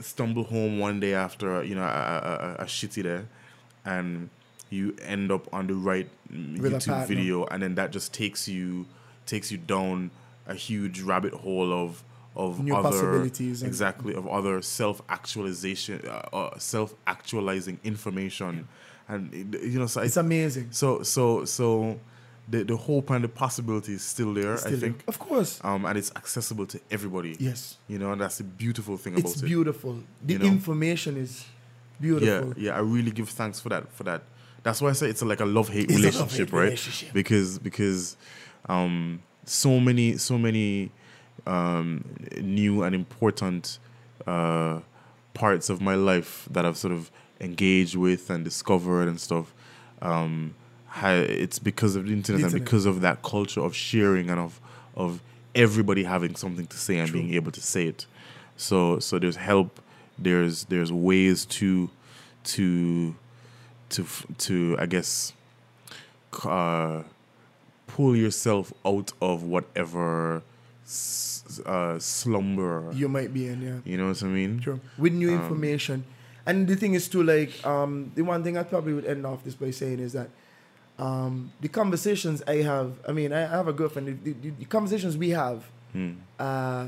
A: stumble home one day after you know a, a, a, a shitty day and you end up on the right mm,
B: With
A: YouTube video and then that just takes you takes you down a huge rabbit hole of of
B: New
A: other
B: possibilities and-
A: exactly of other self actualization uh, uh, self actualizing information and you know so
B: It's amazing.
A: so so so the the hope and the possibility is still there.
B: Still
A: I
B: there.
A: think,
B: Of course.
A: um, and it's accessible to everybody.
B: Yes.
A: you know, and that's the beautiful thing
B: It's
A: about it.
B: It's beautiful. The
A: You know?
B: information is beautiful.
A: yeah. yeah. I really give thanks for that. For that. That's why I say it's like a love hate
B: a
A: relationship,
B: love-hate
A: right?
B: relationship.
A: Because because um, so many so many um, new and important uh, parts of my life that I've sort of engaged with and discovered and stuff. Um, it's because of the internet, and because of that culture of sharing and of of everybody having something to say and being able to say it. So so there's help. There's there's ways to to to to I guess uh, pull yourself out of whatever uh, slumber
B: You might be in, yeah.
A: you know what I mean?
B: True. With new
A: Um,
B: information. And the thing is too like um the one thing I probably would end off this by saying is that um the conversations I have I mean I, have a girlfriend the, the, the conversations we have
A: Hmm.
B: uh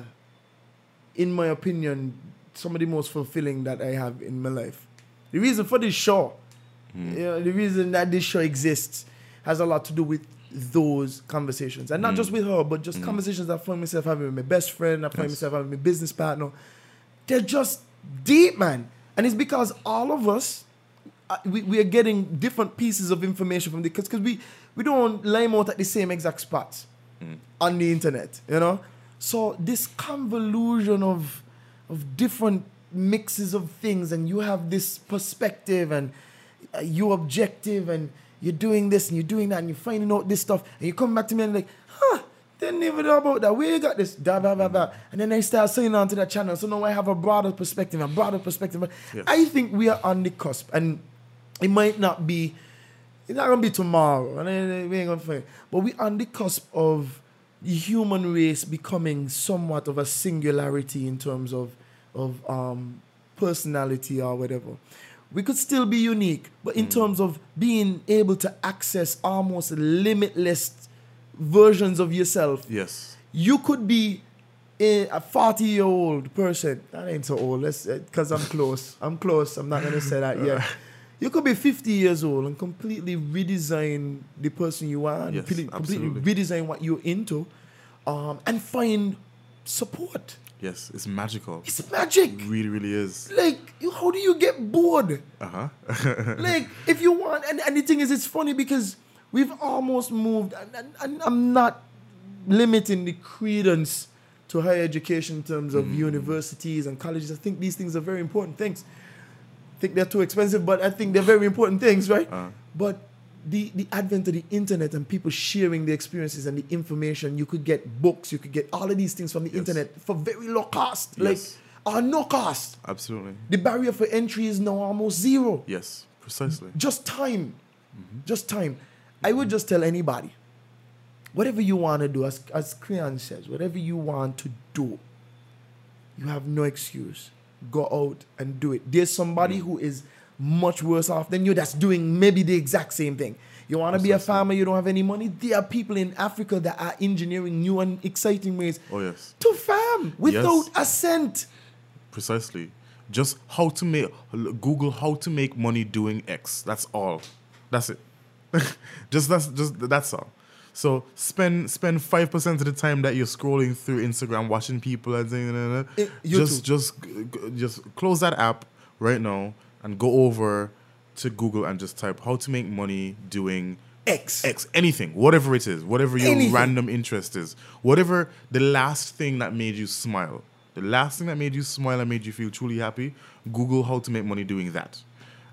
B: in my opinion some of the most fulfilling that I have in my life. The reason for this show
A: Hmm.
B: you know, the reason that this show exists has a lot to do with those conversations. And not
A: Hmm.
B: just with her, but just conversations I find myself having with my best friend, I find
A: Yes.
B: myself having with my business partner. They're just deep, man. And it's because all of us, uh, we, we are getting different pieces of information from the because we, we don't lime out at the same exact spots on the internet, you know? So this convolution of of different mixes of things and you have this perspective and uh, you objective and you're doing this and you're doing that and you're finding out this stuff and you come back to me and like, huh, didn't even know about that. Where you got this? Blah, blah, blah, blah. And then I start saying on to that channel. So now I have a broader perspective, a broader perspective.
A: Yes.
B: I think we are on the cusp and it might not be it's not gonna be tomorrow, and then we ain't gonna find. But we on the cusp of the human race becoming somewhat of a singularity in terms of of um, personality or whatever. We could still be unique, but in terms of being able to access almost limitless versions of yourself,
A: Yes.
B: you could be a, a 40 year old person. That ain't so old. Let's because I'm close. I'm close. I'm not gonna say that yet. You could be 50 years old and completely redesign the person you are, and
A: Yes,
B: completely, redesign what you're into, um, and find support.
A: Yes. It's magical.
B: It's magic.
A: It really, really is.
B: Like, how do you get bored?
A: Uh huh.
B: like if you want and, and the thing is it's funny because we've almost moved and, and, and i'm not limiting the credence to higher education in terms of universities and colleges i think these things are very important things i think they're too expensive but i think they're very important things right but the, the advent of the internet and people sharing the experiences and the information you could get books you could get all of these things from the internet for very low cost like or no cost
A: Absolutely.
B: the barrier for entry is now almost zero
A: Yes. Precisely.
B: just time. Mm-hmm. Just time. I would just tell anybody, whatever you want to do, as, as Cleon says, whatever you want to do, you have no excuse. Go out and do it. There's somebody mm. who is much worse off than you that's doing maybe the exact same thing. You want to be a farmer, you don't have any money. There are people in Africa that are engineering new and exciting ways
A: Oh yes.
B: to farm without a cent.
A: Precisely. Just how to make Google how to make money doing X. That's all. That's it. just that's just that's all. So spend spend five percent of the time that you're scrolling through Instagram, watching people and and
B: Eh,
A: just just just close that app right now and go over to Google and just type how to make money doing
B: X.
A: X, anything, whatever it is, whatever your
B: Anything.
A: random interest is, whatever the last thing that made you smile, the last thing that made you smile and made you feel truly happy, Google how to make money doing that.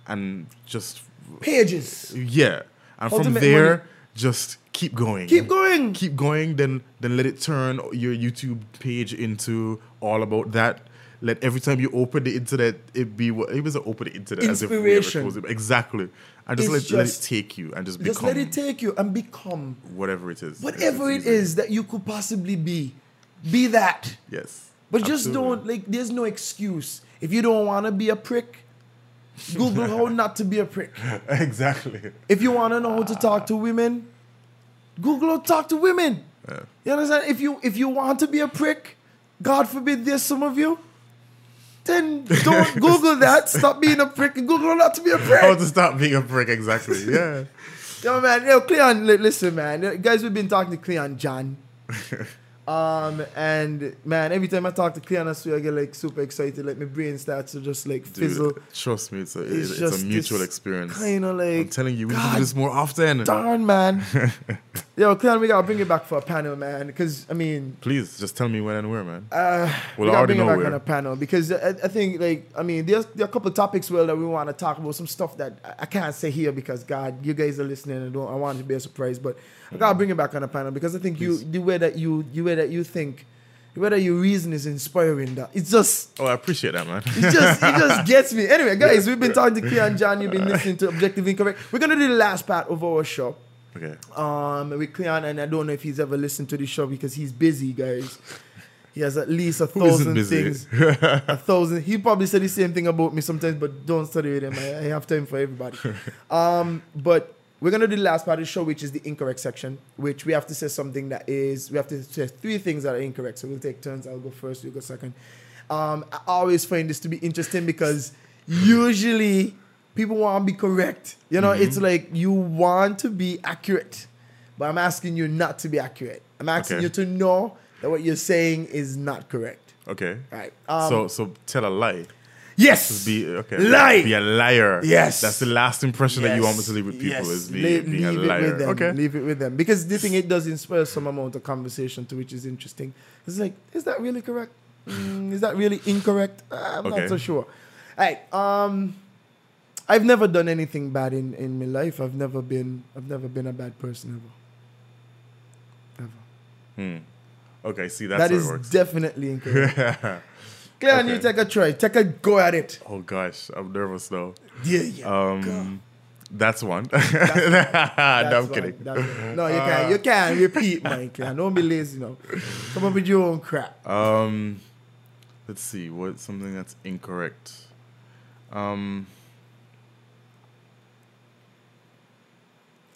A: And just,
B: Pages.
A: yeah. And
B: How
A: from there,
B: money.
A: just keep going.
B: Keep going.
A: Keep going, then then let it turn your YouTube page into all about that. Let every time you open the internet, it be what it was an open the internet as if we
B: Inspiration.
A: Exactly. And just, let, let it take you and just,
B: Just
A: become
B: let it take you and become
A: whatever it is.
B: whatever
A: It's
B: that you could possibly be. Be that.
A: Yes.
B: But just
A: Absolutely.
B: don't like there's no excuse. If you don't want to be a prick, Google how not to be a prick.
A: exactly.
B: If you want to know how to talk to women, Google how to talk to women.
A: Yeah.
B: You understand? If you if you want to be a prick, God forbid there's some of you, then don't Google that. Stop being a prick and Google not to be a prick.
A: How to stop being a prick? Exactly. Yeah.
B: Yo, man, yo, Cleon, li- listen, man. Guys, we've been talking to Cleon John. um, and man, every time I talk to Cleon, I I get like super excited. Like my brain starts to just like fizzle.
A: Dude, trust me, it's a
B: It's
A: it's,
B: just
A: a mutual experience.
B: Kinda like
A: I'm telling you, we need to do this more often.
B: Darn, man. yo, Cleon, we gotta bring it back for a panel, man. Because I mean,
A: Please, just tell me when and where, man.
B: uh,
A: Well,
B: we gotta
A: already
B: bring it back
A: where.
B: on a panel because I, I think like I mean, there's there are a couple of topics well that we want to talk about. Some stuff that I- I can't say here because God, you guys are listening and don't. I want it to be a surprise, but I gotta bring it back on a panel because I think you the way that you the way that you think. whether your reason is inspiring that. It's just
A: Oh, I appreciate that, man.
B: it just it just gets me. Anyway, guys, we've been talking to Cleon John. You've been listening to Objective Incorrect. We're gonna do the last part of our show.
A: okay.
B: Um with Cleon, and I don't know if he's ever listened to the show because he's busy, guys. He has at least a thousand things. a thousand. He probably said the same thing about me sometimes, but don't study with him. I, I have time for everybody. Um, but we're gonna do the last part of the show, which is the incorrect section, which we have to say something that is we have to say three things that are incorrect. So we'll take turns. I'll go first. You go second. Um, I always find this to be interesting because usually people want to be correct. You know, it's like you want to be accurate, but I'm asking you not to be accurate. I'm asking
A: Okay.
B: you to know that what you're saying is not correct.
A: Okay.
B: Right. Um,
A: so so tell a lie.
B: Yes.
A: Be okay.
B: Lie.
A: Be a liar.
B: Yes.
A: That's the last impression that you want me to leave with people
B: Yes.
A: is be,
B: Le-
A: being a
B: leave it
A: liar.
B: with them.
A: Okay.
B: Leave it with them. Because the thing it does inspire some amount of conversation to which is interesting. It's like, is that really correct? Mm, is that really incorrect? Uh, I'm
A: Okay.
B: not so sure. All right. Um I've never done anything bad in, in my life. I've never been I've never been a bad person ever. Ever.
A: Okay. See, that's
B: That is definitely incorrect. Cleon, you take a try. Take a go at it.
A: oh gosh, I'm nervous now.
B: Yeah, yeah.
A: Um, that's one. no,
B: That's
A: I'm
B: one.
A: kidding.
B: That's one. No, you can't. You can't repeat, man. Cleon. Don't be lazy now. Come up with your own crap.
A: Um, let's see. What's something that's incorrect? Um,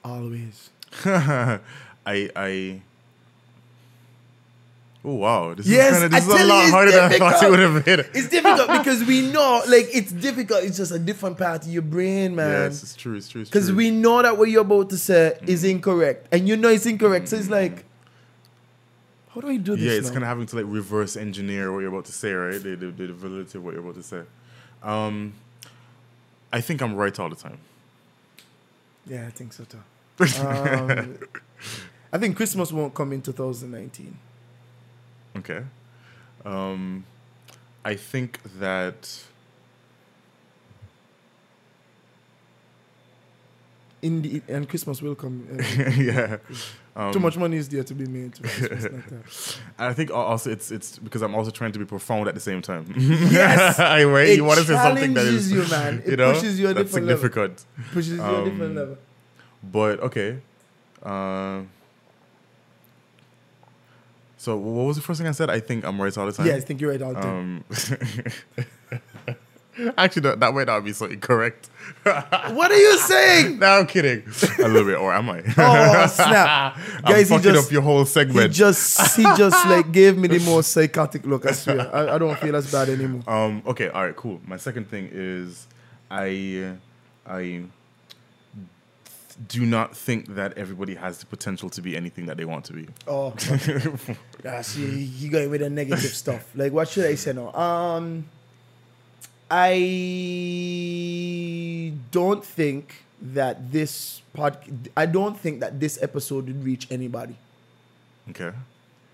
B: Always.
A: I I. Oh wow! This
B: Yes,
A: is kind of
B: I
A: this is a lot harder than I thought it
B: difficult.
A: would have been.
B: It's difficult because we know, like, it's difficult. It's just a different part of your brain, man.
A: Yes, it's true. It's true.
B: Because we know that what you're about to say is incorrect, and you know it's incorrect. So it's like, how do I do this?
A: yeah, it's
B: now?
A: kind of having to like reverse engineer what you're about to say, right? The, the, the validity of what you're about to say. Um, I think I'm right all the time.
B: Yeah, I think so too. Um, I think Christmas won't come in 2019.
A: Okay. Um, I think that
B: In the, and Christmas will come. uh,
A: yeah. Um,
B: too much money is there to be made. To Christmas like that.
A: And I think also it's it's because I'm also trying to be profound at the same time.
B: Yes.
A: I right.
B: It
A: You want to say something that is
B: you, man. It
A: you know,
B: pushes you a
A: that's
B: different level.
A: significant.
B: Pushes you a different
A: Um,
B: level.
A: But okay. Uh, so what was the first thing I said? I think I'm right all the time.
B: Yeah, I think you're right all the time.
A: Um, actually, that, that might not be so incorrect.
B: what are you saying?
A: no, I'm kidding. A little bit, or am I?
B: Oh snap!
A: I'm
B: Guys, he
A: fucking
B: just
A: up your whole segment.
B: he just he just like gave me the most psychotic look. I swear, I, I don't feel as bad anymore.
A: Um. Okay. All right. Cool. My second thing is, I, I do not think that everybody has the potential to be anything that they want to be.
B: Oh, yeah, see, you going with the negative stuff. Like, what should I say now? Um, I don't think that this pod. I don't think that this episode would reach anybody.
A: Okay.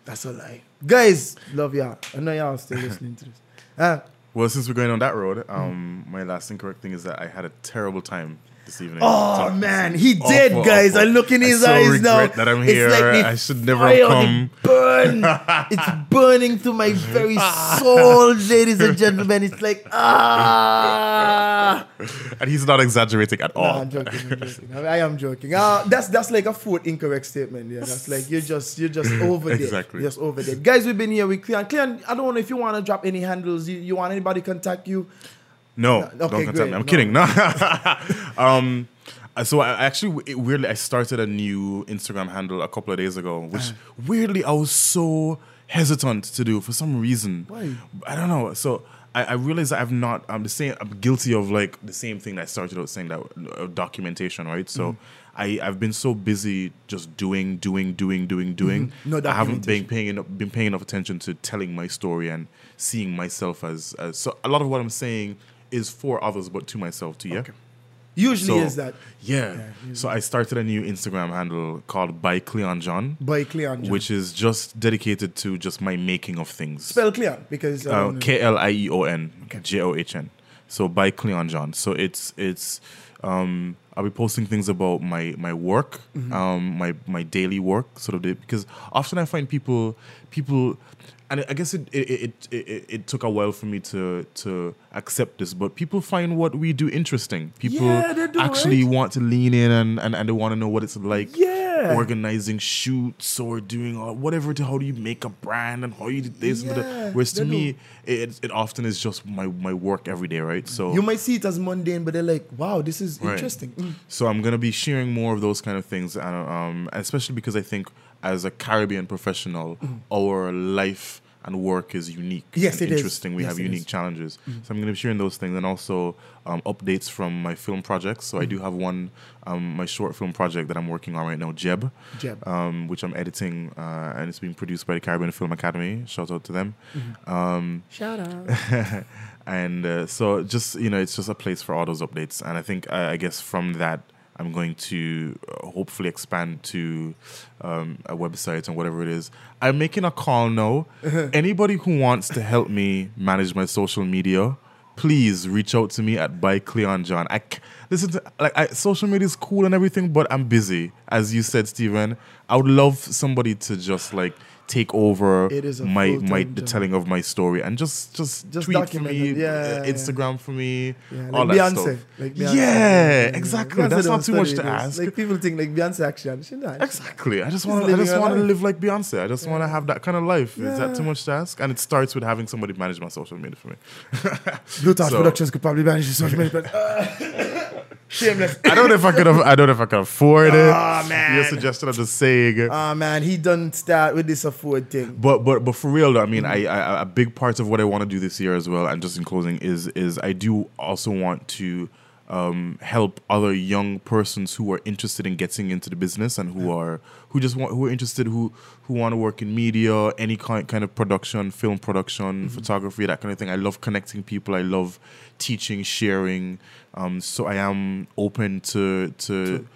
B: That's a lie, guys. Love y'all. I know y'all still listening to this. Uh,
A: Well, since we're going on that road, um, my last incorrect thing is that I had a terrible time this evening.
B: Oh man, he
A: awful,
B: did, guys.
A: awful.
B: I look in his
A: so
B: eyes now.
A: that I'm
B: It's like
A: I should never have come.
B: Burn. it's burning through my very soul, ladies and gentlemen. It's like ah.
A: And he's not exaggerating at all.
B: I'm joking. I'm joking. I, I am joking. Uh, that's that's like a fourth incorrect statement. Yeah, that's like you're just you're just over there.
A: Exactly.
B: You're just over there, guys. We've been here with Cleon. Cleon, I don't know if you want to drop any handles. You, you want anybody contact you?
A: No,
B: okay,
A: don't contact me. I'm
B: No.
A: kidding. No. um, uh, so I actually it, weirdly I started a new Instagram handle a couple of days ago, which
B: Uh-huh.
A: weirdly I was so hesitant to do for some reason.
B: Why?
A: I don't know. So I, I realized that I've not. I'm the same. I'm guilty of like the same thing that I started out saying that uh, documentation, right? So.
B: Mm-hmm.
A: I, I've been so busy just doing, doing, doing, doing, doing.
B: Mm-hmm. No
A: I haven't been paying enough, been paying enough attention to telling my story and seeing myself as, as so. A lot of what I'm saying is for others, but to myself too. Yeah.
B: Usually
A: So,
B: is that
A: Yeah. so I started a new Instagram handle called by Cleon John,
B: by Cleon. John.
A: which is just dedicated to just my making of things.
B: spell Cleon because
A: Uh,
B: um,
A: K L I E O N J O H N. So by Cleon John. So it's it's Um, I'll be posting things about my my work,
B: Mm-hmm.
A: um, my my daily work, sort of the, because often I find people people, and I guess it it, it it it took a while for me to to accept this, but people find what we do interesting. People
B: Yeah,
A: actually
B: right?
A: want to lean in and, and, and they want to know what it's like
B: Yeah.
A: Organizing shoots or doing all, whatever to how do you make a brand and how you do this and
B: Yeah,
A: that. whereas to
B: they
A: me it, it often is just my, my work every day right so
B: You might see it as mundane, but they're like, wow, this is
A: Right.
B: interesting. Mm.
A: so I'm gonna be sharing more of those kind of things, and um, especially because I think as a Caribbean professional, our life and work is unique.
B: Mm-hmm. Yes,
A: and
B: it is.
A: interesting. We
B: Yes,
A: have unique
B: is. Mm-hmm.
A: challenges. So I'm gonna be sharing those things, and also um, updates from my film projects. So I
B: Mm-hmm.
A: do have one, um, my short film project that I'm working on right now, Jeb,
B: Jeb.
A: Um, which I'm editing, uh, and it's being produced by the Caribbean Film Academy. Shout out to them. Um,
B: Shout out.
A: and uh, so just you know it's just a place for all those updates and i think uh, i guess from that i'm going to uh, hopefully expand to um, a website and whatever it is. I'm making a call now. Anybody who wants to help me manage my social media please reach out to me at by cleon john. I c- listen to like I, social media is cool and everything but i'm busy. As you said Stephen. i would love somebody to just like take over
B: It is
A: my my the telling of my story and just just,
B: Just
A: tweet for me,
B: it. Yeah.
A: Instagram for me,
B: Yeah,
A: all
B: like
A: that
B: Beyonce.
A: stuff.
B: Like Beyonce.
A: Yeah, exactly.
B: Beyonce
A: That's
B: don't
A: too much to ask.
B: Like people think like Beyonce actually, she not.
A: Exactly. I just want to. I just want to live like Beyonce. I just want to have that kind of life. Is that too much to ask? And it starts with having somebody manage my social media for me.
B: Blue Touch
A: So-
B: Productions could probably manage your social media, but uh, shameless.
A: I don't know if I could. I don't know if I can afford it.
B: Ah, man.
A: Your suggestion. I'm just saying.
B: Ah man, he done start with this afford thing.
A: But but but for real though, I mean. I, I a big part of what I want to do this year as well, and just in closing, is is I do also want to um, help other young persons who are interested in getting into the business and who are who just want who are interested who who want to work in media, any kind kind of production, film production,
B: Mm-hmm.
A: photography, that kind of thing. I love connecting people. I love teaching, sharing. Um, so I am open to to.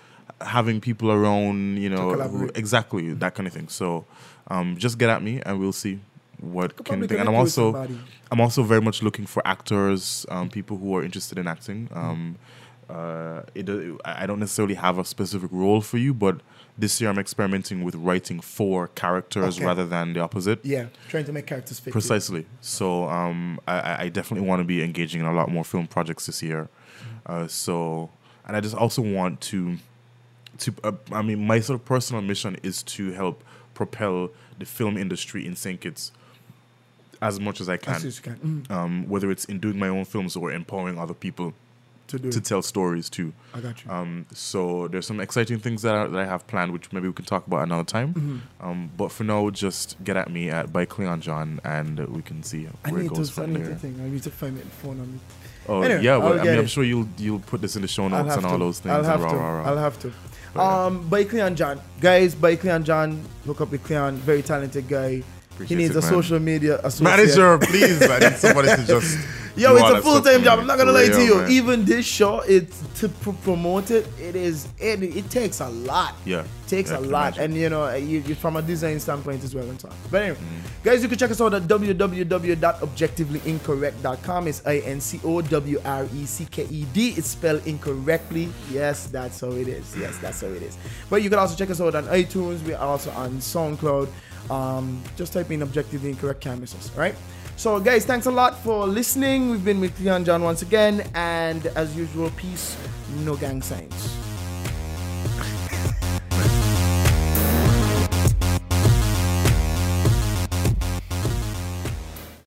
A: Having people around, you know, exactly that kind of thing. So, um, just get at me and we'll see what can thing. And I'm
B: connect you with
A: also
B: somebody.
A: I'm also very much looking for actors, um, people who are interested in acting. Um, uh, it, I don't necessarily have a specific role for you, but this year I'm experimenting with writing for characters
B: Okay.
A: rather than the opposite.
B: Yeah, trying to make characters fit.
A: Precisely. So um, I- I, definitely want to be engaging in a lot more film projects this year. Uh, so, and I just also want to, to uh, I mean, my sort of personal mission is to help propel the film industry in St. Kitts as much as I can.
B: As as you can. Mm.
A: Um, whether it's in doing my own films or empowering other people
B: To do
A: to
B: it.
A: tell stories too.
B: I got you.
A: Um, so there's some exciting things that I, that I have planned, which maybe we can talk about another time.
B: Mm-hmm.
A: Um, but for now, just get at me at by Cleon John, and we can see
B: I
A: where it goes
B: to. I
A: from
B: to
A: there.
B: think. I need to find my phone on me.
A: Oh
B: anyway,
A: yeah, well,
B: I'll
A: I mean, I'm sure you'll you'll put this in the show notes and
B: to.
A: all those things.
B: I'll have
A: rah,
B: to.
A: rah, rah.
B: I'll have to.
A: yeah.
B: Um, by Cleon John, guys, by Cleon John, hook up with Cleon, very talented guy.
A: Appreciate
B: he needs
A: it,
B: a
A: man.
B: social media associate.
A: Manager, please. I need somebody to just.
B: Yo,
A: do
B: it's
A: all
B: a full time job. I'm not gonna lie to you.
A: man.
B: Even this show, it's to pr- promote it. It is. It, it takes a lot.
A: Yeah.
B: It takes
A: Yeah, I
B: a
A: can
B: lot,
A: imagine.
B: and you know, you, you, from a design standpoint as well and so on. But anyway,
A: Mm.
B: guys, you can check us out at www.objectivelyincorrect.com. It's I N C O W R E C K E D. It's spelled incorrectly. Yes, that's how it is. Yes, that's how it is. But you can also check us out on iTunes. We're also on SoundCloud. Um, just type in objectively incorrect canvases. All right. So, guys, thanks a lot for listening. We've been with Cleon John once again, and as usual, peace, no gang signs.